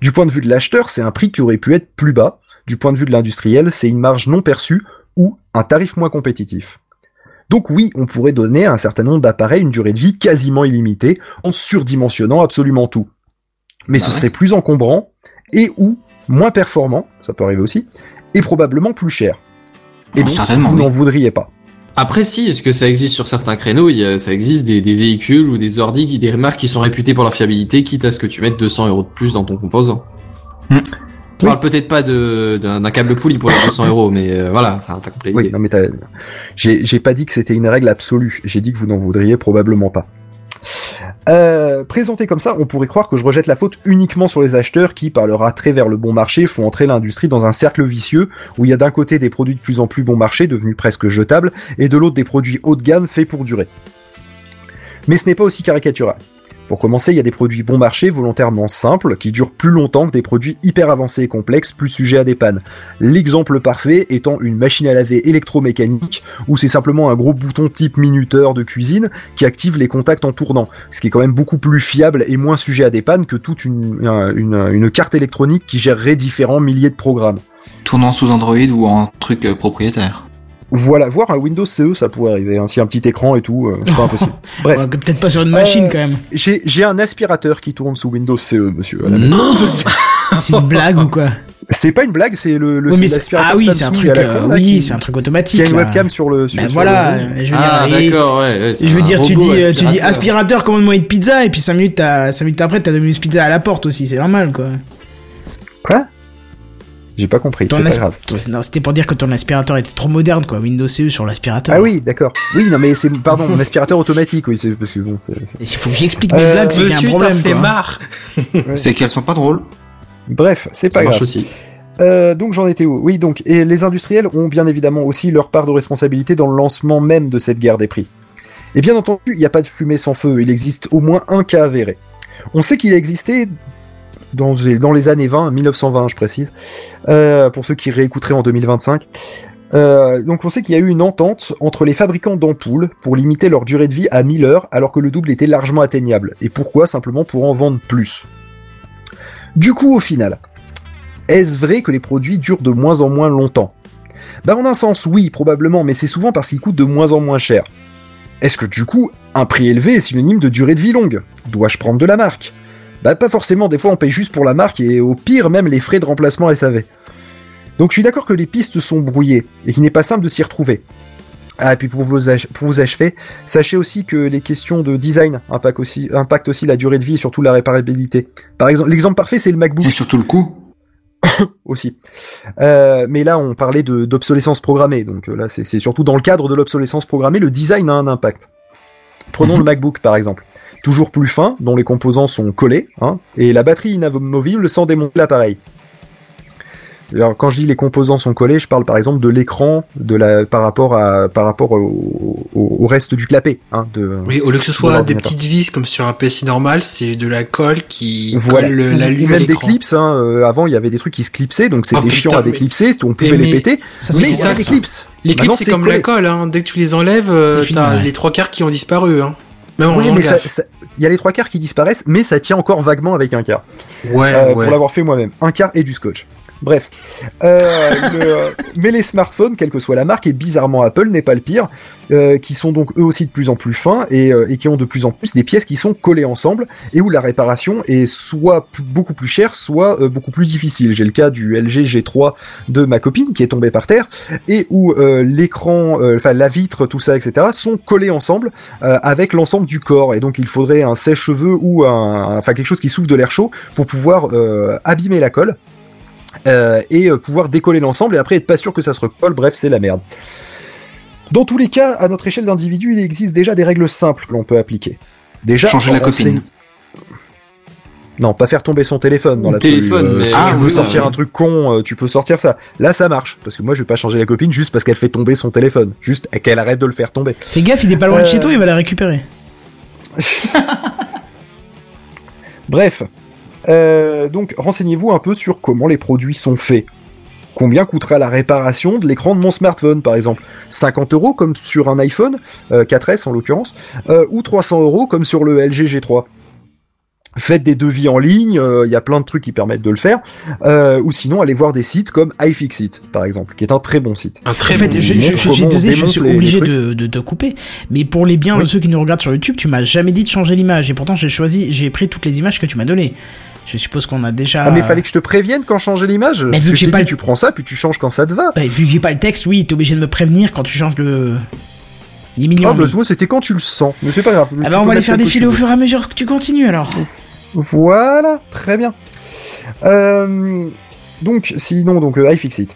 Du point de vue de l'acheteur, c'est un prix qui aurait pu être plus bas. Du point de vue de l'industriel, c'est une marge non perçue ou un tarif moins compétitif. Donc oui, on pourrait donner à un certain nombre d'appareils une durée de vie quasiment illimitée en surdimensionnant absolument tout. Mais ce Bah ouais. serait plus encombrant et ou moins performant, ça peut arriver aussi, et probablement plus cher. Et donc, vous oui. n'en voudriez pas. Après, si, est-ce que ça existe sur certains créneaux? Il y a, Ça existe des, des véhicules ou des ordi, qui, des marques qui sont réputées pour leur fiabilité, quitte à ce que tu mettes 200 euros de plus dans ton composant. Hmm. Je parle peut-être pas de d'un câble poulie pour les 200 euros, mais euh, voilà, ça t'as compris. Oui, non mais j'ai pas dit que c'était une règle absolue. J'ai dit que vous n'en voudriez probablement pas. Euh, présenté comme ça, on pourrait croire que je rejette la faute uniquement sur les acheteurs qui, par leur attrait vers le bon marché, font entrer l'industrie dans un cercle vicieux où il y a d'un côté des produits de plus en plus bon marché, devenus presque jetables, et de l'autre des produits haut de gamme faits pour durer. Mais ce n'est pas aussi caricatural. Pour commencer, il y a des produits bon marché volontairement simples qui durent plus longtemps que des produits hyper avancés et complexes plus sujets à des pannes. L'exemple parfait étant une machine à laver électromécanique où c'est simplement un gros bouton type minuteur de cuisine qui active les contacts en tournant, ce qui est quand même beaucoup plus fiable et moins sujet à des pannes que toute une, un- une, une carte électronique qui gérerait différents milliers de programmes. Tournant sous Android ou en truc euh, propriétaire. Voilà, voir un Windows CE ça pourrait arriver, hein, s'il y a un petit écran et tout, euh, c'est pas impossible. Bref, Ouais, Peut-être pas sur une machine Euh, quand même. j'ai j'ai un aspirateur qui tourne sous Windows CE, monsieur. Non C'est une blague ou quoi C'est pas une blague, c'est le, le Oui, Ah oui, c'est un truc. euh, con, là, oui, c'est un truc qui automatique. a une là. webcam sur le. Sur, Ben sur voilà, le- je veux Ah, dire, d'accord, ouais. Je veux un dire, tu robot dis, euh, tu dis aspirateur. aspirateur, commande-moi une pizza, et puis 5 minutes, t'as- cinq minutes après, t'as Domino's Pizza à la porte aussi, c'est normal, quoi. Quoi? J'ai pas compris, c'est pas grave. c'était pour dire que ton aspirateur était trop moderne, quoi. Windows CE sur l'aspirateur. Ah oui, d'accord. Oui, non mais c'est pardon, mon aspirateur automatique, oui, c'est parce que bon. s'il faut que j'explique mes Euh, blagues, c'est qu'il y a un problème, quoi. marre. C'est qu'elles sont pas drôles. Bref, c'est pas marche grave. aussi. Euh, donc j'en étais où? Oui, donc et les industriels ont bien évidemment aussi leur part de responsabilité dans le lancement même de cette guerre des prix. Et bien entendu, il n'y a pas de fumée sans feu. Il existe au moins un cas avéré. On sait qu'il a existé dans, les années 20, 1920 je précise, euh, pour ceux qui réécouteraient en 2025. Euh, donc on sait qu'il y a eu une entente entre les fabricants d'ampoules pour limiter leur durée de vie à 1000 heures alors que le double était largement atteignable. Et pourquoi? Simplement pour en vendre plus. Du coup au final, est-ce vrai que les produits durent de moins en moins longtemps? Bah en un sens oui probablement mais c'est souvent parce qu'ils coûtent de moins en moins cher. Est-ce que du coup un prix élevé est synonyme de durée de vie longue? Dois-je prendre de la marque? Bah pas forcément, des fois on paye juste pour la marque et au pire même les frais de remplacement SAV. Donc je suis d'accord que les pistes sont brouillées et qu'il n'est pas simple de s'y retrouver. Ah, et puis pour vous, ach- pour vous achever, sachez aussi que les questions de design impactent aussi, impactent aussi la durée de vie et surtout la réparabilité. Par exemple, l'exemple parfait c'est le MacBook Et surtout le coût. aussi. Euh, mais là on parlait de- d'obsolescence programmée, donc euh, là c'est c'est surtout dans le cadre de l'obsolescence programmée, le design a un impact. Prenons le MacBook par exemple. Toujours plus fin, dont les composants sont collés, hein, et la batterie inamovible sans démonter l'appareil. Alors, quand je dis les composants sont collés, je parle par exemple de l'écran, de la par rapport à par rapport au, au- au reste du clapet, hein, de. Oui, au lieu que ce de soit des petites vis comme sur un PC normal, c'est de la colle qui Voilà. colle la lumière même des l'écran. clips, hein, euh, avant il y avait des trucs qui se clipsaient, donc c'était Oh, chiant putain, à déclipser, on pouvait mais- les péter. Ça, mais ça, des clips. Les clips, c'est comme collé. la colle, hein. Dès que tu les enlèves, euh, t'as ouais. les trois quarts qui ont disparu, hein. Même en Oui, mais ça- ça- il y a les trois quarts qui disparaissent, mais ça tient encore vaguement avec un quart. Ouais, Euh, ouais. Pour l'avoir fait moi-même. Un quart et du scotch. Bref. Euh, le- mais les smartphones, quelle que soit la marque, et bizarrement Apple n'est pas le pire, euh, qui sont donc eux aussi de plus en plus fins et, euh, qui ont de plus en plus des pièces qui sont collées ensemble et où la réparation est soit beaucoup plus chère, soit euh, beaucoup plus difficile. J'ai le cas du LG G3 de ma copine qui est tombé par terre et où euh, l'écran, euh, enfin la vitre, tout ça, etc. sont collés ensemble euh, avec l'ensemble du corps et donc il faudrait un sèche-cheveux ou un, enfin quelque chose qui souffle de l'air chaud pour pouvoir euh, abîmer la colle euh, et euh, pouvoir décoller l'ensemble et après être pas sûr que ça se recolle. Bref, c'est la merde. Dans tous les cas, à notre échelle d'individu, il existe déjà des règles simples que l'on peut appliquer. Déjà, Changer la copine. Non, pas faire tomber son téléphone dans la Téléphone, rue, mais- si Ah, tu veux oui, sortir oui. un truc con, euh, tu peux sortir ça. Là, ça marche parce que moi, je vais pas changer la copine juste parce qu'elle fait tomber son téléphone, juste qu'elle arrête de le faire tomber. Fais gaffe, il est pas loin de Euh, chez toi, il va la récupérer. Bref, Euh, donc renseignez-vous un peu sur comment les produits sont faits. Combien coûtera la réparation de l'écran de mon smartphone, par exemple? 50 euros comme sur un iPhone, euh, 4S en l'occurrence, euh, ou 300 euros comme sur le LG G3. Faites des devis en ligne, euh, il y a plein de trucs qui permettent de le faire, euh, ou sinon allez voir des sites comme iFixit, par exemple, qui est un très bon site. Un très en fait, bon je, je, je, suis désolé, je obligé de, de, de couper. Mais pour les biens Oui. de ceux qui nous regardent sur YouTube, tu m'as jamais dit de changer l'image. Et pourtant, j'ai choisi, j'ai pris toutes les images que tu m'as données. Je suppose qu'on a déjà. Ah mais fallait que je te prévienne quand changer l'image. vu Parce que que j'ai pas le- tu prends ça puis tu changes quand ça te va. Bah, vu que j'ai pas le texte, oui, t'es obligé de me prévenir quand tu changes le. Il est mignon. Ah bah moi c'était quand tu le sens, mais c'est pas grave. Ah bah, on va les faire défiler au fur et à mesure que tu continues alors. Voilà, très bien. Euh, donc, sinon, donc euh, iFixit.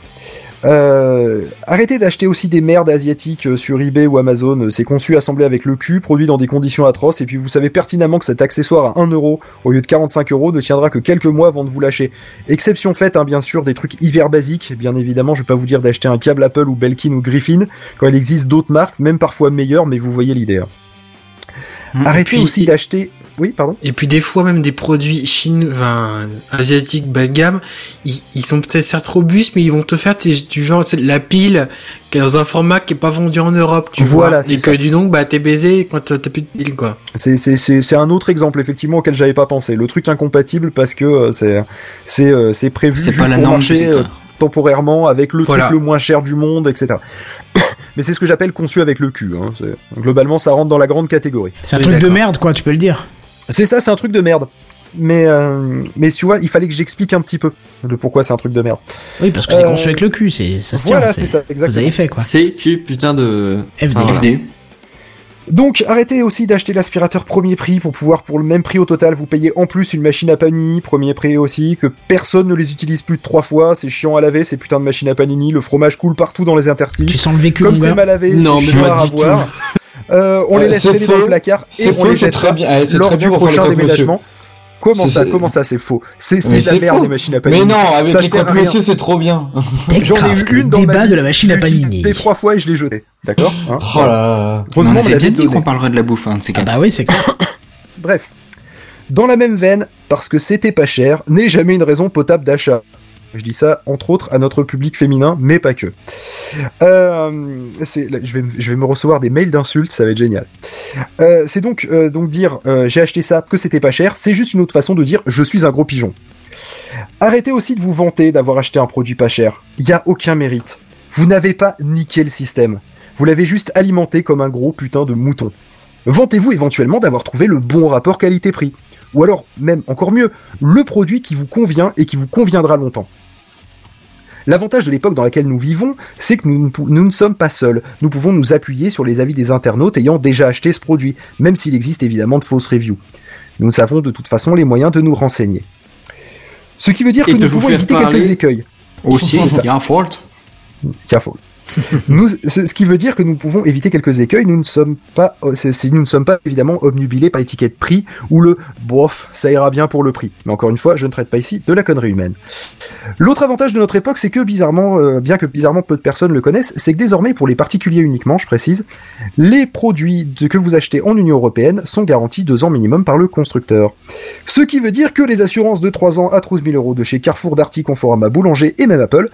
Euh, arrêtez d'acheter aussi des merdes asiatiques euh, sur eBay ou Amazon. C'est conçu, assemblé avec le cul, produit dans des conditions atroces, et puis vous savez pertinemment que cet accessoire à 1 euro au lieu de 45 euros ne tiendra que quelques mois avant de vous lâcher. Exception faite, hein, bien sûr, des trucs hyper basiques. Bien évidemment, je vais pas vous dire d'acheter un câble Apple ou Belkin ou Griffin, quand il existe d'autres marques, même parfois meilleures, mais vous voyez l'idée. hein. Mmh. Arrêtez puis, aussi d'acheter. Oui, pardon. Et puis des fois même des produits chinois, enfin asiatiques bas de gamme, ils, ils sont peut-être certes robustes, mais ils vont te faire tes- du genre tu sais, la pile qui est dans un format qui est pas vendu en Europe, tu Voilà, vois. c'est Et ça. que du donc bah t'es baisé quand t'as plus de pile quoi. C'est c'est c'est c'est un autre exemple effectivement auquel j'avais pas pensé. Le truc incompatible parce que euh, c'est c'est euh, c'est prévu C'est juste pas la pour norme marcher euh, temporairement avec le Voilà. truc le moins cher du monde, etc. Mais c'est ce que j'appelle conçu avec le cul. Hein. C'est- Globalement, ça rentre dans la grande catégorie. C'est un Oui, truc de merde, quoi, tu peux le dire. C'est ça, c'est un truc de merde. Mais mais mais tu vois, il fallait que j'explique un petit peu de pourquoi c'est un truc de merde. Oui, parce que c'est Euh, conçu avec le cul, c'est, ça se voilà, tient. c'est c'est- ça, Vous exactement. avez fait, quoi. C'est que putain de. FD. Ah, voilà. FD. Donc arrêtez aussi d'acheter l'aspirateur premier prix pour pouvoir pour le même prix au total vous payer en plus une machine à panini premier prix aussi que personne ne les utilise plus de trois fois c'est chiant à laver ces putains de machines à panini le fromage coule partout dans les Tu interstices sens le vécu, comme c'est mal lavé Non, c'est mais chiant pas à du avoir Euh, on Euh, les laisse traîner dans faux. le placard et C'est on faux, les c'est jettera très bien. C'est lors très du bien pour faire le prochain déménagement Comment ça c'est- Comment ça C'est faux. C'est de la merde faux. les machines à panini. Mais non, avec Ça les croque monsieur, c'est trop bien. J'en ai eu une dans ma débat de la machine à panini. utilisée trois fois et je l'ai jetée. D'accord hein Oh là Heureusement, on avait bien dit qu'on parlerait de la bouffe, hein, de ces Ah quatre. bah oui, c'est clair. Bref. Dans la même veine, parce que c'était pas cher, n'est jamais une raison potable d'achat. Je dis ça, entre autres, à notre public féminin, mais pas que. Euh, je, vais, me recevoir des mails d'insultes, ça va être génial. Euh, c'est donc, euh, dire j'ai acheté ça que c'était pas cher, c'est juste une autre façon de dire je suis un gros pigeon. Arrêtez aussi de vous vanter d'avoir acheté un produit pas cher. Il y a aucun mérite. Vous n'avez pas niqué le système. Vous l'avez juste alimenté comme un gros putain de mouton. Vantez-vous éventuellement d'avoir trouvé le bon rapport qualité-prix. Ou alors, même encore mieux, le produit qui vous convient et qui vous conviendra longtemps. L'avantage de l'époque dans laquelle nous vivons, c'est que nous, ne pou- nous ne sommes pas seuls. Nous pouvons nous appuyer sur les avis des internautes ayant déjà acheté ce produit, même s'il existe évidemment de fausses reviews. Nous avons de toute façon les moyens de nous renseigner. Ce qui veut dire Et que nous pouvons éviter quelques écueils. Aussi, il y a un fault. ce qui veut dire que nous pouvons éviter quelques écueils. Nous ne sommes pas, euh, c'est- nous ne sommes pas évidemment obnubilés par l'étiquette prix ou le bof, ça ira bien pour le prix. Mais encore une fois, je ne traite pas ici de la connerie humaine. L'autre avantage de notre époque, c'est que bizarrement, euh, bien que bizarrement peu de personnes le connaissent, c'est que désormais pour les particuliers uniquement, je précise, les produits que vous achetez en Union Européenne sont garantis deux ans minimum par le constructeur. Ce qui veut dire que les assurances de 3 ans à 12 000 euros de chez Carrefour, Darty, Conforama, Boulanger et même Apple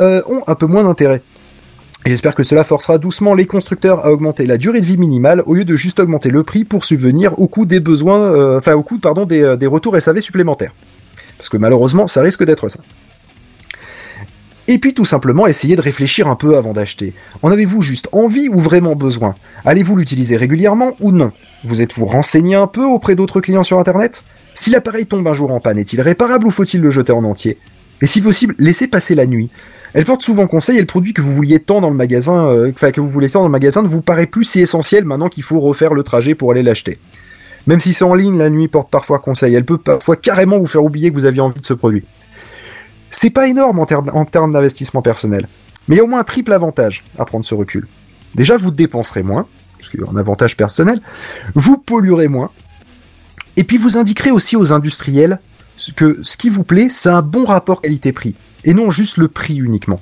euh, ont un peu moins d'intérêt. J'espère que cela forcera doucement les constructeurs à augmenter la durée de vie minimale au lieu de juste augmenter le prix pour subvenir au coût des besoins, euh, enfin au coût euh, des retours SAV supplémentaires. Parce que malheureusement, ça risque d'être ça. Et puis tout simplement, essayez de réfléchir un peu avant d'acheter. En avez-vous juste envie ou vraiment besoin? Allez-vous l'utiliser régulièrement ou non? Vous êtes-vous renseigné un peu auprès d'autres clients sur Internet? Si l'appareil tombe un jour en panne, est-il réparable ou faut-il le jeter en entier? Et si possible, laissez passer la nuit. Elle porte souvent conseil et le produit que vous vouliez tant dans le magasin, euh, enfin que vous voulez tant dans le magasin ne vous paraît plus si essentiel maintenant qu'il faut refaire le trajet pour aller l'acheter. Même si c'est en ligne, la nuit porte parfois conseil. Elle peut parfois carrément vous faire oublier que vous aviez envie de ce produit. C'est pas énorme en termes en termes d'investissement personnel, mais il y a au moins un triple avantage à prendre ce recul. Déjà, vous dépenserez moins, ce qui est un avantage personnel, vous polluerez moins, et puis vous indiquerez aussi aux industriels que ce qui vous plaît, c'est un bon rapport qualité-prix, et non juste le prix uniquement.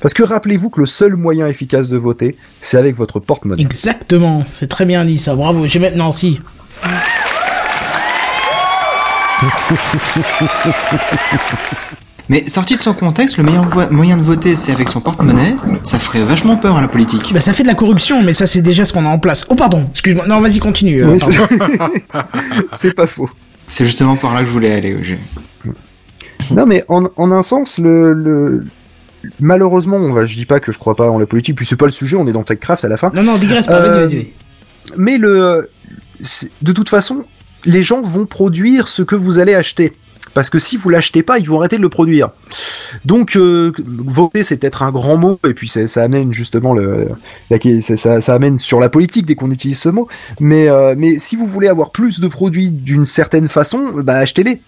Parce que rappelez-vous que le seul moyen efficace de voter, c'est avec votre porte-monnaie. Exactement, c'est très bien dit ça, bravo. J'ai maintenant si. Mais sorti de son contexte, le meilleur moyen de voter, c'est avec son porte-monnaie. Ça ferait vachement peur à la politique. Bah ça fait de la corruption, mais ça c'est déjà ce qu'on a en place. Oh pardon, excuse-moi. Non, vas-y, continue. euh, Oui, c'est pas faux. C'est justement par là que je voulais aller. je- Non, mais en, en un sens, le, le- malheureusement, on va, je dis pas que je crois pas en la politique, puis c'est pas le sujet, on est dans TechCraft à la fin. Non, non, digresse pas, Euh, vas-y, vas-y. vas-y. Mais le, de toute façon, les gens vont produire ce que vous allez acheter. Parce que si vous l'achetez pas, ils vont arrêter de le produire. Donc, euh, voter, c'est peut-être un grand mot, et puis ça, ça amène justement le, ça, ça, amène sur la politique dès qu'on utilise ce mot. Mais, euh, mais si vous voulez avoir plus de produits d'une certaine façon, bah achetez-les.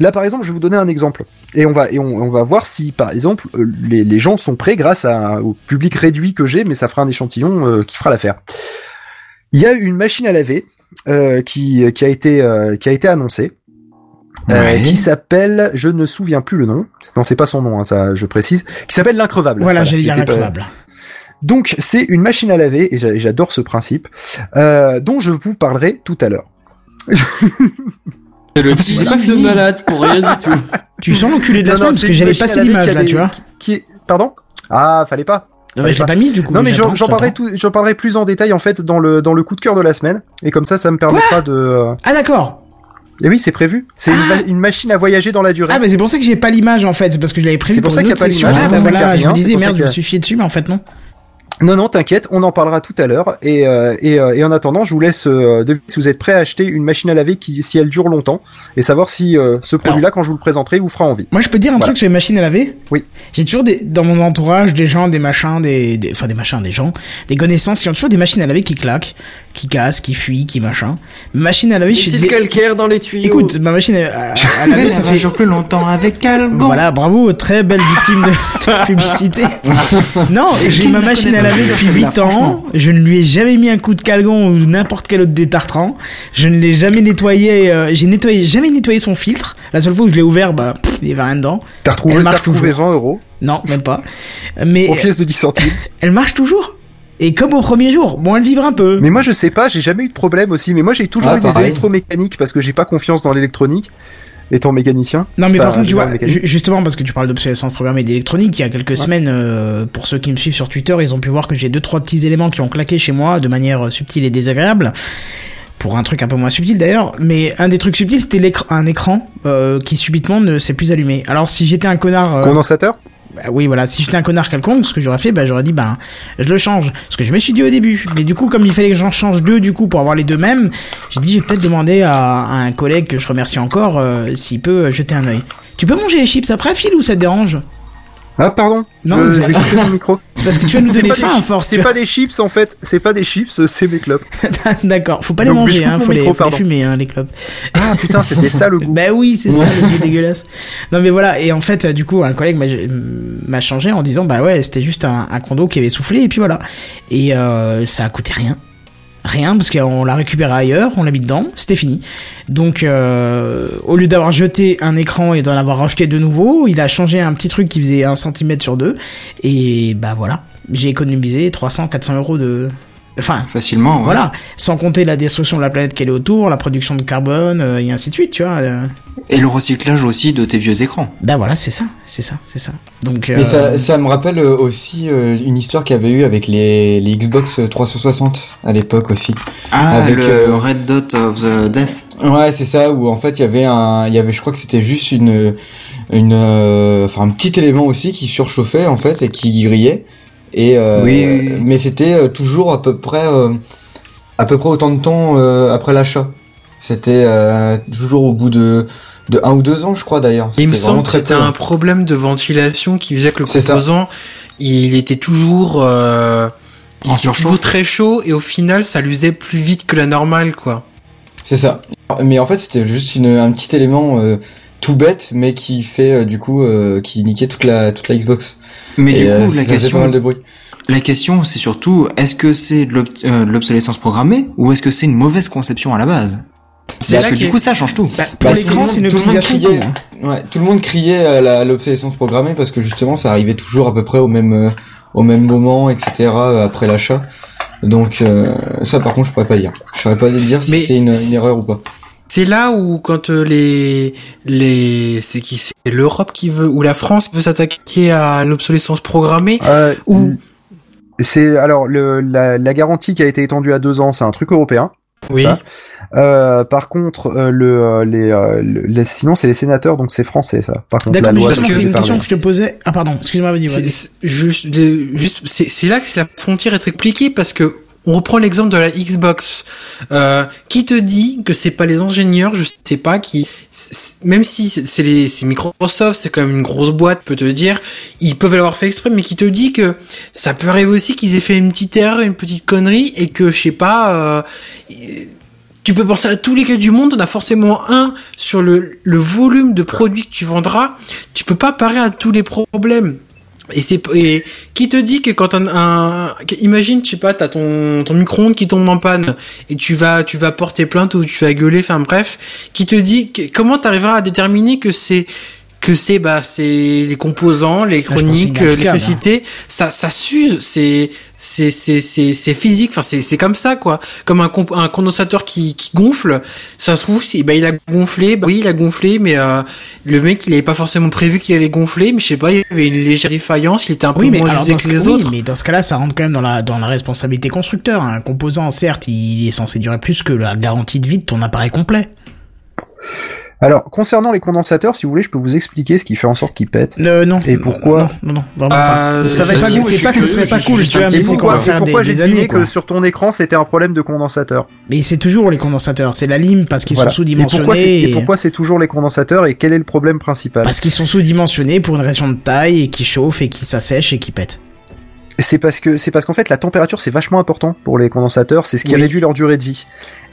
Là, par exemple, je vais vous donner un exemple, et on va et on, on va voir si, par exemple, euh, les, les gens sont prêts grâce à, au public réduit que j'ai, mais ça fera un échantillon euh, qui fera l'affaire. Il y a une machine à laver euh, qui, qui a été euh, qui a été annoncée. Euh, qui s'appelle, je ne me souviens plus le nom, non c'est pas son nom, hein, ça je précise, qui s'appelle l'increvable. Voilà, j'allais dire incroyable. Donc c'est une machine à laver et j'a- j'adore ce principe, euh, dont je vous parlerai tout à l'heure. Le parce c'est petit pas de malade pour rien du tout. Tu sens l'enculé de la Non, non, semaine parce c'est que j'allais passer l'image là, des- tu vois. Qui est, pardon? Ah, fallait pas. Non, mais je l'ai pas mise du coup. Non mais j'en parlerai tout, parlerai plus en détail en fait dans le dans le coup de cœur de la semaine et comme ça ça me permettra de. euh, Ah d'accord. Et oui c'est prévu. C'est une, va- une machine à voyager dans la durée. Ah bah c'est pour ça que j'ai pas l'image en fait, c'est parce que je l'avais prévu C'est pour ça qu'il y a pas l'image, Ah c'est bah pour ça qu'il y a voilà, je me disais merde, je me suis chié dessus mais en fait non. Non, non, t'inquiète, on en parlera tout à l'heure. Et, euh, et, euh, et en attendant, je vous laisse euh, deviner si vous êtes prêt à acheter une machine à laver qui, si elle dure longtemps, et savoir si euh, ce produit-là, quand je vous le présenterai, vous fera envie. Moi je peux dire un Voilà. truc sur les machines à laver? Oui. J'ai toujours des, dans mon entourage des gens, des machins, des, des, enfin des machins, des gens, des connaissances qui ont toujours des machines à laver qui claquent. Qui casse, qui fuit, qui machin. Ma machine à laver, je C'est suis le calcaire dans les tuyaux. Écoute, ma machine à, à Elle laver, ça fait joue plus longtemps avec Calgon. voilà, bravo, très belle victime de, de publicité. non, j'ai ma ne machine à laver depuis César, 8 ans. Je ne lui ai jamais mis un coup de calgon ou n'importe quel autre détartrant. Je ne l'ai jamais nettoyé. euh, j'ai nettoyé, jamais nettoyé son filtre. La seule fois où je l'ai ouvert, bah, pff, il y avait rien dedans. T'as retrouvé, Elle t'as marche retrouvé toujours. 20 euros Non, même pas. Mais en pièces de 10 centimes. elle marche toujours. Et comme au premier jour, bon, elle vibre un peu. Mais moi je sais pas, j'ai jamais eu de problème aussi. Mais moi j'ai toujours Ah, eu des pareil. électromécaniques parce que j'ai pas confiance dans l'électronique. Étant mécanicien. Non mais Enfin, par contre tu vois, justement parce que tu parles d'obsolescence programmée d'électronique, il y a quelques semaines, euh, pour ceux qui me suivent sur Twitter, ils ont pu voir que j'ai deux trois petits éléments qui ont claqué chez moi de manière euh, subtile et désagréable. Pour un truc un peu moins subtil d'ailleurs, mais un des trucs subtils c'était un écran euh, qui subitement ne s'est plus allumé. Alors si j'étais un connard, euh, Condensateur? Bah oui voilà, si j'étais un connard quelconque, ce que j'aurais fait, bah j'aurais dit bah je le change, ce que je me suis dit au début. Mais du coup comme il fallait que j'en change deux du coup pour avoir les deux mêmes, j'ai dit j'ai peut-être demandé à, un collègue que je remercie encore euh, s'il peut jeter un œil. Tu peux manger les chips après Phil ou ça te dérange? Ah pardon Non, Euh, j'ai coupé mon micro. C'est parce que tu vas nous donner des faim force. C'est tu pas des chips en fait, c'est pas des chips, c'est mes clopes. D'accord, faut pas les manger, hein, faut, les, faut fumer hein, les clopes. Ah putain, c'était ça le goût. Bah oui, c'est ça, le goût dégueulasse. Non mais voilà, et en fait, euh, du coup, un collègue m'a- m'a changé en disant, bah ouais, c'était juste un, un condo qui avait soufflé, et puis voilà. Et euh, ça a coûté rien. Rien, parce qu'on l'a récupéré ailleurs, on l'a mis dedans, c'était fini. Donc, euh, au lieu d'avoir jeté un écran et d'en avoir racheté de nouveau, il a changé un petit truc qui faisait un centimètre sur deux, et bah voilà. J'ai économisé 300, 400 euros de... Enfin, Facilement, ouais. voilà, sans compter la destruction de la planète qu'elle est autour, la production de carbone, euh, et ainsi de suite, tu vois. euh. Et le recyclage aussi de tes vieux écrans. Bah voilà, c'est ça, c'est ça, c'est ça. Donc, euh, Mais ça, ça me rappelle euh, aussi euh, une histoire qu'il y avait eu avec les, les Xbox 360 à l'époque aussi. Ah, Avec, le euh, Red Dot of the Death. Ouais, c'est ça où en fait il y avait un, il y avait, je crois que c'était juste une, une, euh, enfin un petit élément aussi qui surchauffait en fait et qui grillait. Et euh, Oui, oui, oui. mais c'était euh, toujours à peu près, euh, à peu près autant de temps euh, après l'achat. C'était euh, toujours au bout de de un ou deux ans, je crois d'ailleurs. Il me C'était semble que c'était un problème de ventilation qui faisait que le composant, il était toujours, euh, il En était toujours très chaud et au final, ça l'usait plus vite que la normale, quoi. C'est ça. Mais en fait, c'était juste une, un petit élément euh, tout bête, mais qui fait euh, du coup, euh, qui niquait toute la toute la Xbox. Mais Et, du euh, coup, la faisait pas question, mal de bruit. la question, c'est surtout, est-ce que c'est de l'ob- euh, de l'obsolescence programmée ou est-ce que c'est une mauvaise conception à la base? C'est Parce que du coup, ça change tout. bah, pour Bah, l'écran, tout le c'est une monde- tout le monde optimisation. criait. Ouais, tout le monde criait à la- l'obsolescence programmée parce que justement, ça arrivait toujours à peu près au même euh, au même moment, etc. euh, après l'achat. Donc euh, ça, par contre, je pourrais pas dire. Je saurais pas dire si c'est une, erreur ou pas. C'est là où quand euh, les les c'est qui c'est l'Europe qui veut ou la France veut s'attaquer à l'obsolescence programmée Euh, ou C'est alors le, la, la garantie qui a été étendue à deux ans, c'est un truc européen. oui. Euh, par contre, euh, le, euh, les, euh, le- les- sinon c'est les sénateurs, donc c'est français ça. Par contre, D'accord, la mais loi, parce que c'est une question que je te posais. Ah, pardon, excuse-moi, vas-y, c'est juste, juste, c'est c'est là que c'est la frontière est très compliquée parce que on reprend l'exemple de la Xbox. Euh, qui te dit que c'est pas les ingénieurs, je sais pas, qui, même si c'est les, Microsoft, c'est quand même une grosse boîte, peut te dire, ils peuvent l'avoir fait exprès, mais qui te dit que ça peut arriver aussi qu'ils aient fait une petite erreur, une petite connerie, et que, je sais pas, euh, tu peux penser à tous les cas du monde, on a forcément un sur le, le volume de produits que tu vendras, tu peux pas parer à tous les problèmes. Et c'est et qui te dit que quand un, un imagine je sais pas t'as ton ton micro-ondes qui tombe en panne et tu vas tu vas porter plainte ou tu vas gueuler enfin bref qui te dit comment t'arriveras à déterminer que c'est que c'est bah c'est les composants l'électronique inapplicable, l'électricité ça ça s'use c'est c'est c'est c'est c'est physique enfin c'est c'est comme ça quoi comme un un condensateur qui qui gonfle ça se trouve si bah il a gonflé bah oui il a gonflé mais euh, le mec il avait pas forcément prévu qu'il allait gonfler mais je sais pas il y avait une légère défaillance il était un peu Oui, mais, moins usé que les oui, autres mais dans ce cas-là, ça rentre quand même dans la, dans la responsabilité constructeur. Un composant, certes, il est censé durer plus que la garantie de vie de ton appareil complet. Alors, concernant les condensateurs, si vous voulez, je peux vous expliquer ce qui fait en sorte qu'ils pètent. Euh, non. Et pourquoi Non, non, non, vraiment Euh, pas. Ça va ça, pas cool, je c'est suis pas que ce curieux, serait pas je cool, tu vois, mais pourquoi, j'ai deviné que sur ton écran c'était un problème de condensateur Mais c'est toujours les condensateurs, c'est la lime parce qu'ils Voilà. sont sous-dimensionnés. et et- pourquoi c'est toujours les condensateurs et quel est le problème principal? Parce qu'ils sont sous-dimensionnés pour une raison de taille et qui chauffent et qui s'assèchent et qui pètent. C'est parce que c'est parce qu'en fait la température c'est vachement important pour les condensateurs, c'est ce qui Oui. réduit leur durée de vie.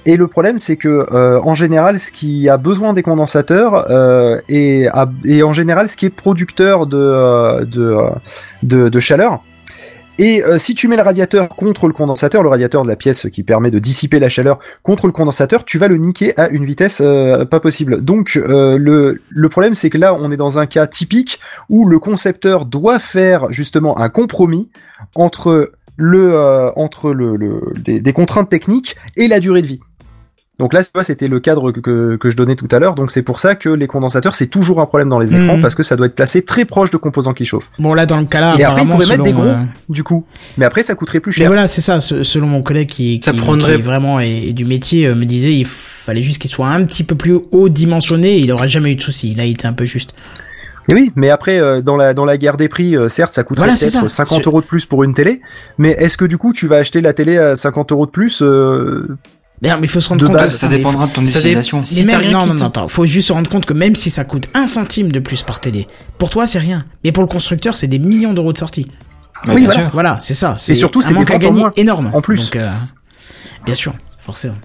Et le problème c'est que euh, en général ce qui a besoin des condensateurs euh, a- et en général ce qui est producteur de euh, de, euh, de, de chaleur. Et euh, si tu mets le radiateur contre le condensateur, le radiateur de la pièce qui permet de dissiper la chaleur contre le condensateur, tu vas le niquer à une vitesse euh, pas possible. Donc euh, le, le problème c'est que là on est dans un cas typique où le concepteur doit faire justement un compromis entre le entre le, des contraintes techniques et la durée de vie. Donc là, tu vois, c'était le cadre que, que, que je donnais tout à l'heure. Donc c'est pour ça que les condensateurs, c'est toujours un problème dans les écrans Mhm. parce que ça doit être placé très proche de composants qui chauffent. Bon, là, dans le cas là, Et après, ils pourraient mettre des selon, gros, euh, du coup. Mais après, ça coûterait plus Mais cher. voilà, c'est ça. ce- Selon mon collègue qui, Ça qui, prendrait- qui vraiment est, est du métier, euh, me disait il fallait juste qu'il soit un petit peu plus haut dimensionné. Et il aurait jamais eu de soucis. Là, il était un peu juste. Et oui, mais après, euh, dans la dans la guerre des prix, euh, certes, ça coûterait Voilà, peut-être ça. 50 C'est- euros de plus pour une télé. Mais est-ce que du coup, tu vas acheter la télé à 50 euros de plus euh, Mais, mais il faut se rendre De compte. base, que Ça dépendra de ton dé- utilisation. Si même, rien non, non, non, attends, faut juste se rendre compte que même si ça coûte un centime de plus par télé, pour toi c'est rien. Mais pour le constructeur, c'est des millions d'euros de sortie. Oui, bien voilà. sûr. Voilà, c'est ça. C'est surtout, un c'est des manque à gagner énorme. en plus. Donc, euh, bien sûr, forcément.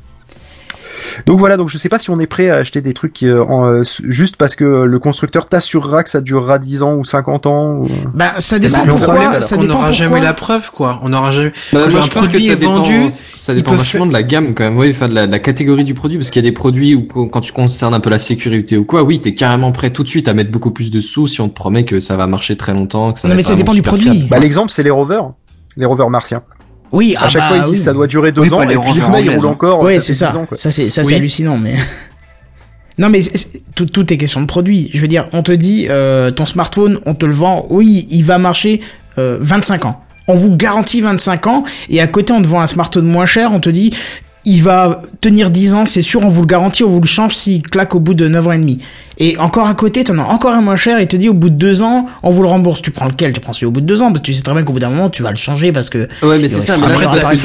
Donc voilà, donc je sais pas si on est prêt à acheter des trucs qui, euh, en, euh, juste parce que le constructeur t'assurera que ça durera 10 ans ou 50 ans. Ou... Bah, ça dépend bah, pourquoi. problème, ça on n'aura jamais la preuve, quoi. On n'aura jamais. Bah, Quand moi, un je pense que produit ça est dépend, vendu, ça dépend vachement faire- de la gamme quand même, oui, enfin de la, de la catégorie du produit, parce qu'il y a des produits où quand tu concernes un peu la sécurité ou quoi, oui, t'es carrément prêt tout de suite à mettre beaucoup plus de sous si on te promet que ça va marcher très longtemps, que ça Non, va mais être ça dépend du produit. fiable. Bah l'exemple c'est les rovers, les rovers martiens. Oui, À ah chaque bah, fois ils disent oui. ça doit durer deux Oui, ans et puis le rovers mec il anglaises, roule hein. encore. Ça c'est ça. 10 ans, ça c'est ça Oui. c'est hallucinant, mais. Non mais tout, tout est question de produit. Je veux dire, on te dit euh, ton smartphone, on te le vend, oui, il va marcher euh, 25 ans. On vous garantit 25 ans et à côté on te vend un smartphone moins cher, on te dit il va tenir 10 ans, c'est sûr, on vous le garantit, on vous le change s'il claque au bout de 9 ans et demi. Et encore à côté, t'en as encore un moins cher et te dit au bout de 2 ans, on vous le rembourse. Tu prends lequel? Tu prends celui au bout de 2 ans parce que tu sais très bien qu'au bout d'un moment, tu vas le changer parce que Ouais, mais c'est ça, mais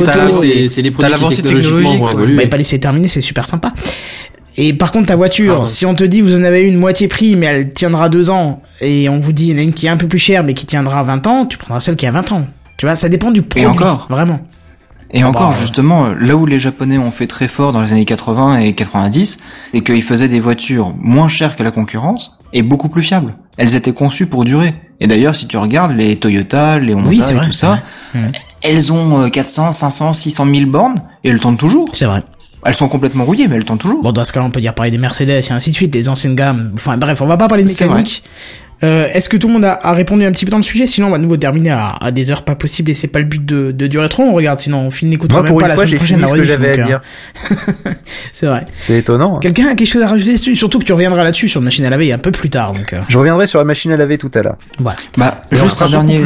t'as- l'avancée technologique, bah, pas laisser terminer, c'est super sympa. Et par contre, ta voiture, si on te dit vous en avez une moitié prix, mais elle tiendra deux ans, et on vous dit il y en a une qui est un peu plus chère, mais qui tiendra 20 ans, tu prendras celle qui a 20 ans. Tu vois, ça dépend du produit. encore. Vraiment. Et encore, bah, justement, euh, là où les Japonais ont fait très fort dans les années 80 et 90, c'est qu'ils faisaient des voitures moins chères que la concurrence et beaucoup plus fiables. Elles étaient conçues pour durer. Et d'ailleurs, si tu regardes les Toyota, les Honda Oui, et vrai, tout ça, vrai. Elles ont euh, 400, 500, 600 000 bornes et elles tournent toujours. C'est vrai. Elles sont complètement rouillées, mais elles tournent toujours. Bon, dans ce cas-là, on peut dire pareil des Mercedes et ainsi de suite, des anciennes gammes. Enfin, bref, on va pas parler de mécanique. Euh, Est-ce que tout le monde a, a répondu un petit peu dans le sujet? Sinon, on va nous terminer à, à des heures pas possibles et c'est pas le but de, de durer trop. On regarde, sinon on finit n'écoutera même pour pas la fois semaine prochaine. fini la ce que j'avais à dire. euh, c'est vrai. C'est étonnant. hein. Quelqu'un a quelque chose à rajouter dessus? Surtout que tu reviendras là-dessus sur machine à laver un peu plus tard. Donc euh, Je reviendrai sur la machine à laver tout à l'heure. voilà. Bah, juste un dernier,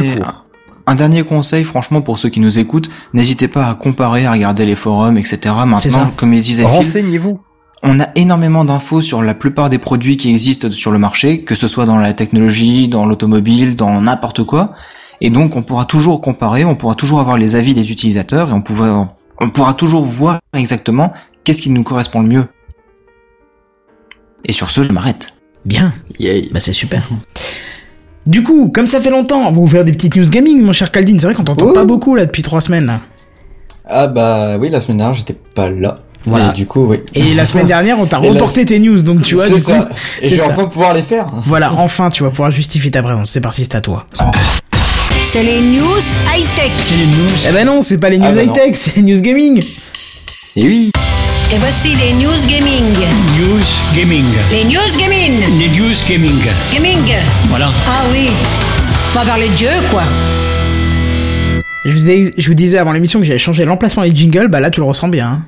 un dernier conseil, franchement, pour ceux qui nous écoutent, n'hésitez pas à comparer, à regarder les forums, etc. Maintenant, comme il disait Phil, Renseignez-vous. On a énormément d'infos sur la plupart des produits qui existent sur le marché, que ce soit dans la technologie, dans l'automobile, dans n'importe quoi. Et donc, on pourra toujours comparer, on pourra toujours avoir les avis des utilisateurs et on pourra, on pourra toujours voir exactement qu'est-ce qui nous correspond le mieux. Et sur ce, je m'arrête. Bien. Yay. Bah c'est super. Du coup, comme ça fait longtemps, on va vous faire des petites news gaming, mon cher Caldine. C'est vrai qu'on t'entend Oh. pas beaucoup là depuis trois semaines. Là. Ah bah oui, la semaine dernière, j'étais pas là. Voilà. Et du coup, oui. Et la semaine dernière, on t'a la- reporté tes news, donc tu vois, C'est du coup. Et je vais enfin pouvoir les faire. voilà, enfin, tu vas pouvoir justifier ta présence. C'est parti, c'est à toi. C'est les news high-tech. C'est les news. Eh ben non, c'est pas les news Ah bah non. high-tech, c'est les news gaming. Et oui, Et voici les news gaming. News Gaming. Les news gaming. Les News Gaming. Gaming. Voilà. Ah oui. On va parler de Dieu, quoi. Je vous, ai- je vous disais avant l'émission que j'avais changé l'emplacement des jingles, bah là tu le ressens bien. hein.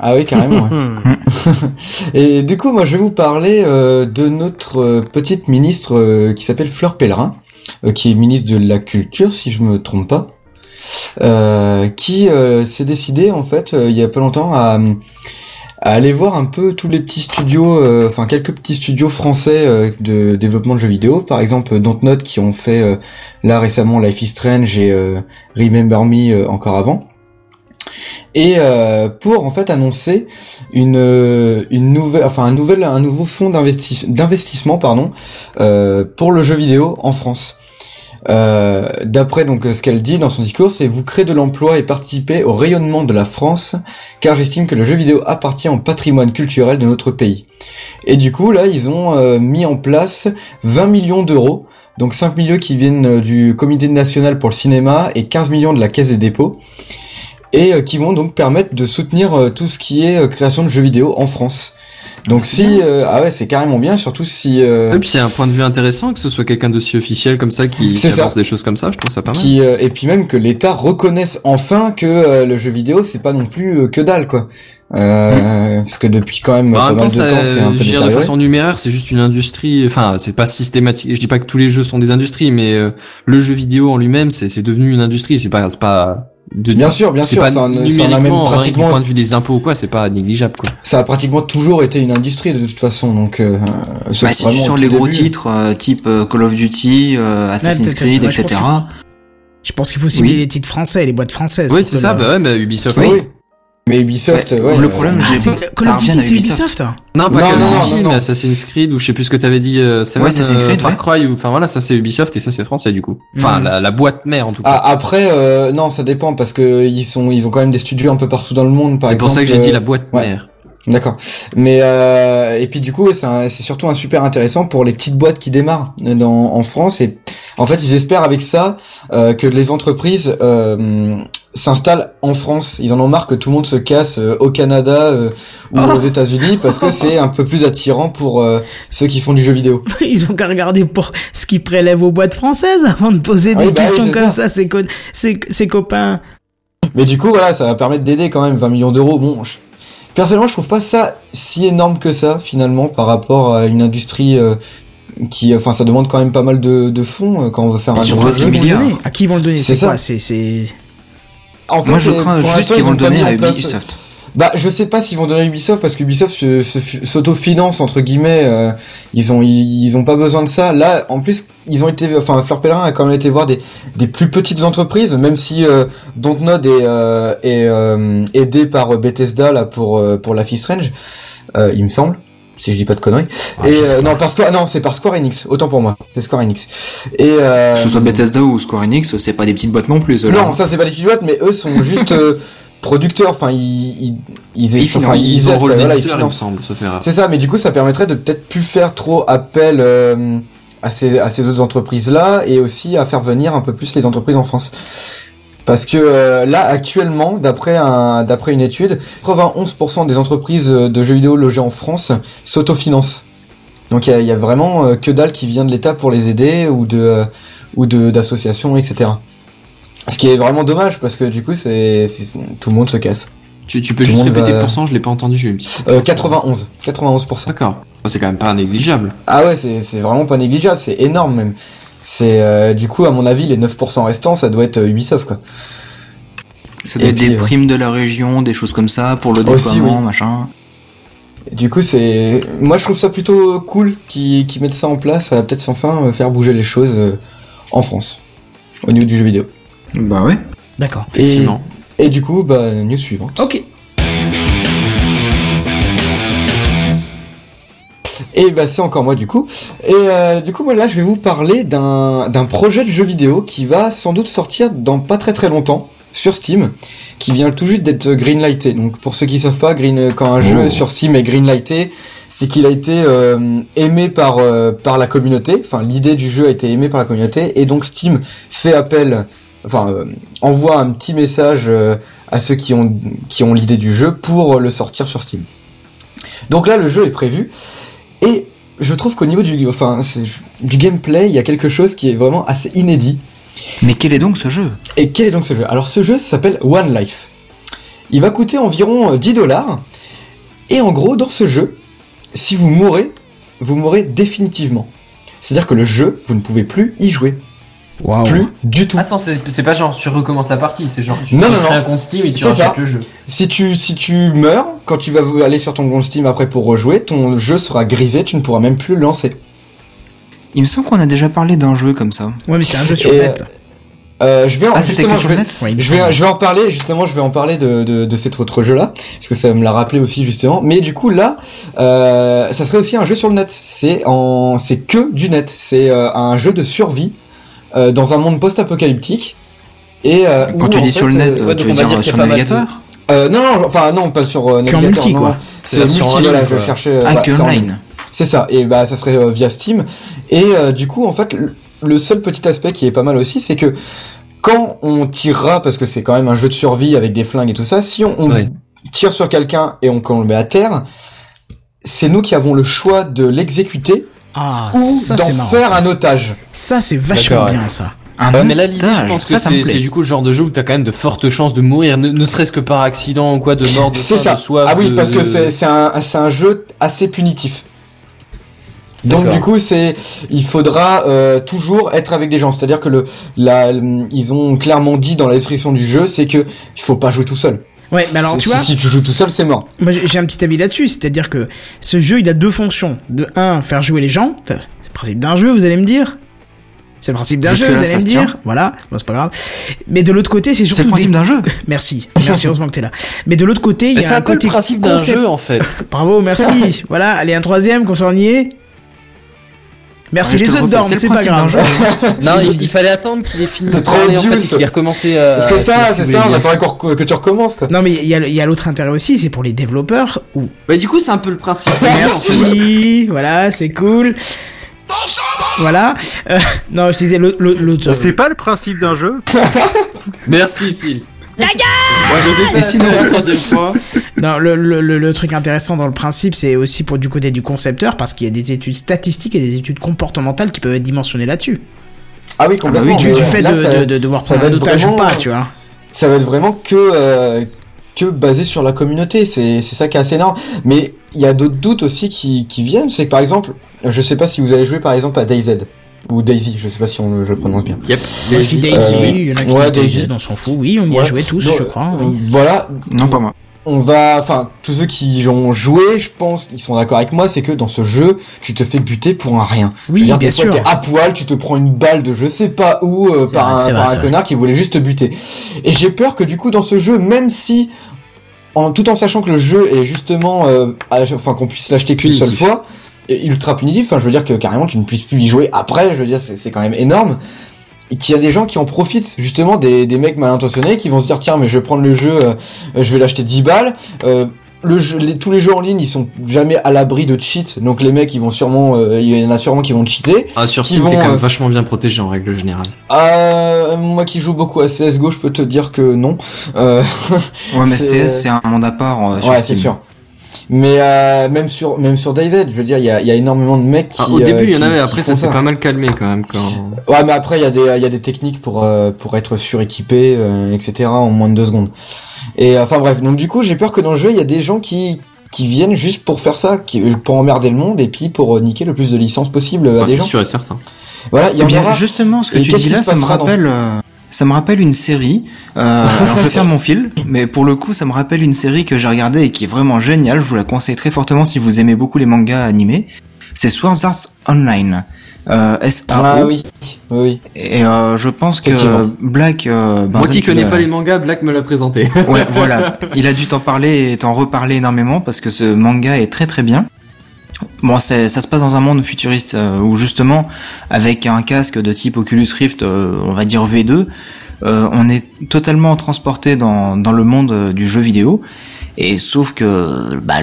Ah oui, carrément. ouais. Et du coup, moi, je vais vous parler euh, de notre euh, petite ministre euh, qui s'appelle Fleur Pellerin, euh, qui est ministre de la Culture, si je me trompe pas, euh, qui euh, s'est décidé, en fait, euh, il y a pas longtemps, à, à aller voir un peu tous les petits studios, euh, enfin quelques petits studios français euh, de développement de jeux vidéo, par exemple Dontnod qui ont fait euh, là récemment Life is Strange et euh, Remember Me euh, encore avant et euh, pour en fait annoncer une euh, une nouvelle enfin un nouvel un nouveau fonds d'investis- d'investissement pardon euh, pour le jeu vidéo en France. Euh, D'après donc ce qu'elle dit dans son discours, c'est vous créez de l'emploi et participez au rayonnement de la France, car j'estime que le jeu vidéo appartient au patrimoine culturel de notre pays. Et du coup là, ils ont euh, mis en place 20 millions d'euros, donc 5 millions qui viennent euh, du Comité national pour le cinéma et 15 millions de la Caisse des dépôts, et euh, qui vont donc permettre de soutenir euh, tout ce qui est euh, création de jeux vidéo en France. Donc si euh, ah ouais c'est carrément bien surtout si euh, Et puis c'est un point de vue intéressant que ce soit quelqu'un d'aussi officiel comme ça qui, qui avance des choses comme ça, je trouve ça pas mal. qui euh, et puis même que l'État reconnaisse enfin que euh, le jeu vidéo c'est pas non plus euh, que dalle quoi. Euh, Parce que depuis quand même Bah, pas mal temps, de ça, temps c'est un peu je veux dire, de façon numéraire, c'est juste une industrie. Enfin, c'est pas systématique. Je dis pas que tous les jeux sont des industries, mais euh, le jeu vidéo en lui-même, c'est c'est devenu une industrie. C'est pas, c'est pas. De, Bien sûr, bien c'est sûr, pas ça en pratiquement- du point de vue des impôts ou quoi, c'est pas négligeable quoi. Ça a pratiquement toujours été une industrie de toute façon donc. Euh, sauf Bah, si tu tout les gros début. titres euh, type euh, Call of Duty, euh, Assassin's Creed, ouais, etc. pense Je pense qu'il faut cibler Oui. les titres français, les boîtes françaises. Oui, c'est ça. Bah ouais, bah Ubisoft. Oui. Mais Ubisoft, Ouais, ouais, le euh, problème, Ah, j'ai- c'est Call of Duty, c'est Ubisoft. Ubisoft. Non, pas Non, Call non, of non, Duty, non, mais non. Assassin's Creed ou je sais plus ce que t'avais dit. Euh, Ouais, Assassin's euh, Creed, Far. Cry ou enfin voilà, ça c'est Ubisoft et ça c'est français du coup. Enfin Mhm. la, la boîte mère en tout cas. Ah, après, euh, non, ça dépend parce que ils sont, ils ont quand même des studios un peu partout dans le monde. Par c'est pour ça que j'ai dit euh, la boîte ouais. mère. D'accord. Mais euh, et puis du coup, c'est un- c'est surtout un super intéressant pour les petites boîtes qui démarrent dans, en France. Et en fait, ils espèrent avec ça euh, que les entreprises euh, s'installent en France. Ils en ont marre que tout le monde se casse euh, au Canada euh, ou Oh. aux États-Unis parce que c'est un peu plus attirant pour euh, ceux qui font du jeu vidéo. Ils ont qu'à regarder pour ce qu'ils prélèvent aux boîtes françaises avant de poser Ah des oui, bah questions c'est comme ça. ça, ses, co- ses, ses copains. Mais du coup, voilà, ça va permettre d'aider quand même 20 millions d'euros. Bon, je- personnellement, je trouve pas ça si énorme que ça finalement par rapport à une industrie euh, qui, enfin, ça demande quand même pas mal de, de fonds euh, quand on veut faire Et un sur gros jeu. Donner À qui ils vont le donner C'est C'est ça. quoi C'est c'est En fait, Moi, je euh, crains juste qu'ils ils vont ont le donner à Ubisoft. Bah, je sais pas s'ils vont donner à Ubisoft parce qu'Ubisoft se- se- s'autofinance entre guillemets. euh, ils ont ils, ils ont pas besoin de ça. Là, en plus, ils ont été, enfin, Fleur Pellerin a quand même été voir des des plus petites entreprises, même si euh, Dontnod est euh, est euh, aidé par euh, Bethesda là pour euh, pour la Fist Range, euh, il me semble. Si je dis pas de conneries. Ah, et euh, non, par Square, non, c'est par Square Enix. Autant pour moi, c'est Square Enix. Et euh, Que ce soit Bethesda ou Square Enix, c'est pas des petites boîtes non plus. non, ça c'est pas des pilotes, mais eux sont juste euh, producteurs. Enfin, ils ils ils, enfin, financent, ils Ils aident, voilà, ils financent. C'est ça, mais du coup, ça permettrait de peut-être plus faire trop appel euh, à ces à ces autres entreprises là et aussi à faire venir un peu plus les entreprises en France. Parce que euh, là, actuellement, d'après un d'après une étude, 91% des entreprises de jeux vidéo logées en France s'autofinancent. Donc il y a, il y a vraiment euh, que dalle qui vient de l'État pour les aider ou de euh, ou de d'associations, etc. Ce qui est vraiment dommage parce que du coup, c'est c'est- tout le monde se casse. Tu, tu peux Tout juste répéter va- le pourcent, je l'ai pas entendu, j'ai eu une petite- Euh, 91, 91%. D'accord. Oh, C'est quand même pas négligeable. Ah ouais, c'est c'est vraiment pas négligeable, c'est énorme même. C'est euh, du coup à mon avis les 9% restants, ça doit être euh, Ubisoft quoi. Ça doit Et être puis, des primes de la région, des choses comme ça, pour le Aussi, déploiement, oui. machin. Et du coup c'est, moi je trouve ça plutôt cool qu'ils mettent ça en place, ça va peut-être enfin euh, faire bouger les choses euh, en France au niveau du jeu vidéo. Bah ouais. D'accord. Et, et du coup bah news suivante. Ok. Et bah c'est encore moi du coup. Et euh, du coup moi là je vais vous parler d'un d'un projet de jeu vidéo qui va sans doute sortir dans pas très très longtemps sur Steam, qui vient tout juste d'être greenlighté. Donc pour ceux qui savent pas, green quand un jeu sur Steam est greenlighté, c'est qu'il a été euh, aimé par euh, par la communauté. Enfin l'idée du jeu a été aimée par la communauté et donc Steam fait appel, enfin euh, envoie un petit message euh, à ceux qui ont qui ont l'idée du jeu pour le sortir sur Steam. Donc là le jeu est prévu. Et je trouve qu'au niveau du, enfin, c'est- du gameplay, il y a quelque chose qui est vraiment assez inédit. Mais quel est donc ce jeu? Et quel est donc ce jeu? Alors ce jeu s'appelle One Life. Il va coûter environ euh, 10 dollars. Et en gros, dans ce jeu, si vous mourrez, vous mourrez définitivement. C'est-à-dire que le jeu, vous ne pouvez plus y jouer. Waouh. Plus du tout. Ah, non, c'est c'est pas genre tu recommences la partie, c'est genre tu Non, non, non. un compte Steam et tu rachètes ça. le jeu. Si tu, si tu meurs, quand tu vas aller sur ton compte Steam après pour rejouer, ton jeu sera grisé, tu ne pourras même plus le lancer. Il me semble qu'on a déjà parlé d'un jeu comme ça. Ouais, mais c'était un jeu sur Et, net. Euh, je vais en, Ah, c'était que sur je vais- Ouais, Je vais, je vais en parler, justement, je vais en parler de, de, de cet autre jeu-là, parce que ça me l'a rappelé aussi, justement. Mais du coup, là, euh, ça serait aussi un jeu sur le net. C'est en, c'est que du net. C'est euh, un jeu de survie euh, dans un monde post-apocalyptique. Et euh, Quand où, tu dis sur le net, euh, ouais, tu veux on dire, sur navigateur euh, non, non, enfin non, pas sur euh, navigateur. multi, non, quoi. non. C'est multi, voilà, je cherchais. Ah, en online. C'est ça, et bah ça serait euh, via Steam. Et euh, du coup, en fait, le- seul petit aspect qui est pas mal aussi, c'est que quand on tirera, parce que c'est quand même un jeu de survie avec des flingues et tout ça, si on, on Ouais. tire sur quelqu'un et on, qu'on le met à terre, c'est nous qui avons le choix de l'exécuter Ah, ou ça d'en faire ça. un otage. Ça, c'est vachement bien ça. Un Ouais, mais là, l'idée, je pense que c'est du coup le genre de jeu où t'as quand même de fortes chances de mourir, ne, ne serait-ce que par accident ou quoi, de mort, de faim, ça. de soif. ah oui, de- parce que c'est c'est un, c'est un jeu assez punitif. Donc du coup, c'est il faudra euh, toujours être avec des gens. C'est-à-dire que le la ils ont clairement dit dans la description du jeu, c'est que il faut pas jouer tout seul. Ouais, mais alors tu vois, si tu joues tout seul, c'est mort. moi j'ai j'ai un petit avis là-dessus, c'est-à-dire que ce jeu il a deux fonctions. De un, faire jouer les gens, c'est le principe d'un jeu, vous allez me dire. C'est le principe d'un jeu, vous allez ça me dire. Voilà, bon, c'est pas grave. Mais de l'autre côté, c'est surtout C'est le principe des- d'un jeu. Merci, merci heureusement que t'es là. Mais de l'autre côté, il y c'est a un peu le côté principe d'un jeu en fait. Bravo, merci. voilà, allez un troisième, qu'on s'en y est. Merci, Ouais, je les autres dorment, c'est pas grave. jeu. non, il, il fallait attendre qu'il ait fini de C'est trop parler en fait qu'il ait recommencé à. c'est ça, c'est ça. On attend encore que que tu recommences quoi. Non mais il y a, il y a l'autre intérêt aussi, c'est pour les développeurs où Bah du coup, c'est un peu le principe. Merci, voilà, c'est cool. Voilà. Euh, non, je disais l'autre- C'est pas le principe d'un jeu. Merci Phil. Moi, je sais pas. Et sinon- la troisième fois. Non, le, le, le, le truc intéressant dans le principe, c'est aussi pour du côté du concepteur, parce qu'il y a des études statistiques et des études comportementales qui peuvent être dimensionnées là-dessus. Ah oui, complètement. Du, mais, du euh, fait là, de, ça- de, de devoir ça prendre va un ou vraiment- pas, tu vois. ça va être vraiment que euh, que basé sur la communauté. C'est c'est ça qui est assez énorme. Mais il y a d'autres doutes aussi qui qui viennent. C'est que par exemple, je sais pas si vous allez jouer par exemple à DayZ ou Daisy. Je sais pas si on, je le prononce bien. Yep. Je dis Daisy, Euh, il y en a qui ouais, Daisy. Daisy, on s'en fout. Oui, on y a joué tous, Donc, je crois. euh, oui. Voilà, Non, pas moi. on va, enfin, tous ceux qui ont joué, je pense, ils sont d'accord avec moi, c'est que dans ce jeu, tu te fais buter pour un rien. Oui, je veux dire, bien des fois, t'es à poil, tu te prends une balle de je sais pas où euh, par vrai, un, c'est par vrai, un c'est connard qui voulait juste te buter. Et j'ai peur que du coup, dans ce jeu, même si, en tout en sachant que le jeu est justement, euh, à- enfin, qu'on puisse l'acheter qu'une seule fois, ultra punitif, enfin, je veux dire que carrément, tu ne puisses plus y jouer après, je veux dire, c'est quand même énorme. Et qu'il y a des gens qui en profitent, justement, des, des mecs mal intentionnés, qui vont se dire, tiens, mais je vais prendre le jeu, euh, euh, je vais l'acheter 10 balles, euh, le jeu, les, tous les jeux en ligne, ils sont jamais à l'abri de cheat, donc les mecs, ils vont sûrement, euh, il y en a sûrement qui vont cheater. Ah, sur Steam, t'es quand même euh, vachement bien protégé en règle générale. Euh, moi qui joue beaucoup à CSGO, je peux te dire que non. Euh, Ouais, mais CS, c'est un monde à part euh, sur ouais, Steam. c'est sûr. Mais euh, même sur même sur DayZ, je veux dire, il y a, il y a énormément de mecs qui. Ah, au euh, début, il y en avait, après, ça s'est pas mal calmé quand même. Quand... Ouais, mais après il y a des il y a des techniques pour euh, pour être suréquipé, euh, etc. en moins de deux secondes. Et enfin bref, donc du coup j'ai peur que dans le jeu il y a des gens qui qui viennent juste pour faire ça, qui, pour emmerder le monde et puis pour euh, niquer le plus de licences possible à Ah, des c'est gens. sûr et certain. Voilà, il y Eh en bien, aura. justement, ce que Et tu dis là, ça me dans rappelle, euh, ça me rappelle une série. Euh, alors, je vais faire mon fil, mais pour le coup, ça me rappelle une série que j'ai regardée et qui est vraiment géniale. Je vous la conseille très fortement si vous aimez beaucoup les mangas animés. C'est Sword Art Online. Euh, S-A-O. Ah oui, oui. Et euh, je pense que. Black. Euh, Moi qui connais pas les mangas, Black me l'a présenté. Ouais, voilà. Il a dû t'en parler et t'en reparler énormément parce que ce manga est très très bien. Bon, ça se passe dans un monde futuriste euh, où justement, avec un casque de type Oculus Rift, euh, on va dire V2, euh, on est totalement transporté dans, dans le monde du jeu vidéo. Et sauf que bah,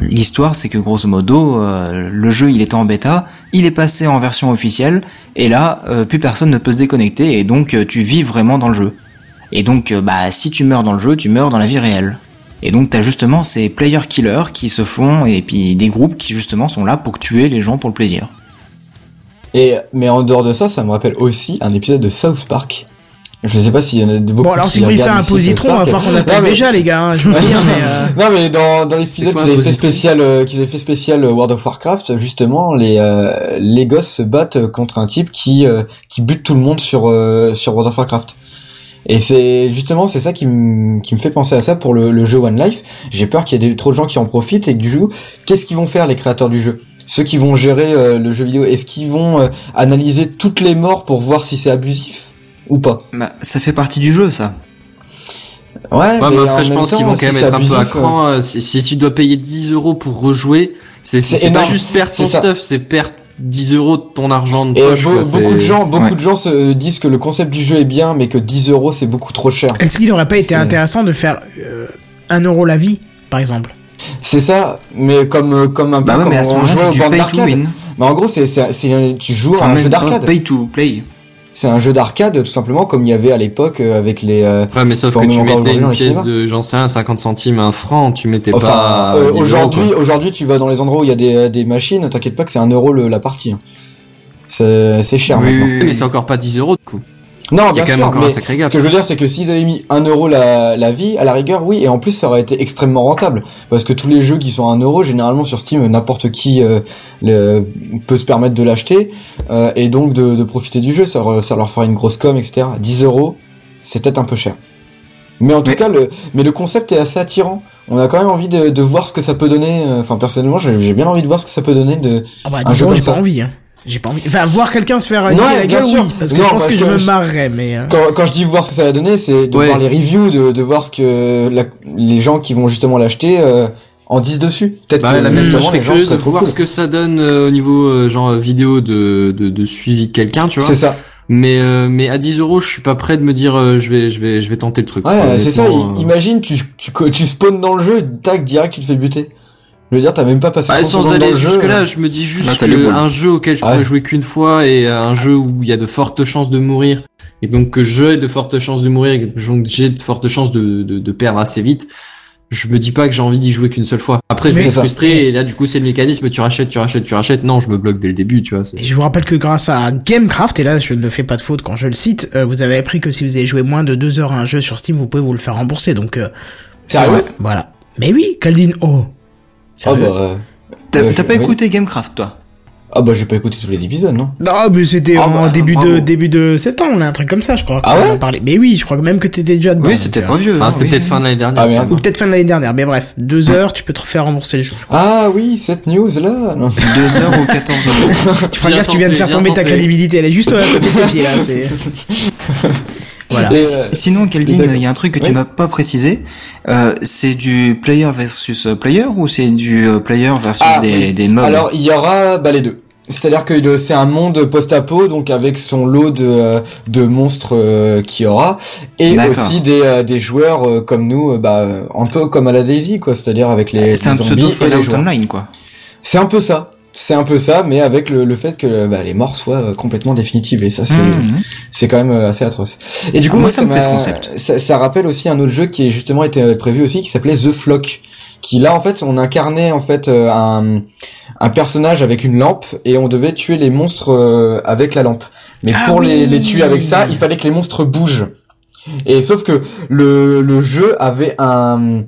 l'histoire, c'est que grosso modo, le jeu il était en bêta, il est passé en version officielle, et là, plus personne ne peut se déconnecter, et donc tu vis vraiment dans le jeu. Et donc, bah, si tu meurs dans le jeu, tu meurs dans la vie réelle. Et donc, t'as justement ces player killers qui se font, et puis des groupes qui justement sont là pour tuer les gens pour le plaisir. Et mais en dehors de ça, ça me rappelle aussi un épisode de South Park. Je sais pas s'il y en a de beaucoup Bon, alors si vous voulez faire un positron, South on va Park. falloir qu'on Non, appelle mais- déjà, les gars, hein, je veux dire, mais. euh, non mais dans, dans l'épisode qu'ils avaient fait spécial euh, qu'ils avaient fait spécial euh, World of Warcraft justement les euh, les gosses se battent euh, contre un type qui euh, qui bute tout le monde sur euh, sur World of Warcraft et c'est justement c'est ça qui me qui me fait penser à ça pour le, le jeu One Life j'ai peur qu'il y ait des- trop de gens qui en profitent et que du coup qu'est-ce qu'ils vont faire les créateurs du jeu? Ceux qui vont gérer euh, le jeu vidéo est-ce qu'ils vont euh, analyser toutes les morts pour voir si c'est abusif ou pas? Bah, ça fait partie du jeu, ça. ouais, Ouais, mais après, je même pense qu'ils vont quand si même être un peu à abusif, euh, cran. euh, Si, si tu dois payer 10 euros pour rejouer, c'est pas juste perdre ton stuff, c'est perdre 10 euros de ton argent de Et poche. beaucoup de gens, beaucoup Ouais. de gens se disent que le concept du jeu est bien, mais que 10 euros c'est beaucoup trop cher. Est-ce qu'il aurait pas été intéressant de faire euh, 1 euro la vie, par exemple? C'est ça, mais comme euh, comme un peu Bah ouais, comme mais à ce on jouait pay to d'arcade. win. Mais en gros, c'est c'est un- tu joues à Enfin, un même jeu d'arcade. pay to play. C'est un jeu d'arcade tout simplement comme il y avait à l'époque euh, avec les. euh, Ouais, mais sauf que tu mettais une pièce de, j'en sais rien, 50 centimes, un franc, tu mettais Enfin, pas. euh, 10 euros, aujourd'hui, aujourd'hui, tu vas dans les endroits où il y a des, des machines, t'inquiète pas que c'est un euro le- la partie. hein. C'est cher Oui, maintenant. oui. Mais c'est encore pas 10 euros, du coup. Non, Il y bien a quand même sûr, mais un sacré ce que je veux dire, c'est que s'ils avaient mis 1 euro la, la vie, à la rigueur, oui, et en plus, ça aurait été extrêmement rentable. Parce que tous les jeux qui sont à 1 euro, généralement sur Steam, n'importe qui euh, le- peut se permettre de l'acheter, euh, et donc de, de profiter du jeu, ça, leur- ça leur fera une grosse com, etc. 10 euros, c'est peut-être un peu cher. Mais en tout Mais- cas, le, mais le concept est assez attirant. On a quand même envie de, de voir ce que ça peut donner. euh, Enfin, personnellement, j'ai j'ai bien envie de voir ce que ça peut donner de, Ah bah, Un 10 jeu euros, comme j'ai pas ça. envie. Hein. J'ai pas envie. Enfin, voir quelqu'un se faire Non, niquer la bien gueule, sûr. oui. Parce que Non, je pense parce que je me marrerais, mais. euh, quand, quand je dis voir ce que ça va donner, c'est de Ouais. voir les reviews, de, de voir ce que la- les gens qui vont justement l'acheter euh, en disent dessus. Peut-être Bah, que la même serais les gens de voir cool. ce que ça donne euh, au niveau euh, genre vidéo de, de, de suivi de quelqu'un, tu vois. C'est ça. Mais euh, mais à 10 euros, je suis pas prêt de me dire euh, je vais je vais je vais tenter le truc. Ouais, c'est ça. euh. Imagine, tu, tu, tu spawns dans le jeu, tac, direct, tu te fais buter. Je veux dire, t'as même pas passé Bah, 30 sans aller jeu. jusque là, je me dis juste Là, que un jeu auquel je Ouais. pourrais jouer qu'une fois et un jeu où il y a de fortes chances de mourir et donc que j'ai de fortes chances de mourir et que donc j'ai de fortes chances de, de, de perdre assez vite. Je me dis pas que j'ai envie d'y jouer qu'une seule fois. Après, je ça. frustré et là, du coup, c'est le mécanisme. Tu rachètes, tu rachètes, tu rachètes. Non, je me bloque dès le début, tu vois. Et je vous rappelle que grâce à Gamecraft, et là je ne fais pas de faute quand je le cite, euh, vous avez appris que si vous avez joué moins de 2 heures à un jeu sur Steam, vous pouvez vous le faire rembourser. Donc euh, Sérieux voilà. Mais oui, Caldine, oh. Ah bah, euh, T'as Euh, pas écouté Gamecraft, toi? Ah bah, j'ai pas écouté tous les épisodes, non Non, mais c'était Ah en bah, début de début de septembre, là, un truc comme ça, je crois. Ah ouais? parlé. Mais oui, je crois que même que t'étais déjà dedans. Oui, c'était euh, pas vieux. Ah, hein, c'était oui. peut-être fin de l'année dernière. Ah, merde. Ou peut-être fin de l'année dernière, mais bref, deux heures, tu peux te faire rembourser le jeu. Ah oui, cette news là. Non. 2 heures ou 14 euros. Tu feras gaffe, tu viens de faire tomber ta crédibilité, elle est juste à côté de tes pieds, là, c'est... voilà. Et, euh, Sinon, Keldin, il y a un truc que tu m'as pas précisé. Euh, c'est du player versus euh, player ou c'est du euh, player versus Ah, des, oui. des mobs? Alors il y aura bah, les deux. C'est-à-dire que c'est un monde post-apo, donc avec son lot de, de monstres qu'il y aura, et aussi des, des joueurs comme nous, bah, un peu comme à la Daisy, quoi. C'est-à-dire avec les, les zombies et les joueurs. Online, quoi. C'est un peu ça. C'est un peu ça, mais avec le, le fait que bah, les morts soient euh, complètement définitives. Et ça, c'est Mhm. c'est quand même euh, assez atroce. Et du coup, Ah, moi, ça me plaît ce m'a- concept. Ça, ça rappelle aussi un autre jeu qui est justement été euh, prévu aussi, qui s'appelait The Flock. Qui là, en fait, on incarnait en fait un, un personnage avec une lampe et on devait tuer les monstres avec la lampe. Mais Ah pour les, oui. les tuer avec ça, il fallait que les monstres bougent. Et sauf que le, le jeu avait un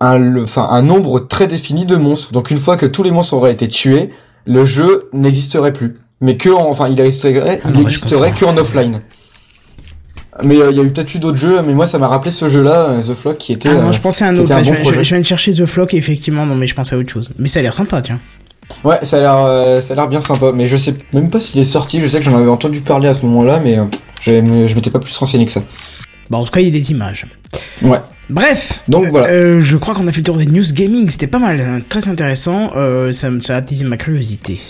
un, le- un nombre très défini de monstres. Donc une fois que tous les monstres auraient été tués, le jeu n'existerait plus. Mais que en, enfin, il existerait, Ah il non, je existerait que en offline. Mais euh, il y a eu peut-être eu d'autres jeux, mais moi ça m'a rappelé ce jeu-là, euh, The Flock, qui était. Ah non, euh, je pensais à un autre. un je, bon viens- je- projet. je viens de chercher The Flock, effectivement, non, mais je pensais à autre chose. Mais ça a l'air sympa, tiens. Ouais, ça a l'air, euh, ça a l'air bien sympa. Mais je sais même pas s'il est sorti. Je sais que j'en avais entendu parler à ce moment-là, mais euh, j'avais- je m'étais pas plus renseigné que ça. Bah, en tout cas, il y a des images. Ouais. Bref. Donc voilà. Euh, je crois qu'on a fait le tour des news gaming. C'était pas mal, hein, très intéressant. Euh, ça, me- ça a attisé ma curiosité.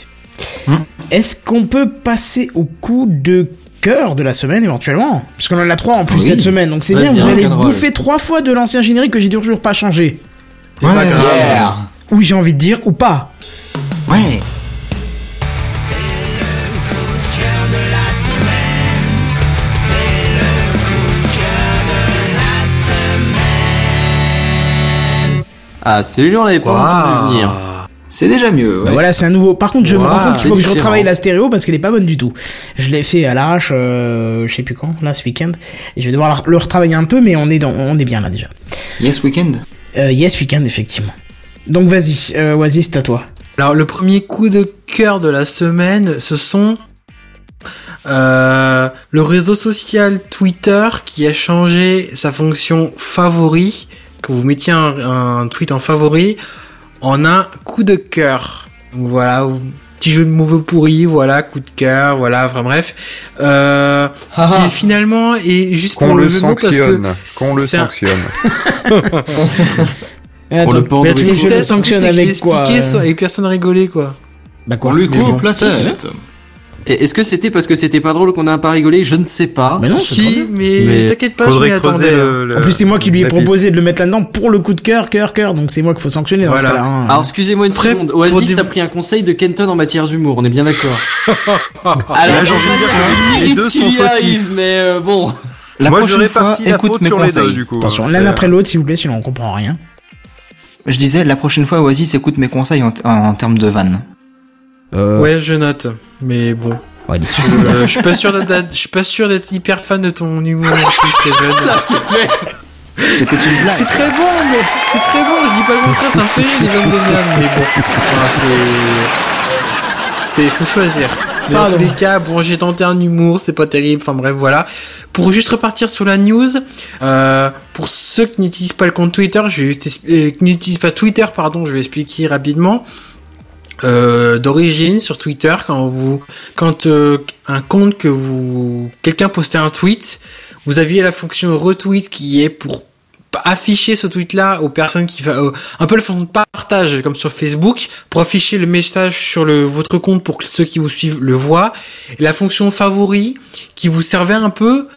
Hmm. Est-ce qu'on peut passer au coup de cœur de la semaine éventuellement? Parce qu'on en a trois en plus Oui. cette semaine, donc c'est bien. Vous allez bouffer trois fois de l'ancien générique que j'ai toujours pas changé. Ouais, Yeah. Ou j'ai envie de dire, ou pas. ouais. Ah, celui-là, on l'avait pas entendu venir. C'est déjà mieux. Bah voilà, c'est un nouveau. Par contre, je me Wow, rends compte qu'il faut que je retravaille la stéréo parce qu'elle est pas bonne du tout. Je l'ai fait à l'arrache, euh, je sais plus quand, là, ce week-end. Et je vais devoir le retravailler un peu, mais on est dans, on est bien là déjà. Yes Weekend. Euh, yes, week-end, effectivement. Donc vas-y, euh, Oasis, c'est à toi. Alors le premier coup de cœur de la semaine, ce sont euh, le réseau social Twitter qui a changé sa fonction favori, que vous mettiez un, un tweet en favori, en un coup de cœur. Donc voilà, petit jeu de mots pourri, voilà, coup de cœur, voilà, enfin bref. Euh, qui est finalement, et juste Qu'on pour le le jeu de mots, parce que sanctionne. Qu'on le sanctionne. Pour le tristesse, qu'il avec quoi euh ça, et personne rigolait, quoi. Bah quoi On lui coupe la tête. Et Est-ce que c'était parce que c'était pas drôle qu'on a pas rigolé? Je ne sais pas. Mais non, Si, mais, Mais t'inquiète pas, je m'y attendais. le, le- En plus, c'est moi qui lui ai piste. proposé de le mettre là-dedans pour le coup de cœur, cœur, cœur. Donc c'est moi qu'il faut sanctionner dans Voilà. ce cas-là. hein. Alors excusez-moi une Très- seconde. Oasis, t'as pris un conseil de Kenton en matière d'humour. On est bien d'accord. Alors, de dire les mérite deux sont fautifs. arrive, mais euh, bon. La Moi, prochaine fois, la écoute mes conseils. du coup. Attention, hein, l'un après l'autre, s'il vous plaît, sinon on comprend rien. Je disais, la prochaine fois, Oasis, écoute mes conseils en, en termes de vannes. Euh, Ouais, je note. Mais bon. ouais, je suis pas sûr d'être, je suis pas sûr d'être hyper fan de ton humour. Ça c'est fait. C'était une blague. C'est très bon, mais c'est très bon. Je dis pas le contraire, ça me fait rire les vannes de merde, mais bon. Enfin, c'est, c'est, faut choisir. Mais Pardon. dans tous les cas, bon, j'ai tenté un humour, c'est pas terrible. Enfin bref, voilà. Pour juste repartir sur la news, euh, pour ceux qui n'utilisent pas le compte Twitter, je vais euh, qui n'utilisent pas Twitter, pardon, je vais expliquer rapidement. Euh, d'origine sur Twitter quand vous quand euh, un compte que vous quelqu'un postait un tweet vous aviez la fonction retweet qui est pour afficher ce tweet là aux personnes qui euh, un peu le fonction de partage comme sur Facebook pour afficher le message sur le votre compte pour que ceux qui vous suivent le voient. Et la fonction favori qui vous servait un peu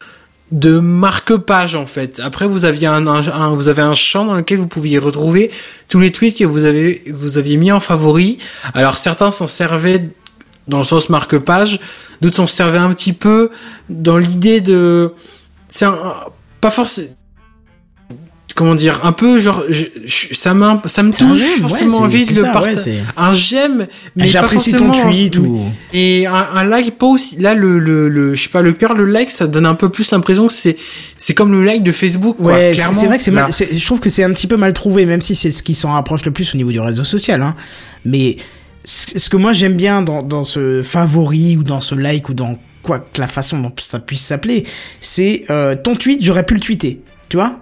de marque-page en fait. Après vous aviez un, vous avez un champ dans lequel vous pouviez retrouver tous les tweets que vous avez vous aviez mis en favori. Alors certains s'en servaient dans le sens marque-page, d'autres s'en servaient un petit peu dans l'idée de c'est pas forcément comment dire un peu genre je- je- ça m'im- ça me touche j'aime, forcément envie de le ouais, partager un j'aime mais pas J'apprécie forcément ton tweet ou. et un, un like pas aussi là le le, le je sais pas le père le like ça donne un peu plus l'impression que c'est c'est comme le like de Facebook quoi Ouais, clairement c'est vrai que c'est mal, c'est- je trouve que c'est un petit peu mal trouvé, même si c'est ce qui s'en rapproche le plus au niveau du réseau social, hein. Mais ce ce que moi j'aime bien dans, dans ce favori ou dans ce like ou dans quoi que la façon dont ça puisse s'appeler, c'est euh, ton tweet, j'aurais pu le tweeter, tu vois?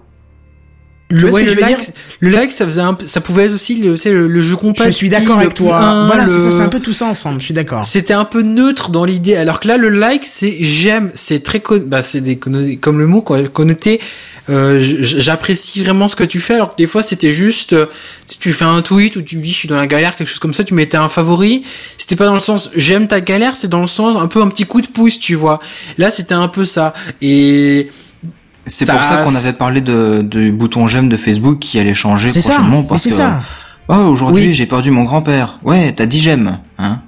Le, ouais, like, le like, ça faisait un, ça pouvait être aussi le, le, le jeu compact. Je suis d'accord avec toi. un, voilà, c'est le- ça, c'est un peu tout ça ensemble. Je suis d'accord. C'était un peu neutre dans l'idée, alors que là, le like, c'est j'aime, c'est très con, bah, c'est des comme le mot quoi, connoté. Euh, j'apprécie vraiment ce que tu fais, alors que des fois, c'était juste, euh, si tu fais un tweet ou tu dis je suis dans la galère, quelque chose comme ça, tu mettais un favori. C'était pas dans le sens j'aime ta galère, c'est dans le sens un peu un petit coup de pouce, tu vois. Là, c'était un peu ça. Et C'est pour ça qu'on avait parlé de, du bouton j'aime de Facebook qui allait changer ça. prochainement parce C'est que ça. oh aujourd'hui Oui. j'ai perdu mon grand-père. Ouais, t'as dit j'aime, hein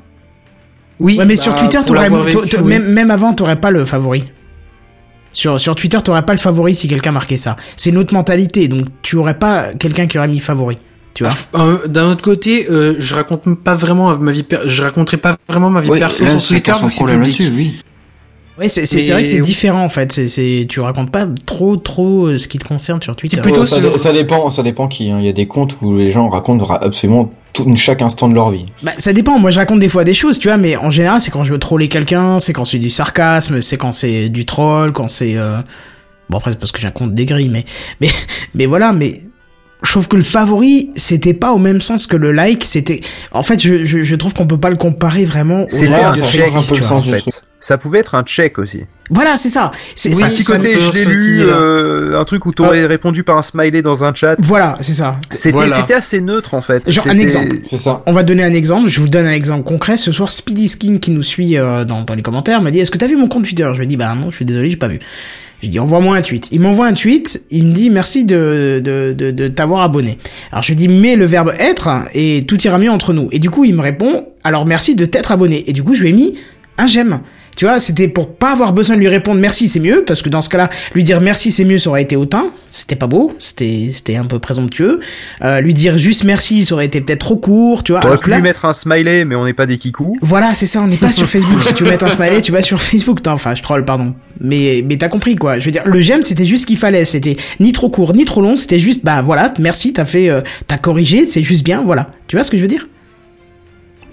oui. Ouais, mais bah, sur Twitter, vécu, t'a- oui. même, même avant, t'aurais pas le favori. Sur, sur Twitter, t'aurais pas le favori si quelqu'un marquait ça. C'est une autre mentalité, donc tu aurais pas quelqu'un qui aurait mis favori. Tu vois Euh, D'un autre côté, euh, je raconte pas vraiment ma vie, je raconterai pas vraiment ma vie Ouais, perso sur Twitter, c'est là-dessus, oui. Ouais, c'est, c'est, Mais- c'est vrai que c'est différent en fait. C'est, c'est, tu racontes pas trop, trop euh, ce qui te concerne sur Twitter. C'est plutôt Oh, ça, sur- ça dépend, ça dépend qui. hein. Il y a des comptes où les gens racontent absolument tout, chaque instant de leur vie. Bah, ça dépend. Moi, je raconte des fois des choses, tu vois, mais en général, c'est quand je veux troller quelqu'un, c'est quand c'est du sarcasme, c'est quand c'est du troll, quand c'est. euh, Bon, après, c'est parce que j'ai un compte des grilles, mais, mais, mais voilà, mais. Je trouve que le favori, c'était pas au même sens que le like, c'était. En fait, je, je, je trouve qu'on peut pas le comparer vraiment un de ça change un peu le sens en du fait. Ça pouvait être un check aussi. Voilà, c'est ça. C'est, Oui, un petit côté, je l'ai sur cette lu, euh, un truc où t'aurais répondu par un smiley dans un chat. Voilà, c'est ça. C'était Voilà. assez neutre en fait. Genre, un exemple. C'est ça. On va donner un exemple. Je vous donne un exemple concret. Ce soir, Speedy Skin qui nous suit euh, dans, dans les commentaires m'a dit Est-ce que t'as vu mon compte Twitter? Je lui ai dit Bah non, je suis désolé, j'ai pas vu. J'ai dit envoie-moi un tweet. Il m'envoie un tweet. Il me dit merci de de de, de t'avoir abonné. Alors je lui dis mets le verbe être et tout ira mieux entre nous. Et du coup il me répond alors merci de t'être abonné. Et du coup je lui ai mis un j'aime. Tu vois, c'était pour pas avoir besoin de lui répondre merci, c'est mieux, parce que dans ce cas-là, lui dire merci, c'est mieux, ça aurait été hautain. C'était pas beau, c'était, c'était un peu présomptueux. Euh, lui dire juste merci, ça aurait été peut-être trop court, tu vois. T'aurais pu là- lui mettre un smiley, mais on n'est pas des kikous. voilà, c'est ça, on n'est pas sur Facebook. si tu veux mettre un smiley, tu vas sur Facebook. Enfin, je troll, pardon. Mais, mais t'as compris, quoi. Je veux dire, le j'aime, c'était juste ce qu'il fallait. C'était ni trop court, ni trop long. C'était juste, bah voilà, merci, t'as fait, euh, t'as corrigé, c'est juste bien, voilà. Tu vois ce que je veux dire?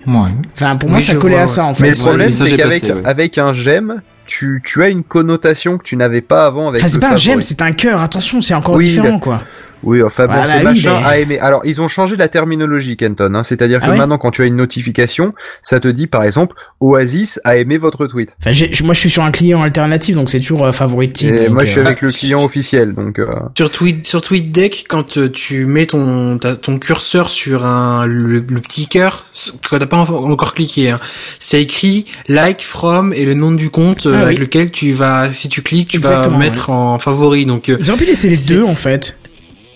Ouais. Enfin, pour moi, Oui, ça je collait vois, à ça, en fait. Mais le problème, c'est est qu'avec avec un j'aime, tu, tu as une connotation que tu n'avais pas avant avec Enfin, c'est pas un j'aime, c'est un cœur. Attention, c'est encore Oui, différent, quoi. Oui, enfin bon, Voilà, c'est oui, machin mais- à aimer. Alors, ils ont changé la terminologie, Kenton. Hein, C'est-à-dire Ah que ouais maintenant, quand tu as une notification, ça te dit, par exemple, Oasis a aimé votre tweet. Enfin, moi, je suis sur un client alternatif, donc c'est toujours euh, favoritique. Et donc, moi, je suis euh, avec le client officiel, donc. euh, Sur Tweet, sur TweetDeck, quand euh, tu mets ton, ton curseur sur un, le, le petit cœur, quand t'as pas en- encore cliqué, hein, c'est écrit like from et le nom du compte Ah oui. avec lequel tu vas, si tu cliques, tu Exactement, vas mettre en favori. Donc, euh, Ils auraient pu laisser les deux, en fait.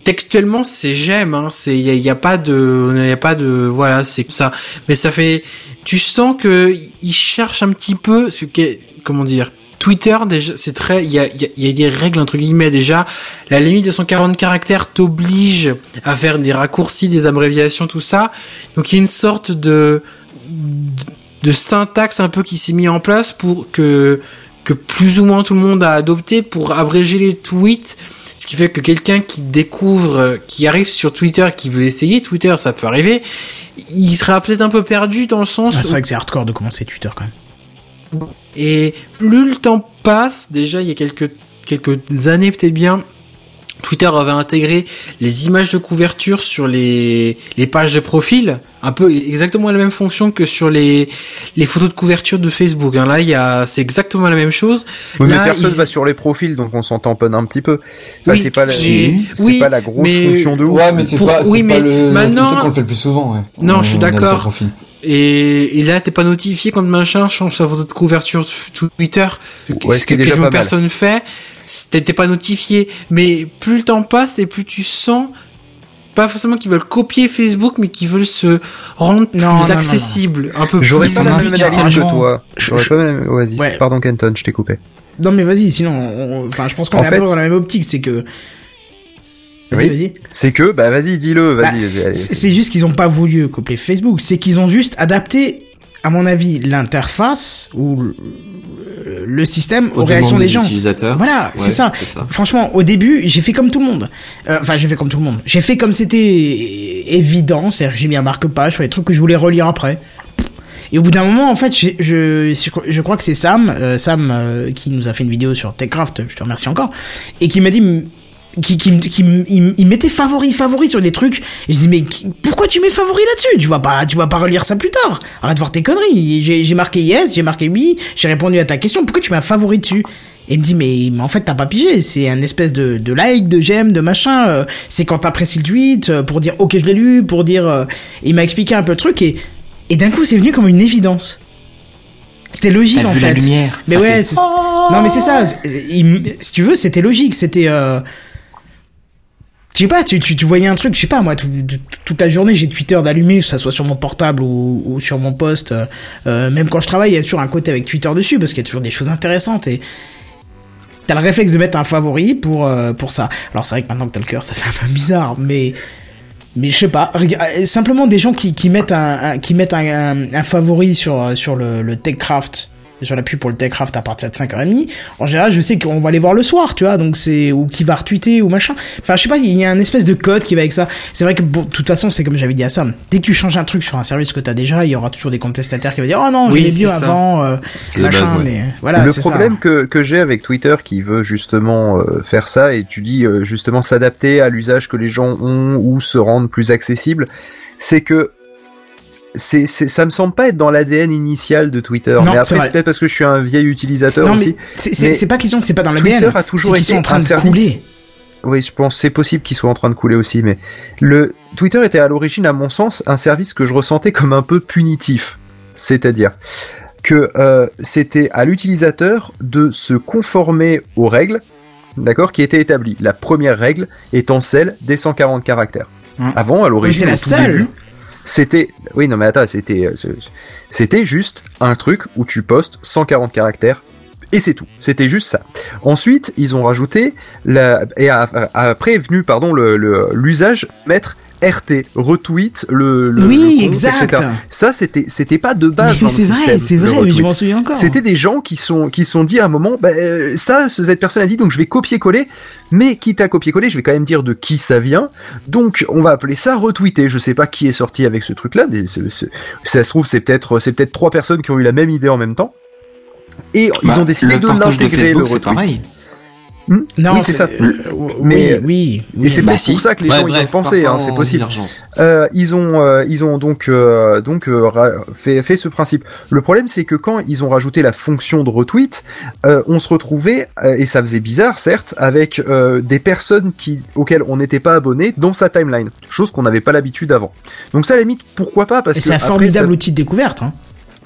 textuellement c'est j'aime hein c'est il y a, y a pas de il y a pas de voilà c'est ça mais ça fait tu sens que ils cherchent un petit peu ce qu'est comment dire Twitter déjà c'est très il y a, il y, a, il y a des règles entre guillemets déjà la limite de 140 caractères t'oblige à faire des raccourcis des abréviations tout ça donc il y a une sorte de de syntaxe un peu qui s'est mis en place pour que que plus ou moins tout le monde a adopté pour abréger les tweets ce qui fait que quelqu'un qui découvre, euh, qui arrive sur Twitter, qui veut essayer Twitter, ça peut arriver, il sera peut-être un peu perdu dans le sens Ah, c'est où- vrai que c'est hardcore de commencer Twitter, quand même. et plus le temps passe, déjà il y a quelques quelques années peut-être bien, Twitter avait intégré les images de couverture sur les les pages de profil, un peu exactement la même fonction que sur les les photos de couverture de Facebook. Hein. Là, il y a c'est exactement la même chose. Oui, mais Là, personne ils- va sur les profils, donc on s'en tamponne un petit peu. Enfin, Oui, c'est pas la, mais- c'est oui, pas la grosse mais- fonction de ouf. Ouais, mais c'est pas, c'est oui, pas mais le, maintenant- qu'on le fait le plus souvent, ouais. Non, On- je suis d'accord. Et, et là, t'es pas notifié quand machin change sa photo de couverture sur Twitter. Ouais, ce que quasiment pas mal. personne fait. T'es pas notifié. Mais plus le temps passe et plus tu sens, pas forcément qu'ils veulent copier Facebook, mais qu'ils veulent se rendre plus Non, non, non, non. accessible. Un peu J'aurais plus. pas la même analyse que toi. J'aurais Je- pas la même... Vas-y, Ouais. pardon Kenton, je t'ai coupé. Non, mais vas-y, sinon, on- enfin, je pense qu'on En est un peu dans la même optique, c'est que. Vas-y, Oui. vas-y. C'est que, bah vas-y, dis-le, vas-y, Bah. C'est juste qu'ils ont pas voulu copier Facebook, c'est qu'ils ont juste adapté, à mon avis, l'interface ou le- système aux Aux réactions demandes des gens. utilisateurs. Voilà, Ouais, c'est ça. c'est ça. Franchement, au début, j'ai fait comme tout le monde. Euh, Enfin, j'ai fait comme tout le monde. J'ai fait comme c'était évident, c'est-à-dire que j'ai mis un marque-page sur les trucs que je voulais relire après. Et au bout d'un moment, en fait, je, je crois que c'est Sam, euh, Sam euh, qui nous a fait une vidéo sur Techcraft, je te remercie encore, et qui m'a dit, qui, qui, qui, il, il mettait favori, favori sur des trucs. Et je dis, mais qui- pourquoi tu mets favori là-dessus? Tu vas pas, tu vas pas relire ça plus tard. Arrête de voir tes conneries. J'ai j'ai marqué yes, j'ai marqué oui, j'ai répondu à ta question. Pourquoi tu mets un favori dessus? Et il me dit mais, mais en fait t'as pas pigé, c'est un espèce de, de like, de j'aime, de machin. euh, c'est quand t'apprécies le tweet euh, pour dire ok je l'ai lu, pour dire. euh, il m'a expliqué un peu le truc et et d'un coup c'est venu comme une évidence. C'était logique T'as en vu fait. la lumière Mais ouais, fait- non mais c'est ça. il- si tu veux, c'était logique. C'était. Euh... Je sais pas, tu, tu, tu voyais un truc, je sais pas moi, tout- tout- toute la journée j'ai Twitter d'allumé, que ça soit sur mon portable ou, sur mon poste. euh, euh, même quand je travaille, il y a toujours un côté avec Twitter dessus parce qu'il y a toujours des choses intéressantes et t'as le réflexe de mettre un favori pour euh, pour ça. Alors c'est vrai que maintenant que t'as le cœur, ça fait un peu bizarre, mais mais je sais pas. Simplement des gens qui, qui mettent un, qui mettent un, favori sur sur le, le Techcraft sur la pub pour le Techcraft à partir de 5h30. En général, je sais qu'on va aller voir le soir, tu vois, donc c'est ou qui va retweeter ou machin. Enfin, je sais pas, il y a un espèce de code qui va avec ça. C'est vrai que bon, de toute façon, c'est comme j'avais dit à Sam. Dès que tu changes un truc sur un service que t'as déjà, il y aura toujours des contestataires qui vont dire "Oh non, Oui, je l'ai ça. avant euh, machin", base, ouais. mais voilà, le ça. problème que, que j'ai avec Twitter qui veut justement euh, faire ça et tu dis euh, justement s'adapter à l'usage que les gens ont ou se rendre plus accessible, c'est que c'est, c'est, ça me semble pas être dans l'ADN initial de Twitter. Non, mais c'est après, vrai. c'est peut-être parce que je suis un vieil utilisateur Non, aussi. mais c'est- c'est Mais c'est pas question que c'est pas dans Twitter l'ADN. a toujours c'est été sont en train de service- couler. Oui, je pense c'est possible qu'ils soient en train de couler aussi, mais le Twitter était à l'origine, à mon sens, un service que je ressentais comme un peu punitif. C'est-à-dire que euh, c'était à l'utilisateur de se conformer aux règles, d'accord, qui étaient établies. La première règle étant celle des 140 caractères. Mm. Avant, à l'origine, c'est la seule. début, c'était, oui, non mais attends, c'était, euh, c'était juste un truc où tu postes 140 caractères et c'est tout. C'était juste ça. Ensuite, ils ont rajouté la, et a- a- après est venu, pardon, le, le- l'usage mettre RT, retweet le, le Oui, le compte, exact. etc. Ça, c'était, c'était pas de base Mais le c'est vrai, c'est vrai, mais je m'en souviens encore. C'était des gens qui sont qui sont dit à un moment, bah, euh, ça, ce- cette personne a dit, donc je vais copier-coller, mais quitte à copier-coller, je vais quand même dire de qui ça vient. Donc on va appeler ça retweeter. Je sais pas qui est sorti avec ce truc-là, mais ça se trouve c'est peut-être c'est peut-être trois personnes qui ont eu la même idée en même temps. Et ils Bah, ont décidé le de l'intégrer le retweet. Hmm Non, oui, c'est ça. euh, Mais- oui, oui, oui. Et c'est Bah, si. pour ça que les Ouais, gens y bref, ont pensé, partons hein, c'est en possible. Euh, ils ont euh, ils ont donc euh, donc euh, fait fait ce principe. Le problème c'est que quand ils ont rajouté la fonction de retweet, euh, on se retrouvait euh, et ça faisait bizarre certes avec euh, des personnes qui auxquelles on n'était pas abonné dans sa timeline, chose qu'on n'avait pas l'habitude avant. Donc ça à la limite pourquoi pas parce Et que c'est un après, formidable ça- outil de découverte. Hein.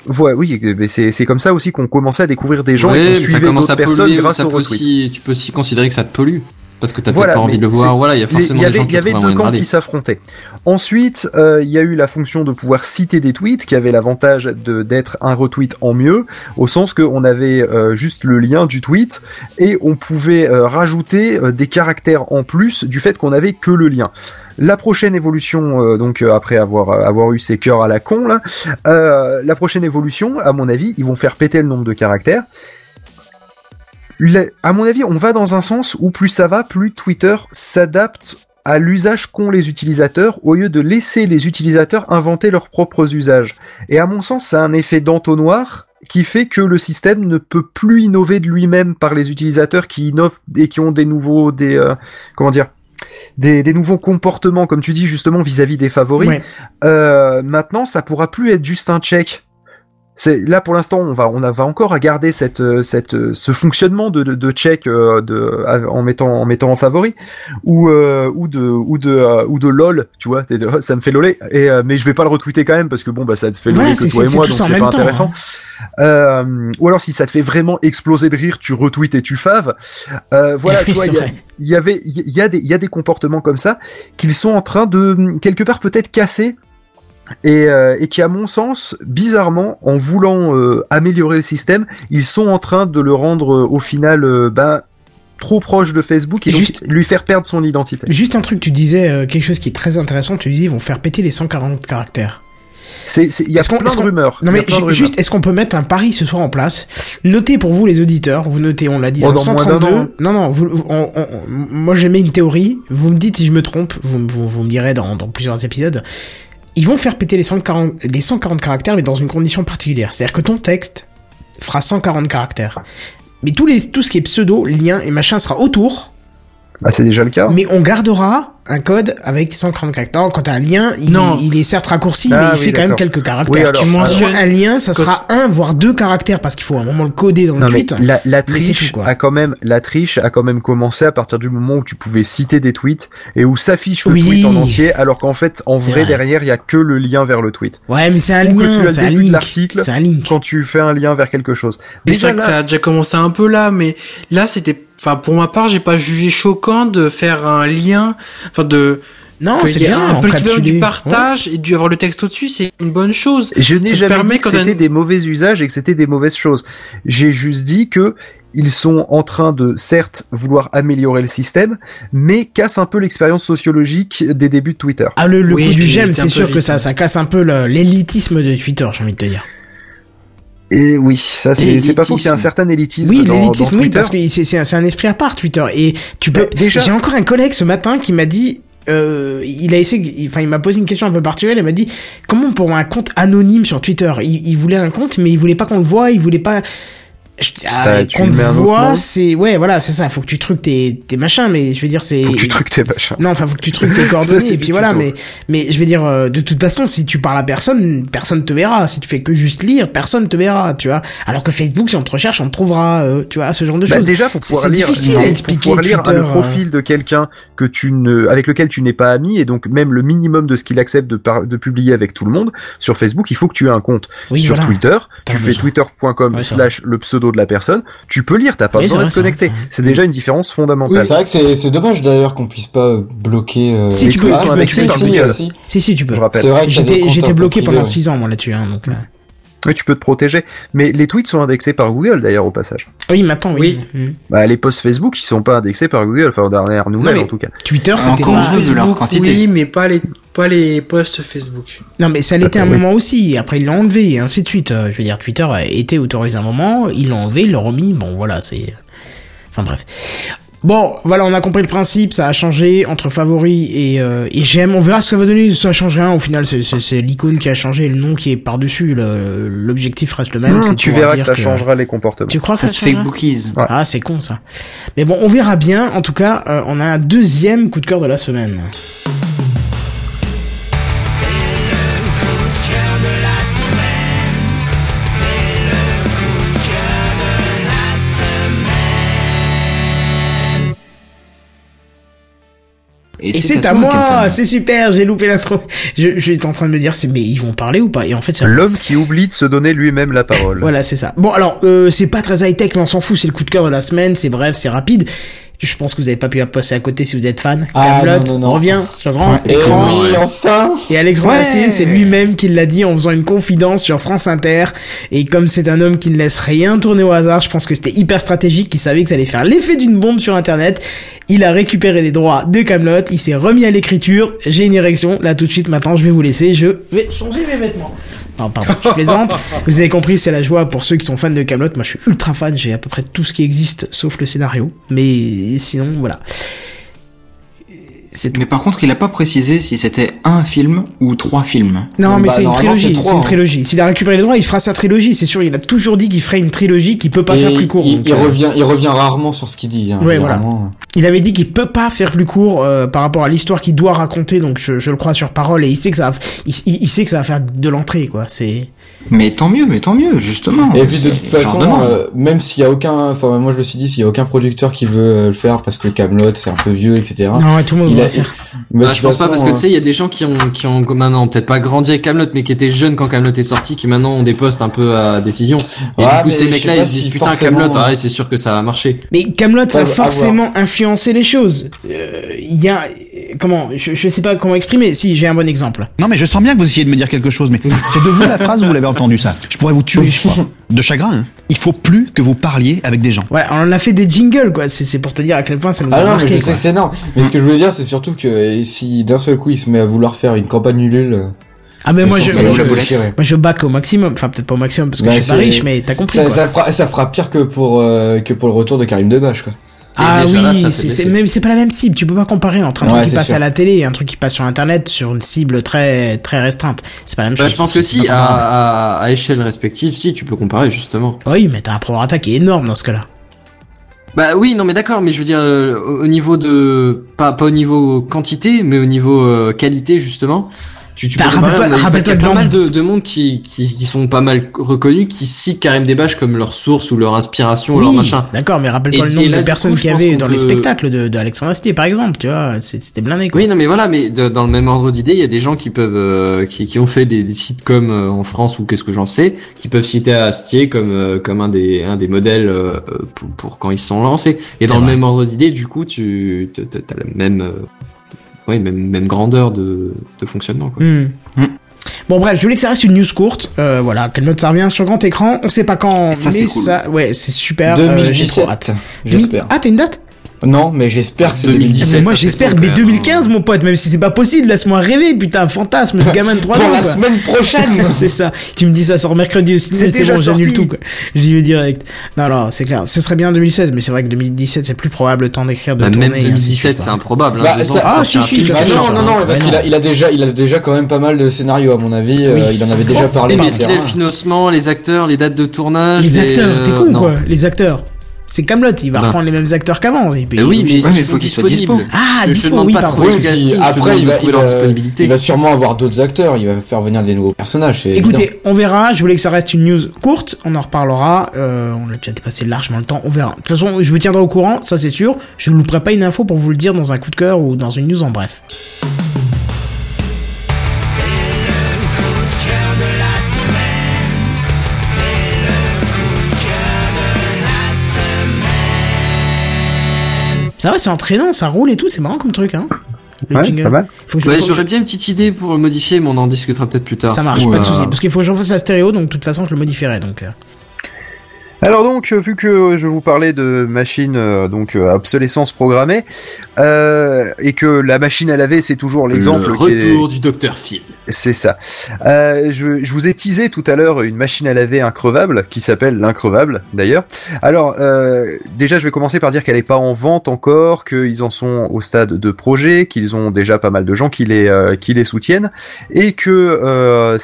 Ouais, oui, c'est c'est comme ça aussi qu'on commençait à découvrir des gens Ouais, et qu'on suivait d'autres personnes polluer, grâce ça au peut retweet. aussi, tu peux aussi considérer que ça te pollue. Parce que t'as peut-être pas envie de le voir. Voilà, il y a forcément des avait, gens il qui y avait trouvent un deux de camps qui s'affrontaient. Ensuite, euh, il y a eu la fonction de pouvoir citer des tweets qui avait l'avantage de d'être un retweet en mieux, au sens qu'on avait euh, juste le lien du tweet et on pouvait euh, rajouter des caractères en plus du fait qu'on avait que le lien. La prochaine évolution, euh, donc euh, après avoir avoir eu ces cœurs à la con euh, la prochaine évolution, à mon avis, ils vont faire péter le nombre de caractères. À mon avis, on va dans un sens où plus ça va, plus Twitter s'adapte à l'usage qu'ont les utilisateurs au lieu de laisser les utilisateurs inventer leurs propres usages. Et à mon sens, ça a un effet d'entonnoir qui fait que le système ne peut plus innover de lui-même par les utilisateurs qui innovent et qui ont des nouveaux, des, euh, comment dire, des, des nouveaux comportements, comme tu dis justement vis-à-vis des favoris. Ouais. Euh, maintenant, ça pourra plus être juste un check. C'est là pour l'instant, on va on va encore à garder cette euh, cette euh, ce fonctionnement de de, de check euh, de en mettant en mettant en favori ou euh, ou de ou de euh, ou de lol, tu vois, ça me fait loler et euh, mais je vais pas le retweeter quand même parce que bon bah ça te fait Voilà, loler que toi et moi donc c'est pas temps, intéressant. Euh, ou alors si ça te fait vraiment exploser de rire, tu retweets et tu faves. Euh, voilà, Oui, y il y avait il y a des il y a des comportements comme ça qu'ils sont en train de quelque part peut-être casser et, euh, et qui à mon sens bizarrement en voulant euh, améliorer le système ils sont en train de le rendre euh, au final bah, trop proche de Facebook et donc Juste- lui faire perdre son identité Juste un truc, tu disais quelque chose qui est très intéressant. Tu disais ils vont faire péter les 140 caractères. c'est il y a plein de rumeurs Non mais juste, est-ce qu'on peut mettre un pari ce soir en place? Notez pour vous les auditeurs, vous notez, on l'a dit, Oh, dans dans moins d'un 132. an. Non non, vous, vous- on- on- on- moi j'aimais une théorie. Vous me dites si je me trompe. Vous, vous, vous me direz dans, dans plusieurs épisodes. Ils vont faire péter les 140, les 140 caractères, mais dans une condition particulière. C'est-à-dire que ton texte fera 140 caractères. Mais tout ce qui est pseudo, lien et machin sera autour. Bah, c'est déjà le cas Mais on gardera un code avec 140 caractères. Non, Quand t'as un lien, il, Non. il est certes raccourci, Ah mais il oui, fait quand même quelques caractères. Oui, alors, tu alors- mentionnes un lien, ça sera un voire deux caractères parce qu'il faut à un moment le coder dans le Non mais tweet. la, la triche tout, a quand même la triche a quand même commencé à partir du moment où tu pouvais citer des tweets et où s'affiche le Oui. tweet en entier alors qu'en fait en vrai, vrai. derrière il y a que le lien vers le tweet. Ouais, mais c'est un Ou lien, le c'est un link. l'article. C'est un link. Quand tu fais un lien vers quelque chose. C'est Déjà vrai que ça a déjà commencé un peu là, mais là c'était, enfin pour ma part, j'ai pas jugé choquant de faire un lien, enfin de Non, c'est bien. un peu l'équivalent encapsulé. du partage et du avoir le texte au-dessus, c'est une bonne chose. je n'ai jamais permet dit que c'était un- des mauvais usages et que c'était des mauvaises choses. J'ai juste dit que ils sont en train de, certes, vouloir améliorer le système, mais cassent un peu l'expérience sociologique des débuts de Twitter. Ah, le, le Oui, coup du j'aime, c'est peu sûr que ça, ça casse un peu l'élitisme de Twitter, j'ai envie de te dire. Et oui, ça c'est pas faux, c'est un certain élitisme. Oui, l'élitisme, oui, parce que c'est un, esprit à part Twitter. Et tu peux. Bah, déjà- J'ai encore un collègue ce matin qui m'a dit. Euh, il a essayé, enfin, il m'a posé une question un peu particulière. Il m'a dit comment pour un compte anonyme sur Twitter? Il, il voulait un compte, mais il voulait pas qu'on le voie. Il voulait pas. Je ah, Bah, qu'on autre voit, c'est ouais, voilà, c'est ça. Faut que tu truques tes, tes machins, mais je veux dire, c'est. Faut que tu truques tes machins. Non, enfin, faut que tu truques tes coordonnées et puis voilà. Mais mais je vais dire, euh, de toute façon, si tu parles à personne, personne te verra. Si tu fais que juste lire, personne te verra, tu vois. Alors que Facebook, si on te recherche, on te trouvera, euh, tu vois, ce genre de Bah, choses. déjà, pour pouvoir c'est lire, difficile à pour expliquer pouvoir lire le euh. profil de quelqu'un que tu ne, avec lequel tu n'es pas ami, et donc même le minimum de ce qu'il accepte de, par- de publier avec tout le monde sur Facebook, il faut que tu aies un compte. Oui, sur voilà. Twitter, tu fais besoin. twitter.com Ouais, c'est slash le pseudo de la personne, tu peux lire, t'as pas Oui, besoin c'est d'être connecté. c'est déjà une différence fondamentale. C'est vrai que c'est dommage d'ailleurs qu'on puisse pas bloquer. euh, Si, tu peux, tweets. tu peux, mais tu si, peux, si, tu peux. si. Si, si, tu peux. C'est vrai que J'étais, bloqué pendant ouais. 6 ans, moi, là-dessus, hein, donc, euh. Oui, tu peux te protéger. Mais les tweets sont indexés par Google d'ailleurs au passage. Oui, maintenant, oui. Mhm. Bah, les posts Facebook, ils sont pas indexés par Google, enfin, nouvelles mais- en tout cas. Twitter, Ah, c'était encore un peu de leur Facebook, quantité. oui, mais pas les, pas les posts Facebook. Non, mais ça l'était un oui. moment aussi. Après, ils l'ont enlevé, et ainsi de suite. Euh, Je veux dire, Twitter a été autorisé un moment, ils l'ont enlevé, ils l'ont remis. Bon, voilà, c'est. Enfin, bref. Bon, voilà, on a compris le principe, ça a changé entre favoris et, euh, et j'aime. On verra ce que ça va donner, ça change rien. Au final, c'est- c'est c'est l'icône qui a changé, le nom qui est par-dessus. L'objectif reste le même. Mmh, tu verras que ça changera les comportements. Tu crois que Ça ça, se fait bookies. Ouais. Ah, c'est con ça. Mais bon, on verra bien. En tout cas, euh, on a un deuxième coup de cœur de la semaine. Et c'est à toi, moi, c'est super, j'ai loupé l'intro. Je, j'étais en train de me dire, c'est mais ils vont parler ou pas? Et en fait, c'est L'homme qui oublie de se donner lui-même la parole. voilà, c'est ça. Bon, alors, euh, c'est pas très high-tech, mais on s'en fout, c'est le coup de cœur de la semaine, c'est bref, c'est rapide. Je pense que vous avez pas pu passer à côté si vous êtes fan. Ah, Camelot, non, non, non. on revient sur le grand Et écran. oui, enfin Et Ouais. Astier, c'est lui-même qui l'a dit en faisant une confidence sur France Inter. Et comme c'est un homme qui ne laisse rien tourner au hasard, je pense que c'était hyper stratégique, il savait que ça allait faire l'effet d'une bombe sur Internet. Il a récupéré les droits de Camelot, il s'est remis à l'écriture. J'ai une érection, là tout de suite maintenant je vais vous laisser, je vais changer mes vêtements. Non, pardon, je plaisante. Vous avez compris, c'est la joie pour ceux qui sont fans de Camelot. Moi, je suis ultra fan. J'ai à peu près tout ce qui existe, sauf le scénario. Mais sinon, voilà. Mais par contre, il a pas précisé si c'était un film ou trois films. Non, Bah, mais c'est une trilogie. c'est une hein. trilogie. S'il a récupéré les droits, il fera sa trilogie. C'est sûr, il a toujours dit qu'il ferait une trilogie qui peut pas Et faire plus court. Il, donc, il euh, revient, il revient rarement sur ce qu'il dit. Hein, Ouais, généralement. il avait dit qu'il peut pas faire plus court euh, par rapport à l'histoire qu'il doit raconter. Donc, je, je le crois sur parole et il sait que ça, va, il sait que ça va faire de l'entrée, quoi. C'est. Mais tant mieux, mais tant mieux, justement. Et puis de toute façon, euh, même s'il y a aucun, enfin moi je me suis dit s'il y a aucun producteur qui veut euh, le faire parce que Camelot c'est un peu vieux, etc. Non, ouais, tout le monde Il va a- le faire. Mais Bah, toute je pense pas parce que euh, tu sais, il y a des gens qui ont qui ont maintenant peut-être pas grandi avec Camelot, mais qui étaient jeunes quand Camelot est sorti, qui maintenant ont des postes un peu à décision. Et Ouais, du coup, ces mecs-là, ils se disent si putain forcément- Camelot, ouais, c'est sûr que ça va marcher. Mais Camelot, ça a forcément influencé les choses. Euh, Il y a, comment, je, je sais pas comment exprimer. Si, j'ai un bon exemple. Non, mais je sens bien que vous essayez de me dire quelque chose, mais c'est de vous la phrase ou vous l'avez entendu ça Je pourrais vous tuer, je crois. De chagrin, hein. Il faut plus que vous parliez avec des gens. Voilà, on en a fait des jingles, quoi. C'est c'est pour te dire à quel point ça nous a Ah non, mais marqué, je sais quoi. que c'est énorme. Mais ce que je voulais dire, c'est surtout que euh, si d'un seul coup il se met à vouloir faire une campagne Ulule, euh, Ah, mais moi, je, moi, je, moi, je back au maximum. Enfin, peut-être pas au maximum parce que Bah, je suis pas riche, mais t'as compris, ça, quoi. ça fera, ça fera pire que pour euh, que pour le retour de Karim Debache, quoi. Ah déjà oui, c'est c'est pas la même cible. Tu peux pas comparer entre un Ouais, truc qui passe sûr. à la télé et un truc qui passe sur internet sur une cible très très restreinte. C'est pas la même Bah, chose. je pense que si, à, comparable. à, à échelle respective, si, tu peux comparer, justement. Oui, mais t'as un prorata qui est énorme dans ce cas-là. Bah oui, non mais d'accord, mais je veux dire euh, au au niveau de pas pas au niveau quantité, mais au niveau euh, qualité justement. Tu, tu Bah, peux comparer, rappelle-toi- on a- parce qu'il y a de pas mal de, de monde qui, qui qui sont pas mal reconnus, qui citent Karim Debache comme leur source ou leur inspiration ou leur Oui, machin. D'accord, mais rappelle-toi Et- le nombre et là, de personnes qu'il y avait qu'on dans les peut- spectacles de, de Alexandre Astier, par exemple. Tu vois, c'était blindé quoi. Oui, non mais voilà, mais de- dans le même ordre d'idée, il y a des gens qui peuvent euh, qui, qui ont fait des, des sitcoms euh, en France ou qu'est-ce que j'en sais, qui peuvent citer Astier comme euh, comme un des un des modèles euh, pour, pour quand ils se sont lancés. Et dans C'est le vrai. même ordre d'idée, du coup, tu t'as t'as la même euh, oui, même même grandeur de de fonctionnement quoi. Hmm. Bon bref, je voulais que ça reste une news courte. Euh, voilà, quelle note ça revient sur grand écran. On sait pas quand, Ça, mais c'est cool. ça, ouais, c'est super. euh, j'ai trop hâte. 2017, j'espère. Ah, t'as une date? Non, mais j'espère que c'est 2017. 2017. Mais Moi j'espère, mais quand même, 2015 mon pote, même si c'est pas possible, laisse-moi rêver, putain, fantasme, de gamin de 3 ans. Pour la quoi. semaine prochaine c'est ça. Tu me dis ça sort mercredi au C'est bon, j'annule sorti. tout, quoi. J'y vais direct. Non, non, c'est clair. Ce serait bien 2016, mais c'est vrai que 2017, c'est plus probable le temps d'écrire, de Bah, tourner. même ainsi de 2017, suite, c'est improbable. Hein, Bah, ça- ah, si, si, film, change, non, non, hein. non, parce qu'il a, il a déjà, il a déjà quand même pas mal de scénarios à mon avis. euh, il en avait déjà parlé. Mais est-ce qu'il a le financement, les acteurs, les dates de tournage Les acteurs, t'es euh, con, quoi. Les acteurs. C'est Camelot, il va Non. reprendre les mêmes acteurs qu'avant. oui, mais Ouais, est-ce mais qu'ils faut qu'ils soient disponibles dispo. Ah, Je- je dispo, demande oui, pardon. Oui, je après, il va, trouver il, leur va, disponibilité. il va sûrement avoir d'autres acteurs. Il va faire venir des nouveaux personnages. évident. Écoutez, on verra. Je voulais que ça reste une news courte. On en reparlera. Euh, on a déjà dépassé largement le temps. On verra. De toute façon, je vous tiendrai au courant. Ça, c'est sûr. Je ne louperai pas une info pour vous le dire dans un coup de cœur ou dans une news en bref. Ça va, c'est entraînant, ça roule et tout, c'est marrant comme truc, hein. Le Ouais, jingle. Ouais, j'aurais bien une petite idée pour le modifier, mais on en discutera peut-être plus tard. Ça marche, pas de soucis. Parce qu'il faut que j'en fasse la stéréo, donc de toute façon, je le modifierai. Donc, euh. Alors donc, euh, vu que je vous parlais de machine euh, donc euh, à obsolescence programmée euh, et que la machine à laver c'est toujours l'exemple Le est- retour du docteur Phil. C'est ça. Euh, je, vous ai teasé tout à l'heure une machine à laver increvable qui s'appelle l'increvable d'ailleurs. Alors euh, déjà je vais commencer par dire qu'elle n'est pas en vente encore, qu'ils en sont au stade de projet, qu'ils ont déjà pas mal de gens qui les euh, soutiennent et que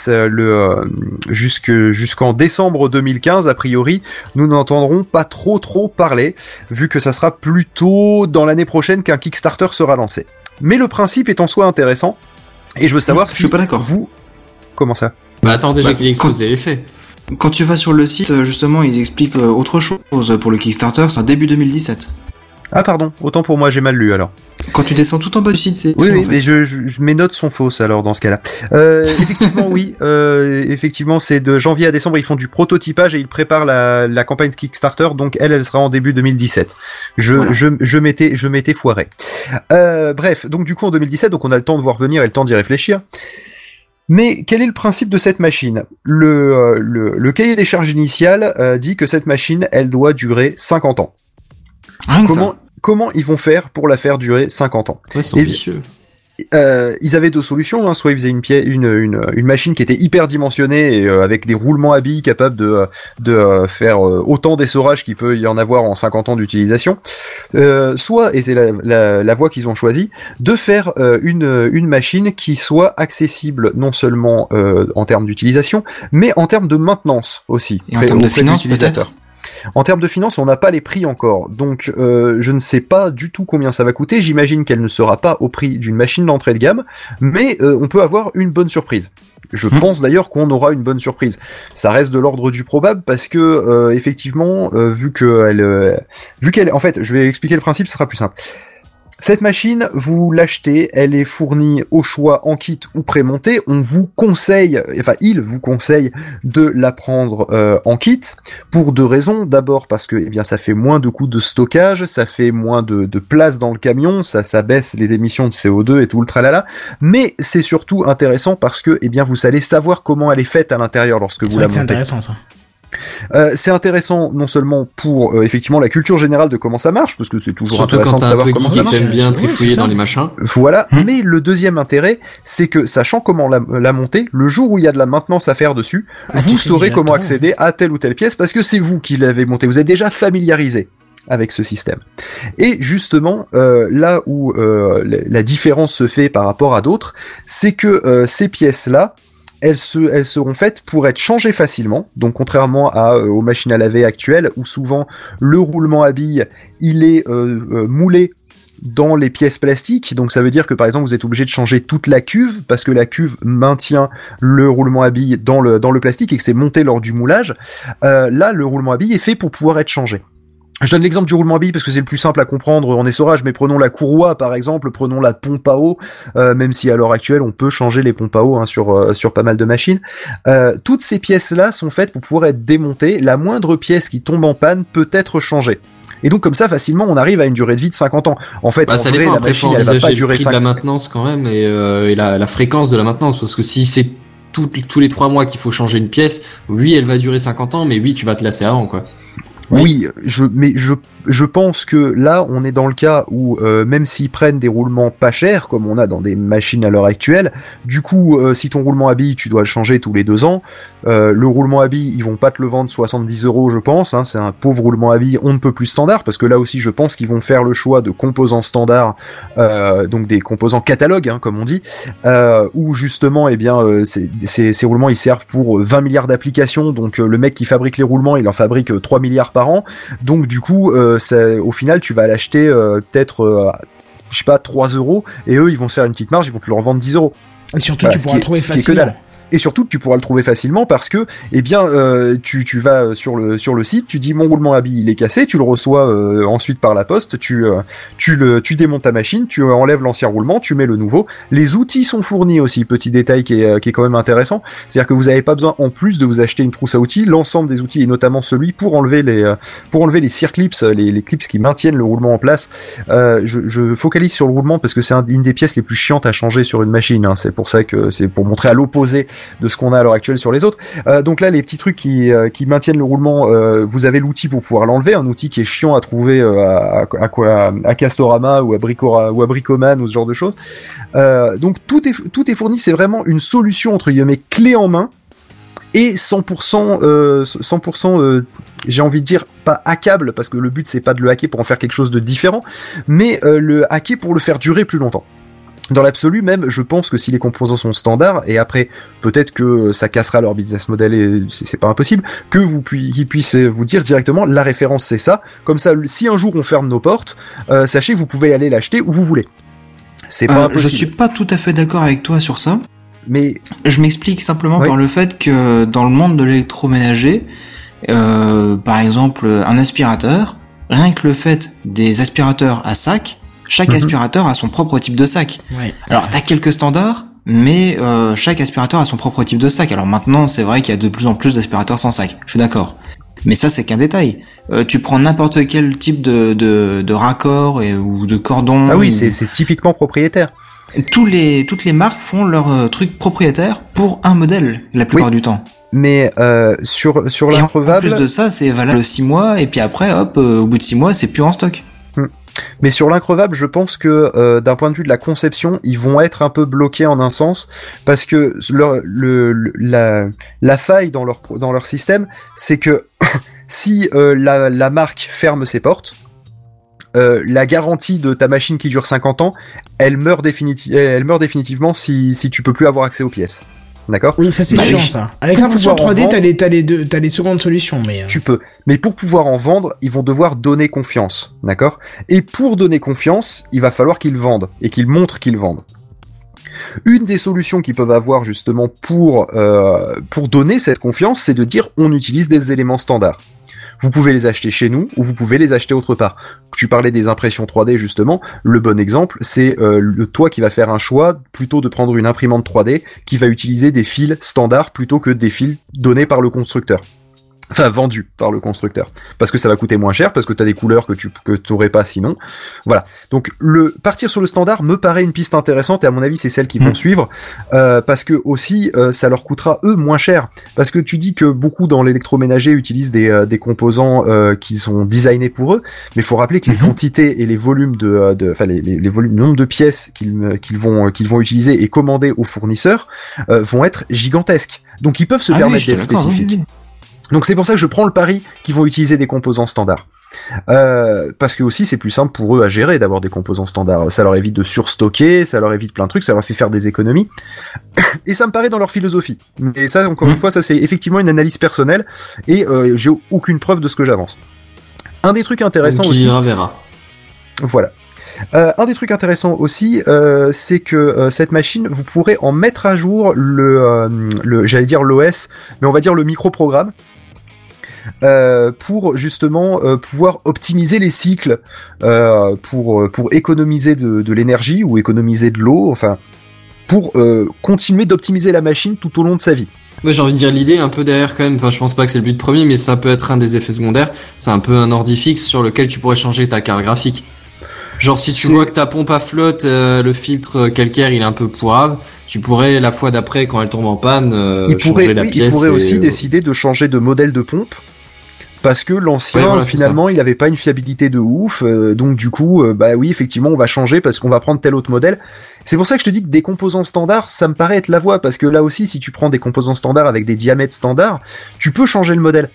jusqu'en décembre 2015 a priori nous n'entendrons pas trop trop parler vu que ça sera plutôt dans l'année prochaine qu'un Kickstarter sera lancé. Mais le principe est en soi intéressant et je veux savoir Je si suis pas d'accord. vous comment ça? Bah attends déjà Bah, qu'il ait exposé les faits. Quand tu vas sur le site, euh, justement, ils expliquent euh, autre chose pour le Kickstarter, c'est début 2017. Ah pardon, autant pour moi j'ai mal lu alors. Quand tu descends tout en bas du site, c'est... Oui, en oui, fait. mais je, je- mes notes sont fausses alors dans ce cas-là. Euh, effectivement, oui, euh, effectivement, c'est de janvier à décembre, ils font du prototypage et ils préparent la, la campagne Kickstarter, donc elle, elle sera en début 2017. Je, Voilà. je, je m'étais, je m'étais foiré. Euh, bref, donc du coup en 2017, donc on a le temps de voir venir et le temps d'y réfléchir. Mais quel est le principe de cette machine? Le, euh, le, le cahier des charges initial euh, dit que cette machine, elle doit durer 50 ans. Rien Comment. Comment ils vont faire pour la faire durer 50 ans Ouais, c'est ambitieux. euh, ils avaient deux solutions. Hein. Soit ils faisaient une, pièce, une, une, une machine qui était hyper dimensionnée et euh, avec des roulements à billes capables de, de euh, faire autant d'essorage qu'il peut y en avoir en 50 ans d'utilisation. Soit, et c'est la, la, la voie qu'ils ont choisie, de faire une, une machine qui soit accessible non seulement en termes d'utilisation, mais en termes de maintenance aussi. Et en termes de finances, peut-être? En termes de finances, on n'a pas les prix encore, donc euh, je ne sais pas du tout combien ça va coûter. J'imagine qu'elle ne sera pas au prix d'une machine d'entrée de gamme, mais euh, on peut avoir une bonne surprise. Je Hmm. pense d'ailleurs qu'on aura une bonne surprise. Ça reste de l'ordre du probable parce que euh, effectivement, euh, vu que elle, euh, vu qu'elle, en fait, je vais expliquer le principe, ce sera plus simple. Cette machine, vous l'achetez, elle est fournie au choix en kit ou prémontée. On vous conseille, enfin il vous conseille de la prendre euh, en kit pour deux raisons. D'abord parce que eh bien ça fait moins de coûts de stockage, ça fait moins de, de place dans le camion, ça ça baisse les émissions de CO2 et tout le tralala. Mais c'est surtout intéressant parce que eh bien vous allez savoir comment elle est faite à l'intérieur lorsque vous la que c'est montez. intéressant ça. Euh, c'est intéressant non seulement pour euh, effectivement la culture générale de comment ça marche parce que c'est toujours Surtout intéressant quand de un savoir peu comment geek ça marche. bien trifouiller dans les machins. Voilà, mais le deuxième intérêt, c'est que sachant comment la, la monter, le jour où il y a de la maintenance à faire dessus, Ah, vous saurez comment accéder à telle ou telle pièce parce que c'est vous qui l'avez monté. Vous êtes déjà familiarisé avec ce système. Et justement, euh, là où euh, la, la différence se fait par rapport à d'autres, c'est que euh, ces pièces-là, elles, se, elles seront faites pour être changées facilement. Donc contrairement euh, aux machines à laver actuelles, où souvent le roulement à billes, il est euh, euh, moulé dans les pièces plastiques. Donc ça veut dire que par exemple vous êtes obligé de changer toute la cuve parce que la cuve maintient le roulement à billes dans le, dans le plastique et que c'est monté lors du moulage. Là, le roulement à billes est fait pour pouvoir être changé. Je donne l'exemple du roulement à billes parce que c'est le plus simple à comprendre en essorage, mais prenons la courroie par exemple, prenons la pompe à eau, euh, même si à l'heure actuelle on peut changer les pompes à eau hein, sur, euh, sur pas mal de machines. Euh, toutes ces pièces-là sont faites pour pouvoir être démontées. La moindre pièce qui tombe en panne peut être changée. Et donc comme ça facilement on arrive à une durée de vie de 50 ans. En fait, Bah, en ça vrai, dépend. la Après, machine elle va pas durer prix 5 de la maintenance quand même et, euh, et la, la fréquence de la maintenance. Parce que si c'est tous les trois mois qu'il faut changer une pièce, oui, elle va durer 50 ans, mais oui, tu vas te lasser avant, quoi. Oui, je, mais je, je pense que là, on est dans le cas où, euh, même s'ils prennent des roulements pas chers, comme on a dans des machines à l'heure actuelle, du coup, euh, si ton roulement à billes, tu dois le changer tous les deux ans, euh, le roulement à billes, ils vont pas te le vendre 70 euros, je pense, hein, c'est un pauvre roulement à billes, on ne peut plus standard, parce que là aussi, je pense qu'ils vont faire le choix de composants standards, donc des composants catalogues, hein, comme on dit, où justement, eh bien, ces, roulements, ils servent pour euh, 20 milliards d'applications, donc le mec qui fabrique les roulements, il en fabrique euh, 3 milliards par an, donc du coup, ça- au final, tu vas l'acheter euh, peut-être, euh, je sais pas, 3 euros, et eux, ils vont se faire une petite marge, ils vont te le revendre 10 euros. Et surtout, Voilà, tu pourras trouver facilement. Et surtout tu pourras le trouver facilement parce que, eh bien, euh, tu, tu vas sur le sur le site, tu dis mon roulement à billes il est cassé, tu le reçois euh, ensuite par la poste, tu euh, tu le tu démontes ta machine, tu enlèves l'ancien roulement, tu mets le nouveau. Les outils sont fournis aussi, petit détail qui est euh, qui est quand même intéressant, c'est-à-dire que vous n'avez pas besoin en plus de vous acheter une trousse à outils, l'ensemble des outils et notamment celui pour enlever les euh, pour enlever les circlips, les, les clips qui maintiennent le roulement en place. Euh, je, je focalise sur le roulement parce que c'est un- une des pièces les plus chiantes à changer sur une machine. hein. C'est pour ça que c'est pour montrer à l'opposé de ce qu'on a à l'heure actuelle sur les autres. Euh, donc là, les petits trucs qui, euh, qui maintiennent le roulement, euh, vous avez l'outil pour pouvoir l'enlever, un outil qui est chiant à trouver à, Castorama ou à, Bricora, ou à Bricoman ou ce genre de choses. Donc tout est, tout est fourni, c'est vraiment une solution entre guillemets clé en main et 100%, euh, 100% euh, j'ai envie de dire pas hackable parce que le but c'est pas de le hacker pour en faire quelque chose de différent, mais le hacker pour le faire durer plus longtemps. Dans l'absolu même, je pense que si les composants sont standards, et après peut-être que ça cassera leur business model et c'est pas impossible, que vous pu- qu'ils puissent vous dire directement la référence c'est ça, comme ça si un jour on ferme nos portes, euh, sachez que vous pouvez aller l'acheter où vous voulez. C'est pas Euh, impossible. je suis pas tout à fait d'accord avec toi sur ça. Mais je m'explique simplement Oui. par le fait que dans le monde de l'électroménager, euh, par exemple un aspirateur, rien que le fait des aspirateurs à sac, chaque Mhm. aspirateur a son propre type de sac. Ouais. Alors t'as quelques standards, mais euh, chaque aspirateur a son propre type de sac. Alors maintenant c'est vrai qu'il y a de plus en plus d'aspirateurs sans sac, je suis d'accord. Mais ça c'est qu'un détail. Euh, tu prends n'importe quel type de, de, de raccord et, ou de cordon. ah oui, ou- c'est typiquement propriétaire. tous les toutes les marques font leur euh, truc propriétaire pour un modèle la plupart du temps. Mais euh, sur sur Et en- l'increvable, plus de ça, c'est valable 6 mois et puis après hop euh, au bout de 6 mois, c'est plus en stock. Mais sur l'increvable, je pense que euh, d'un point de vue de la conception, ils vont être un peu bloqués en un sens parce que la faille dans leur système, c'est que si euh, la marque ferme ses portes. euh, la garantie de ta machine qui dure 50 ans, elle meurt, définiti- elle meurt définitivement si, si tu peux plus avoir accès aux pièces. D'accord Oui, ça c'est Bah, chiant ça. Avec en 3D, t'as les, t'as les deux, t'as les secondes solutions, mais. euh, Tu peux. Mais pour pouvoir en vendre, ils vont devoir donner confiance. D'accord Et pour donner confiance, il va falloir qu'ils vendent. Et qu'ils montrent qu'ils vendent. Une des solutions qu'ils peuvent avoir justement pour, euh, pour donner cette confiance, c'est de dire on utilise des éléments standards. Vous pouvez les acheter chez nous ou vous pouvez les acheter autre part. Tu parlais des impressions 3D justement. Le bon exemple, c'est euh, toi qui va faire un choix plutôt de prendre une imprimante 3D qui va utiliser des fils standards plutôt que des fils donnés par le constructeur. Enfin, vendus par le constructeur. Parce que ça va coûter moins cher, parce que tu as des couleurs que tu que t'aurais pas sinon. Voilà. Donc, le partir sur le standard me paraît une piste intéressante et à mon avis, c'est celle qui vont suivre. Euh, parce que aussi, euh, ça leur coûtera eux moins cher. Parce que tu dis que beaucoup dans l'électroménager utilisent des, euh, des composants euh, qui sont designés pour eux, mais il faut rappeler que les quantités et les volumes de, euh, de enfin les, les, les volumes, le nombre de pièces qu'ils qu'ils vont qu'ils vont utiliser et commander aux fournisseurs euh, vont être gigantesques. Donc ils peuvent se Ah permettre oui, spécifiques. Donc c'est pour ça que je prends le pari qu'ils vont utiliser des composants standards. Euh, parce que aussi c'est plus simple pour eux à gérer d'avoir des composants standards. Ça leur évite de surstocker, ça leur évite plein de trucs, ça leur fait faire des économies. Et ça me paraît dans leur philosophie. Et ça, encore une fois, ça c'est effectivement une analyse personnelle et euh, j'ai aucune preuve de ce que j'avance. Un des trucs intéressants Qui aussi. verra, verra. Voilà. Euh, un des trucs intéressants aussi, euh, c'est que euh, cette machine, vous pourrez en mettre à jour le, le j'allais dire l'OS, mais on va dire le microprogramme. Euh, pour justement euh, pouvoir optimiser les cycles euh, pour pour économiser de, de l'énergie ou économiser de l'eau enfin pour euh, continuer d'optimiser la machine tout au long de sa vie Moi j'ai envie de dire l'idée un peu derrière quand même, enfin je pense pas que c'est le but premier mais ça peut être un des effets secondaires, c'est un peu un ordi fixe sur lequel tu pourrais changer ta carte graphique. Genre si tu vois que ta pompe à flotte, euh, le filtre calcaire il est un peu pourrave, tu pourrais la fois d'après quand elle tombe en panne euh, il changer pourrait, la oui, il pièce. pourrait et, aussi euh, décider de changer de modèle de pompe parce que l'ancien voilà, finalement il avait pas une fiabilité de ouf euh, donc du coup euh, bah oui effectivement on va changer parce qu'on va prendre tel autre modèle c'est pour ça que je te dis que des composants standards ça me paraît être la voie parce que là aussi si tu prends des composants standards avec des diamètres standards tu peux changer le modèle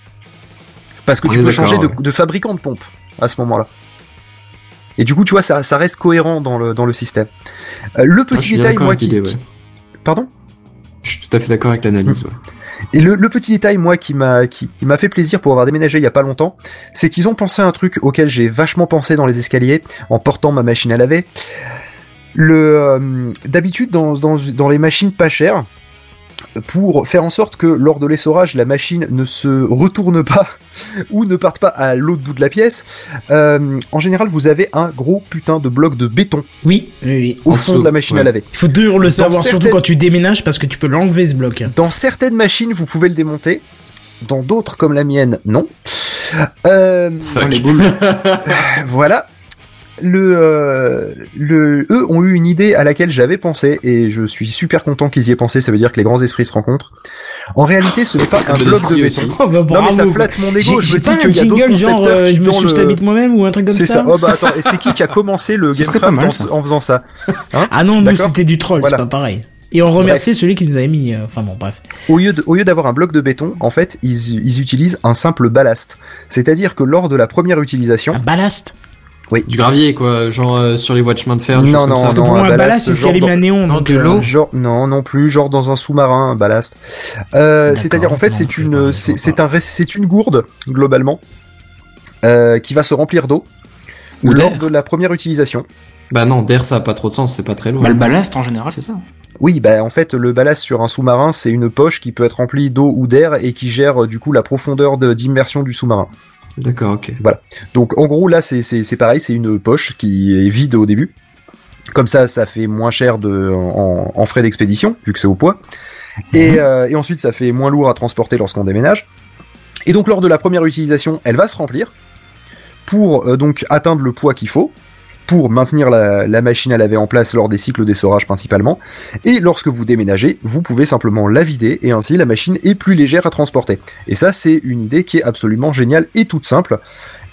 parce que On tu peux changer de, ouais. de fabricant de pompe à ce moment là et du coup tu vois ça, ça reste cohérent dans le, dans le système Euh, le je petit détail moi qui, ouais. pardon? Je suis tout à fait d'accord avec l'analyse. ouais. Et le, petit détail, moi, qui m'a fait plaisir pour avoir déménagé il y a pas longtemps, c'est qu'ils ont pensé un truc auquel j'ai vachement pensé dans les escaliers en portant ma machine à laver. Le euh, d'habitude dans, dans dans les machines pas chères, pour faire en sorte que lors de l'essorage la machine ne se retourne pas ou ne parte pas à l'autre bout de la pièce, euh, en général vous avez un gros putain de bloc de béton Oui, oui, oui. au En fond de la machine à laver. Il faut toujours le Dans savoir, surtout quand tu déménages, parce que tu peux l'enlever ce bloc. Dans certaines machines, vous pouvez le démonter. Dans d'autres, comme la mienne, non. Euh, les boules. voilà. Le, euh, le, eux ont eu une idée à laquelle j'avais pensé et je suis super content qu'ils y aient pensé. Ça veut dire que les grands esprits se rencontrent. En réalité, ce n'est pas un De bloc de béton. Oh, bah, Non mais ça flatte mon ego. Je me pas dis un qu'il y a d'autres jingle genre concepteurs euh, qui je me le. moi-même ou un truc comme C'est ça. ça. Oh bah attends, et c'est qui qui a commencé le Gamecraft en, ça. en faisant ça Hein Ah non, nous c'était du troll, Voilà. c'est pas pareil. Et on remercie celui qui nous avait mis. euh, Enfin bon, bref. Au lieu de- au lieu d'avoir un bloc de béton, en fait, ils, ils utilisent un simple ballast. C'est-à-dire que lors de la première utilisation, Un ballast. Du gravier, quoi, genre euh, sur les watch chemins de fer, Non, non, ça. Parce que pour moi, un ballast, c'est ce qui allume dans- un néon. Non, donc, de euh, l'eau. Genre non non plus genre dans un sous-marin un ballast. Euh, C'est-à-dire en fait non, c'est une c'est un c'est une gourde globalement euh, qui va se remplir d'eau Ou lors d'air. de la première utilisation. Bah non, d'air ça a pas trop de sens, c'est pas très lourd. Bah, le ballast, en général, c'est ça. Oui bah en fait le ballast sur un sous-marin c'est une poche qui peut être remplie d'eau ou d'air et qui gère euh, du coup la profondeur de- d'immersion du sous-marin. D'accord, ok. Donc en gros là c'est pareil c'est une poche qui est vide au début. Comme ça ça fait moins cher de en, en frais d'expédition vu que c'est au poids. Et, euh, et ensuite, ça fait moins lourd à transporter lorsqu'on déménage. Et donc, lors de la première utilisation, elle va se remplir pour euh, donc atteindre le poids qu'il faut pour maintenir la, la machine à laver en place lors des cycles d'essorage principalement. Et lorsque vous déménagez, vous pouvez simplement la vider et ainsi la machine est plus légère à transporter. Et ça, c'est une idée qui est absolument géniale et toute simple.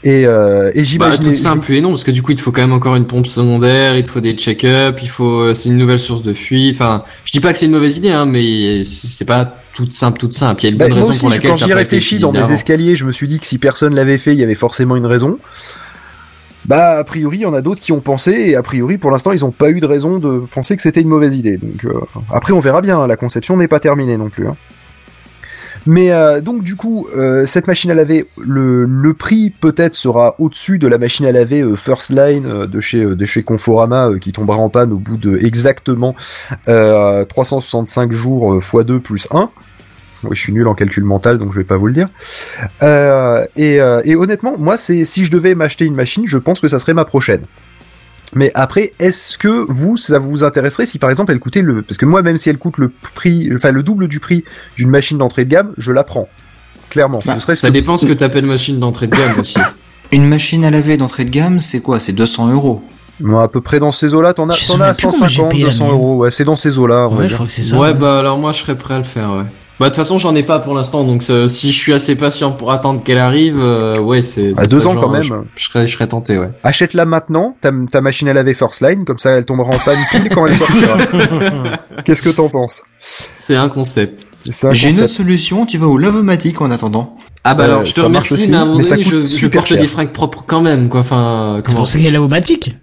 Et, euh, et Bah, j'imagine. tout simple, oui et non, parce que du coup, il te faut quand même encore une pompe secondaire, il te faut des check-up, il faut, euh, c'est une nouvelle source de fuite. Enfin, je dis pas que c'est une mauvaise idée, hein, mais c'est pas toute simple, toute simple. Il y a une Bah, bonne raison aussi, pour laquelle quand ça j'y pas été réfléchis dans mes escaliers, je me suis dit que si personne l'avait fait, il y avait forcément une raison. Bah, a priori, il y en a d'autres qui ont pensé, et a priori, pour l'instant, ils n'ont pas eu de raison de penser que c'était une mauvaise idée. Donc, euh, après, on verra bien, hein, la conception n'est pas terminée non plus. hein. Mais euh, donc, du coup, euh, cette machine à laver, le, prix peut-être sera au-dessus de la machine à laver First Line de chez, de chez Conforama, qui tombera en panne au bout de exactement euh, 365 jours euh, x 2 plus 1. Oui, je suis nul en calcul mental, donc je vais pas vous le dire. Euh, et, euh, et honnêtement, moi, c'est si je devais m'acheter une machine, je pense que ça serait ma prochaine. Mais après, est-ce que vous, ça vous intéresserait si par exemple elle coûtait le, parce que moi, même si elle coûte le prix, enfin le double du prix d'une machine d'entrée de gamme, je la prends. Clairement. Bah, Ça dépend ce que t'appelles machine d'entrée de gamme aussi. Une machine à laver d'entrée de gamme, c'est quoi? C'est 200 euros. Moi, à peu près dans ces eaux-là, t'en as, t'en as même plus comment j'ai 150, payé la 200 mienne. euros. Ouais, c'est dans ces eaux-là, Ouais, je crois que c'est ça. ouais, bah alors moi, je serais prêt à le faire, ouais. Bah de toute façon, j'en ai pas pour l'instant, donc euh, si je suis assez patient pour attendre qu'elle arrive, euh, ouais, c'est. À deux ans, genre, quand même. Je, je serais, je serais tenté, ouais. Achète-la maintenant, ta, ta machine à laver First Line, comme ça elle tombera en panne pile quand elle sortira. Qu'est-ce que t'en penses? C'est un concept. C'est un J'ai une autre solution, tu vas au Lavomatic en attendant. Ah bah Euh, alors, je te remercie, aussi, mais à un moment donné, je, coûte je porte cher. des fringues propres quand même, quoi. Enfin, C'est comment pour ça qu'il y a l'avomatique.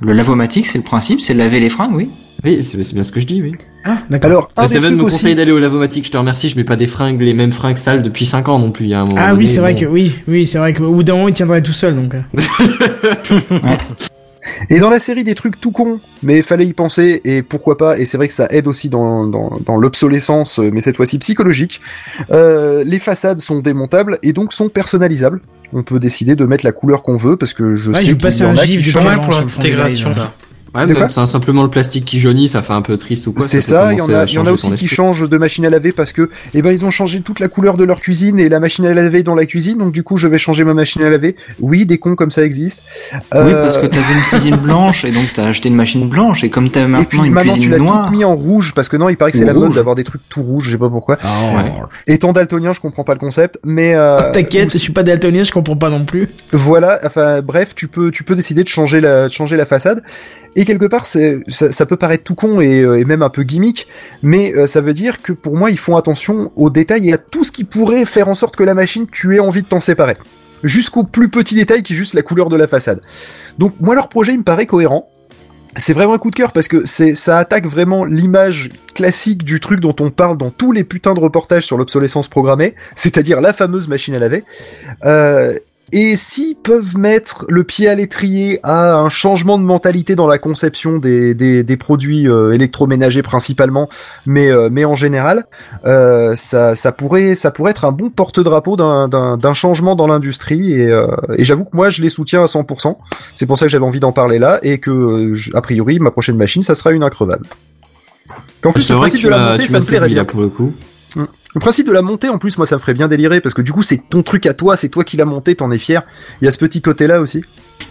Le Lavomatic, c'est le principe, c'est de laver les fringues, oui. Oui, c'est bien ce que je dis, oui. Ah, d'accord. Alors, Seven me aussi- conseille d'aller au lavomatique, je te remercie, je mets pas des fringues, les mêmes fringues sales depuis 5 ans non plus, il y a un moment Ah oui, c'est vrai bon. que oui, oui, c'est vrai qu'au bout d'un moment, il tiendrait tout seul, donc. euh. Et dans la série des trucs tout cons, mais fallait y penser, et pourquoi pas, et c'est vrai que ça aide aussi dans, dans, dans l'obsolescence, mais cette fois-ci psychologique, euh, les façades sont démontables et donc sont personnalisables. On peut décider de mettre la couleur qu'on veut, parce que je Ouais, sais qu'il y en a qui pour l'intégration. Ouais, quoi c'est simplement le plastique qui jaunit, ça fait un peu triste ou quoi. C'est ça, il y en a, y en a aussi qui changent de machine à laver parce que, eh ben, ils ont changé toute la couleur de leur cuisine et la machine à laver dans la cuisine, donc du coup, je vais changer ma machine à laver. Oui, des cons comme ça existent. Oui, Euh, parce que t'avais une cuisine blanche et donc t'as acheté une machine blanche et comme t'as Et puis maintenant une maintenant, tu cuisine l'as tout noire. mis en rouge parce que non, il paraît que c'est la mode d'avoir des trucs tout rouges, je sais pas pourquoi. Ouais. Étant daltonien, je comprends pas le concept, mais euh, Oh, T'inquiète, je suis pas daltonien, je comprends pas non plus. voilà. Enfin, bref, tu peux, tu peux décider de changer la, de changer la façade. Et quelque part, ça, peut paraître tout con et, euh, même un peu gimmick, mais euh, ça veut dire que pour moi, ils font attention aux détails et à tout ce qui pourrait faire en sorte que la machine, tu aies envie de t'en séparer. Jusqu'au plus petit détail qui est juste la couleur de la façade. Donc moi, leur projet, il me paraît cohérent. C'est vraiment un coup de cœur parce que ça attaque vraiment l'image classique du truc dont on parle dans tous les putains de reportages sur l'obsolescence programmée, c'est-à-dire la fameuse machine à laver. Euh, et s'ils peuvent mettre le pied à l'étrier à un changement de mentalité dans la conception des, des, des produits euh, électroménagers principalement, mais, euh, mais en général, euh, ça, ça, pourrait, ça pourrait être un bon porte-drapeau d'un- changement dans l'industrie. Et, euh, et j'avoue que moi, je les soutiens à 100%. C'est pour ça que j'avais envie d'en parler là, et que, euh, a priori, ma prochaine machine, ça sera une increvable. En plus, le principe tu de la montée, ça me plairait séduit bien. là pour le coup. Le principe de la montée, en plus, moi, ça me ferait bien délirer parce que du coup, c'est ton truc à toi, c'est toi qui l'as monté, t'en es fier. Il y a ce petit côté-là aussi.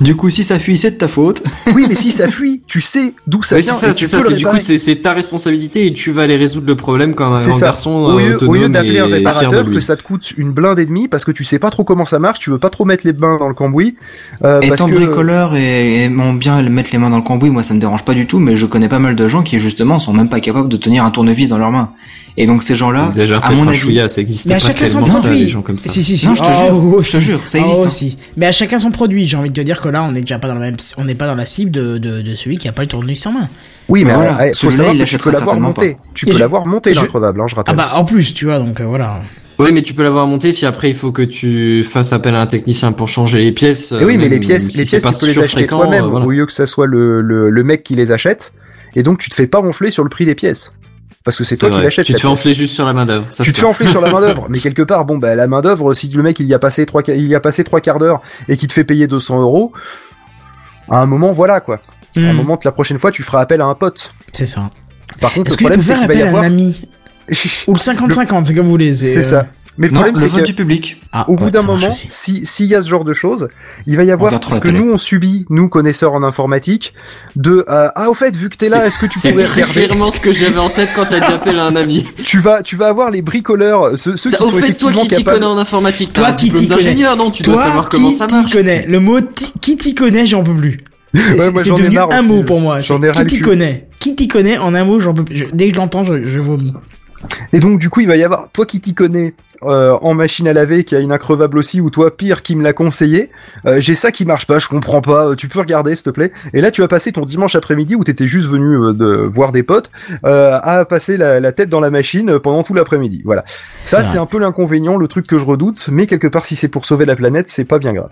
Du coup, si ça fuit, c'est de ta faute. Oui, mais si ça fuit, tu sais d'où ça c'est vient ça, et c'est tu ça, peux le c'est du coup, c'est ta responsabilité et tu vas aller résoudre le problème comme un garçon Au lieu, autonome au lieu d'appeler un et réparateur, que ça te coûte une blinde et demie parce que tu sais pas trop comment ça marche, tu veux pas trop mettre les mains dans le cambouis. Euh, parce Étant que... bricoleur et aimant bien mettre les mains dans le cambouis, moi ça me dérange pas du tout, mais je connais pas mal de gens qui justement sont même pas capables de tenir un tournevis dans leurs mains. Et donc ces gens-là, Déjà, à mon avis, ça existe Mais à pas chacun son tellement ça, produit. les gens comme ça. Si, si, si. Non, je te jure, oh, je te si. jure, ça Ah, existe, hein. aussi. Mais à chacun son produit. J'ai envie de te dire que là, on est déjà pas dans la même, on n'est pas dans la cible de, de, de celui qui a pas le tournevis en main. Oui, mais Voilà, voilà, faut celui-là, savoir que tu peux l'avoir monté. Tu peux je- l'avoir monté hein, je Ah rappelle. bah, en plus, tu vois, donc euh, voilà. Oui, mais tu peux l'avoir monté si après il faut que tu fasses appel à un technicien pour changer les pièces. Et oui, euh, mais les pièces, si les c'est pièces, pas tu peux les acheter toi-même euh, voilà. au lieu que ça soit le, le, le mec qui les achète. Et donc, tu te fais pas enfler sur le prix des pièces. Parce que c'est toi qui l'achètes. Tu te fais enfler juste sur la main d'œuvre. Tu te fais enfler sur la main d'œuvre, mais quelque part, bon, bah, la main d'œuvre, si le mec il y a passé trois, il y a passé trois quarts d'heure et qu'il te fait payer 200 euros, à un moment, voilà quoi. À un Hmm, moment, que la prochaine fois, tu feras appel à un pote. C'est ça. Par contre, le problème, c'est qu'il va y appel à avoir. un ami Ou le 50-50, c'est comme vous voulez. C'est euh, ça. Mais le non, problème, c'est que du public. Ah, au ouais, bout d'un moment, aussi. si s'il y a ce genre de choses, il va y avoir ce que télé. nous on subit, nous connaisseurs en informatique, de euh, ah au fait vu que t'es là, C'est- est-ce que tu C'est pourrais regarder clairement ce que j'avais en tête quand t'as dit appel à un ami. Tu vas tu vas avoir les bricoleurs, ceux, ceux Ça, qui au sont fait, toi qui t'y capables. connais en informatique, Toi un qui t'y connais. d'ingénieur, non Tu Toi dois savoir comment qui ça t'y marche. connais. Le mot qui t'y connaît, j'en peux plus. C'est Ouais, c'est devenu un aussi, mot pour moi. j'en C'est ai ras Qui t'y cul. connaît Qui t'y connaît en un mot, j'en peux plus. Dès que je l'entends, je, je vomis. Et donc du coup, il va y avoir toi qui t'y connais euh, en machine à laver, qui a une increvable aussi, ou toi pire qui me l'a conseillé. Euh, J'ai ça qui marche pas, je comprends pas. euh, Tu peux regarder, s'il te plaît. Et là, tu vas passer ton dimanche après-midi où t'étais juste venu euh, de voir des potes, euh, à passer la, la tête dans la machine pendant tout l'après-midi. Voilà. Ça, c'est un peu l'inconvénient, le truc que je redoute. Mais quelque part, si c'est pour sauver la planète, c'est pas bien grave.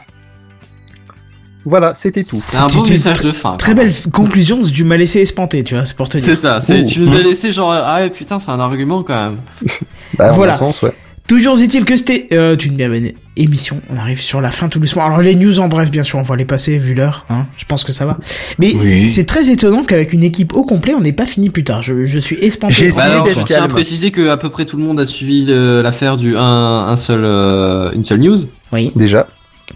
Voilà, c'était tout. C'est un beau message de fin. Très belle conclusion, tu m'as laissé espanter, tu vois, c'est pour te dire. C'est ça, tu nous as laissé genre, ah ouais, putain, c'est un argument quand même. Bah, en Voilà. un sens, ouais. Toujours est-il que c'était euh, une bien bonne émission. On arrive sur la fin tout doucement. Alors les news en bref, bien sûr, on va les passer vu l'heure. Hein, je pense que ça va. Mais Oui. c'est très étonnant qu'avec une équipe au complet, on n'est pas fini plus tard. Je, je suis espanté. J'ai Bah essayé alors, d'être je tiens à calme. préciser que à peu près tout le monde a suivi l'affaire du un, un seul, euh, une seule news. Oui, Déjà.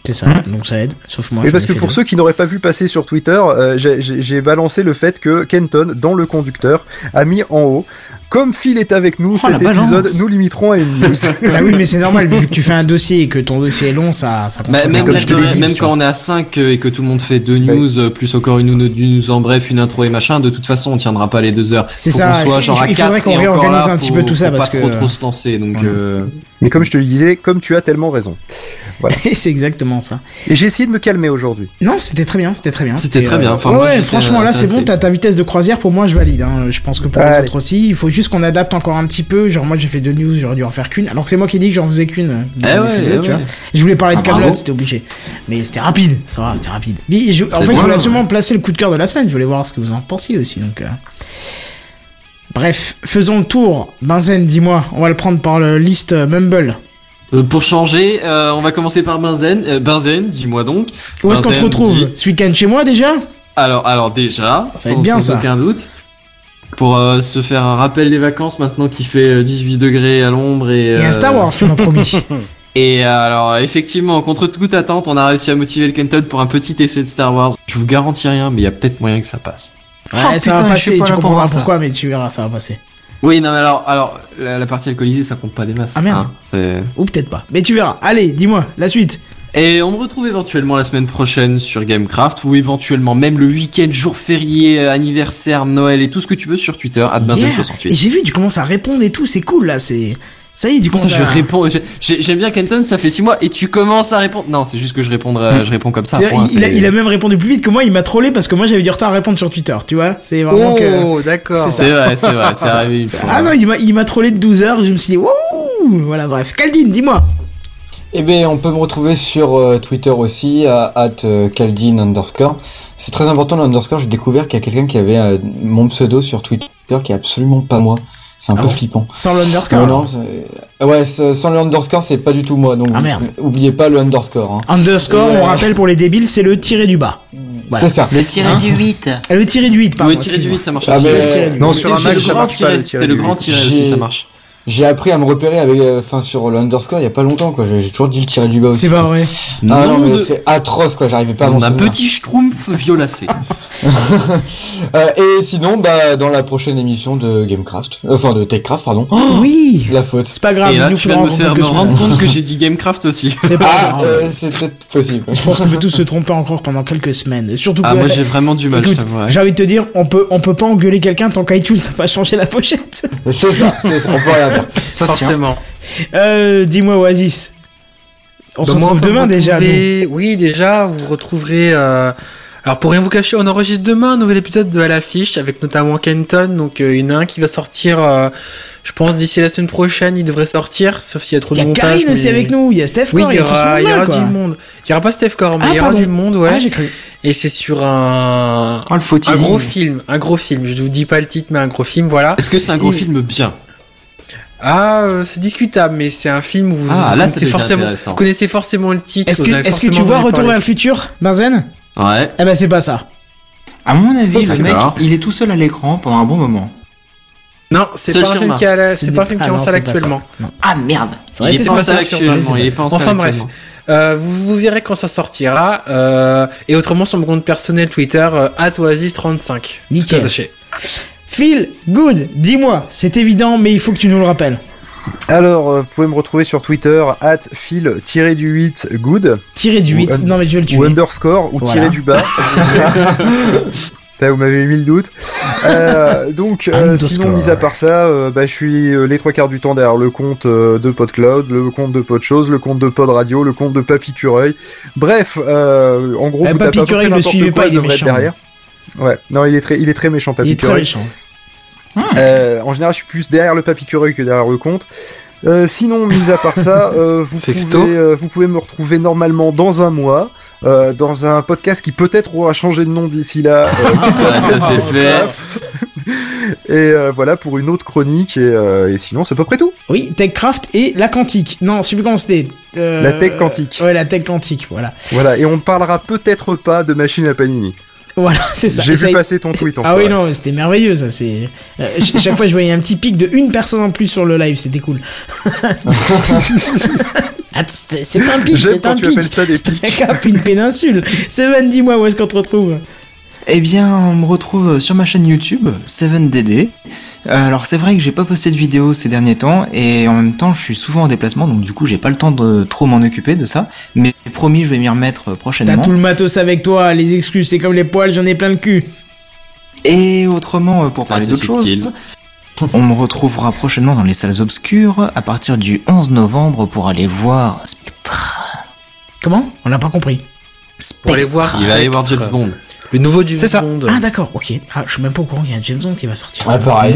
C'est ça. Donc ça aide. Sauf moi. J'en parce que pour ceux qui n'auraient pas vu passer sur Twitter, euh, j'ai balancé le fait que Kenton, dans le conducteur, a mis en haut comme Phil est avec nous, Oh, cet balance. épisode, nous limiterons à une news. Bah oui, mais c'est normal vu que tu fais un dossier et que ton dossier est long, ça, ça compte. Bah, même comme là, je te l'ai dit, même quand on est à 5 et que tout le monde fait deux news, euh, plus encore une, une news en bref, une intro et machin, de toute façon, on tiendra pas les deux heures. C'est ça, qu'on il soit genre à il faudrait 4 qu'on réorganise là, un petit peu tout ça, parce pas trop que- trop se lancer, donc, Voilà. euh, Mais comme je te le disais, comme tu as tellement raison. c'est exactement ça. Et j'ai essayé de me calmer aujourd'hui. Non, c'était très bien, c'était très bien. C'était très bien. Enfin, ouais, moi, ouais, j'étais franchement, là, c'est bon, t'as ta vitesse de croisière, pour moi, je valide. Hein. Je pense que pour les autres aussi, il faut juste qu'on adapte encore un petit peu. Genre, moi, j'ai fait deux news, j'aurais dû en faire qu'une. Alors que c'est moi qui ai dit que j'en faisais qu'une. Eh ouais, deux, eh tu ouais. vois. Je voulais parler de Ah, Camelot, c'était obligé. Mais c'était rapide, ça va, c'était rapide. Mais je- en fait, je voulais ouais. absolument placer le coup de cœur de la semaine. Je voulais voir ce que vous en pensiez aussi. Donc, euh. Bref, faisons le tour. Benzen, dis-moi, on va le prendre par le liste euh, Mumble. Euh, pour changer, euh, on va commencer par Benzen. Euh, Benzen, dis-moi donc. Où est-ce qu'on te retrouve dis- Ce week-end chez moi déjà? Alors, alors déjà, Ça sans, bien, sans ça. aucun doute, pour euh, se faire un rappel des vacances maintenant qu'il fait euh, 18 degrés à l'ombre et, Et un euh, Star Wars, tu m'as promis. Et euh, alors, effectivement, contre toute attente, on a réussi à motiver le Kenton pour un petit essai de Star Wars. Je vous garantis rien, mais il y a peut-être moyen que ça passe. Ouais, Oh, ça putain, va je passer, pas tu comprendras ça. pourquoi, mais tu verras, ça va passer. Oui, non, mais alors, alors la, la partie alcoolisée, ça compte pas des masses. Ah, merde. hein, c'est- Ou peut-être pas. Mais tu verras. Allez, dis-moi, la suite. Et on me retrouve éventuellement la semaine prochaine sur Gamecraft, ou éventuellement même le week-end, jour férié, euh, anniversaire, Noël et tout ce que tu veux sur Twitter, Yeah. Et adbenzen68. j'ai vu, tu commences à répondre et tout, c'est cool là, c'est. Ça y est, ça, commences je à. réponds. j'ai- j'ai- J'aime bien Kenton, ça fait 6 mois et tu commences à répondre. Non, c'est juste que je répondrai, je réponds comme ça. Point, il, a, c'est- il a même répondu plus vite que moi, il m'a trollé parce que moi j'avais du retard à répondre sur Twitter, tu vois. C'est vraiment que. Oh, d'accord. C'est vrai, c'est vrai, c'est arrivé une fois. Ah non, il m'a, il m'a trollé de 12 heures, je me suis dit, wouh Voilà, bref. Caldine, dis-moi. Eh bien, on peut me retrouver sur euh, Twitter aussi, à at euh, Caldine underscore. C'est très important le underscore, j'ai découvert qu'il y a quelqu'un qui avait euh, mon pseudo sur Twitter qui est absolument pas moi. C'est un Ah peu bon flippant. Sans l'underscore. Ouais, non, c'est- ouais, sans le underscore, c'est pas du tout moi, donc Ah, merde. oubliez pas le underscore. Hein. Underscore, Ouais. on rappelle pour les débiles, c'est le tiré du bas. Voilà. C'est ça. Le tiré Hein du 8. Ah, Le tiré du 8, pardon. Oui, tirer du excuse-moi. 8, ça marche Ah, aussi. mais- Le tiré du Non, sur un le ça grand marche pas, tiré. le tiré C'est le grand tiré aussi, ça marche. J'ai appris à me repérer avec, euh, enfin, sur le underscore il y a pas longtemps, quoi. J'ai toujours dit le tirer du bas aussi. C'est pas vrai. Ah non, mais de- c'est atroce, quoi. J'arrivais pas à m'en Un petit schtroumpf violacé. Euh, et sinon, bah, dans la prochaine émission de Gamecraft, euh, enfin de Techcraft, pardon. Oh, Oui. la faute. C'est pas grave. Et là, il nous tu viens de me faire quelques me rendre compte que j'ai dit Gamecraft aussi. C'est pas Ah, grave. euh, c'est peut-être possible. Je pense qu'on peut tous se tromper encore pendant quelques semaines. Surtout Ah, que, moi j'ai vraiment du mal, je écoute, t'avoue. ouais. j'ai envie de te dire, on peut, on peut pas engueuler quelqu'un tant qu'iTunes ça va changer la pochette. C'est ça, c'est ça, on peut rien. Ça se. Forcément. Euh, dis-moi Oasis. On se Bah, moi, retrouve demain déjà. retrouver- Oui, déjà, vous retrouverez. euh, Alors pour rien vous cacher, on enregistre demain un nouvel épisode de À l'affiche avec notamment Kenton. Donc euh, il y en a un qui va sortir, euh, je pense d'ici la semaine prochaine, il devrait sortir, sauf s'il y a trop Il y de a montage. Aussi avec nous, il y a Steph Oui, il y aura, il y monde-là, aura quoi. du monde. Il y aura pas Steph Core, mais Ah, il y aura pardon. du monde, ouais. Ah, j'ai cru. Et c'est sur un Oh, le un gros film, un gros film. Je vous dis pas le titre, mais un gros film, voilà. Est-ce que c'est un gros Et- film bien? Ah, euh, c'est discutable, mais c'est un film où vous, Ah, vous là, connaissez forcément, vous connaissez forcément le titre. Est-ce que, tu vois Retour vers le futur, Marzen? Ouais. Eh ben c'est pas ça. À mon avis, le mec, il est tout seul à l'écran pendant un bon moment. Non, c'est pas un film qui a la- Ce c'est pas un film qui est en ah non, salle actuellement. Non. Ah merde Il est pas en salle sur actuellement. Enfin bref. Euh, vous, vous verrez quand ça sortira. Euh, et autrement sur mon compte personnel Twitter, euh, @oasis35. Nickel. Tout attaché. Phil, good, dis-moi, c'est évident, mais il faut que tu nous le rappelles. Alors, euh, vous pouvez me retrouver sur Twitter, at fil-du-8 good, Tirer du Ou 8, un- non mais je vais le tuer. ou underscore, ou Voilà. tirer du bas. Vous m'avez mis le doute. Euh, donc, euh, Underscore. sinon, mis à part ça, euh, bah, je suis euh, les trois quarts du temps derrière le compte euh, de PodCloud, le compte de PodChose, le compte de Pod Radio, le compte de Papy Cureuil. Bref, euh, en gros, Eh, vous Papy Cureuil, n'importe suivez quoi, pas, je il est méchant. derrière. Ouais, non, il est très, il est très méchant, Papy Il est très Cureuil. Méchant. Euh, en général, je suis plus derrière le papicureuil que derrière le compte. Euh, sinon, mis à part ça, euh, vous, pouvez, euh, vous pouvez me retrouver normalement dans un mois. euh, dans un podcast qui peut-être aura changé de nom d'ici là. euh, qui Ça, c'est fait. Et euh, voilà pour une autre chronique. Et, euh, et sinon, c'est à peu près tout. Oui, TechCraft et la quantique. Non, je sais plus comment c'était. Euh, La tech quantique. Ouais, la tech quantique, voilà. Voilà. Et on ne parlera peut-être pas de machine à panini. Voilà, c'est ça. J'ai vu ça- passer ton tweet. Ah oui, non, c'était merveilleux, ça, c'est... euh, ch- chaque fois, je voyais un petit pic de une personne en plus sur le live, c'était cool. C'est c'est pas un pic, c'est un tu pic. appelles ça des C'est un cap, une péninsule. Seven, dis-moi où est-ce qu'on te retrouve? Eh bien, on me retrouve sur ma chaîne YouTube, 7DD. Euh, Alors c'est vrai que j'ai pas posté de vidéo ces derniers temps et en même temps je suis souvent en déplacement donc du coup j'ai pas le temps de trop m'en occuper de ça mais promis je vais m'y remettre T'as prochainement. tout le matos avec toi, les excuses, c'est comme les poils, j'en ai plein le cul. Et autrement euh, pour Ah, parler d'autre chose, on me retrouvera prochainement dans les salles obscures à partir du 11 novembre pour aller voir Spectre. Comment? On n'a pas compris. Pour aller voir. Il va aller voir. James Bond. Le nouveau James ça. Bond. Ah d'accord, ok. Ah, je suis même pas au courant qu'il y a un James Bond qui va sortir. Ouais, pareil.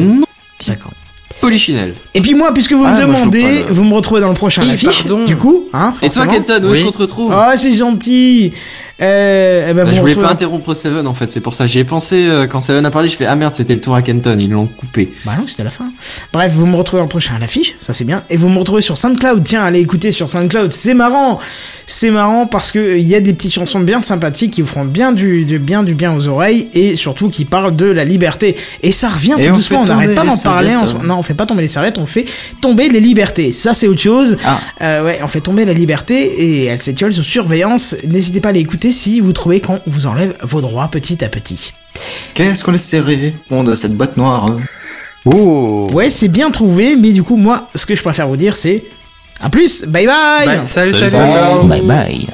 D'accord. Polichinelle. Et puis moi, puisque vous Ah, me je demandez, le- vous me retrouvez dans le prochain affiche. pardon. Du coup, hein, Et toi. Kenton, où est-ce Oui. qu'on te retrouve Ah, c'est gentil. Euh, eh ben, Bah, je voulais pas interrompre Seven en fait, c'est pour ça. J'y ai pensé euh, quand Seven a parlé, je fais ah merde, c'était le tour à Kenton, ils l'ont coupé. Bah non, c'était la fin. Bref, vous me retrouvez dans le prochain à l'affiche, ça c'est bien. Et vous me retrouvez sur SoundCloud. Tiens, allez écouter sur SoundCloud, c'est marrant. C'est marrant parce que il y a des petites chansons bien sympathiques qui vous feront bien du, du bien du bien aux oreilles et surtout qui parlent de la liberté. Et ça revient Et tout on doucement. On n'arrête pas les d'en parler. En hein. Non, on fait pas tomber les serviettes, on fait tomber les libertés. Ça c'est autre chose. Ah. Euh, ouais, on fait tomber la liberté et elle s'étiole sous surveillance. N'hésitez pas à l'écouter si vous trouvez qu'on vous enlève vos droits petit à petit. Qu'est-ce qu'on est serré Bon de cette boîte noire. hein. Oh. Ouais, c'est bien trouvé, mais du coup, moi, ce que je préfère vous dire, c'est à plus, bye bye. Bye, salut, Salut. salut. Bye bye.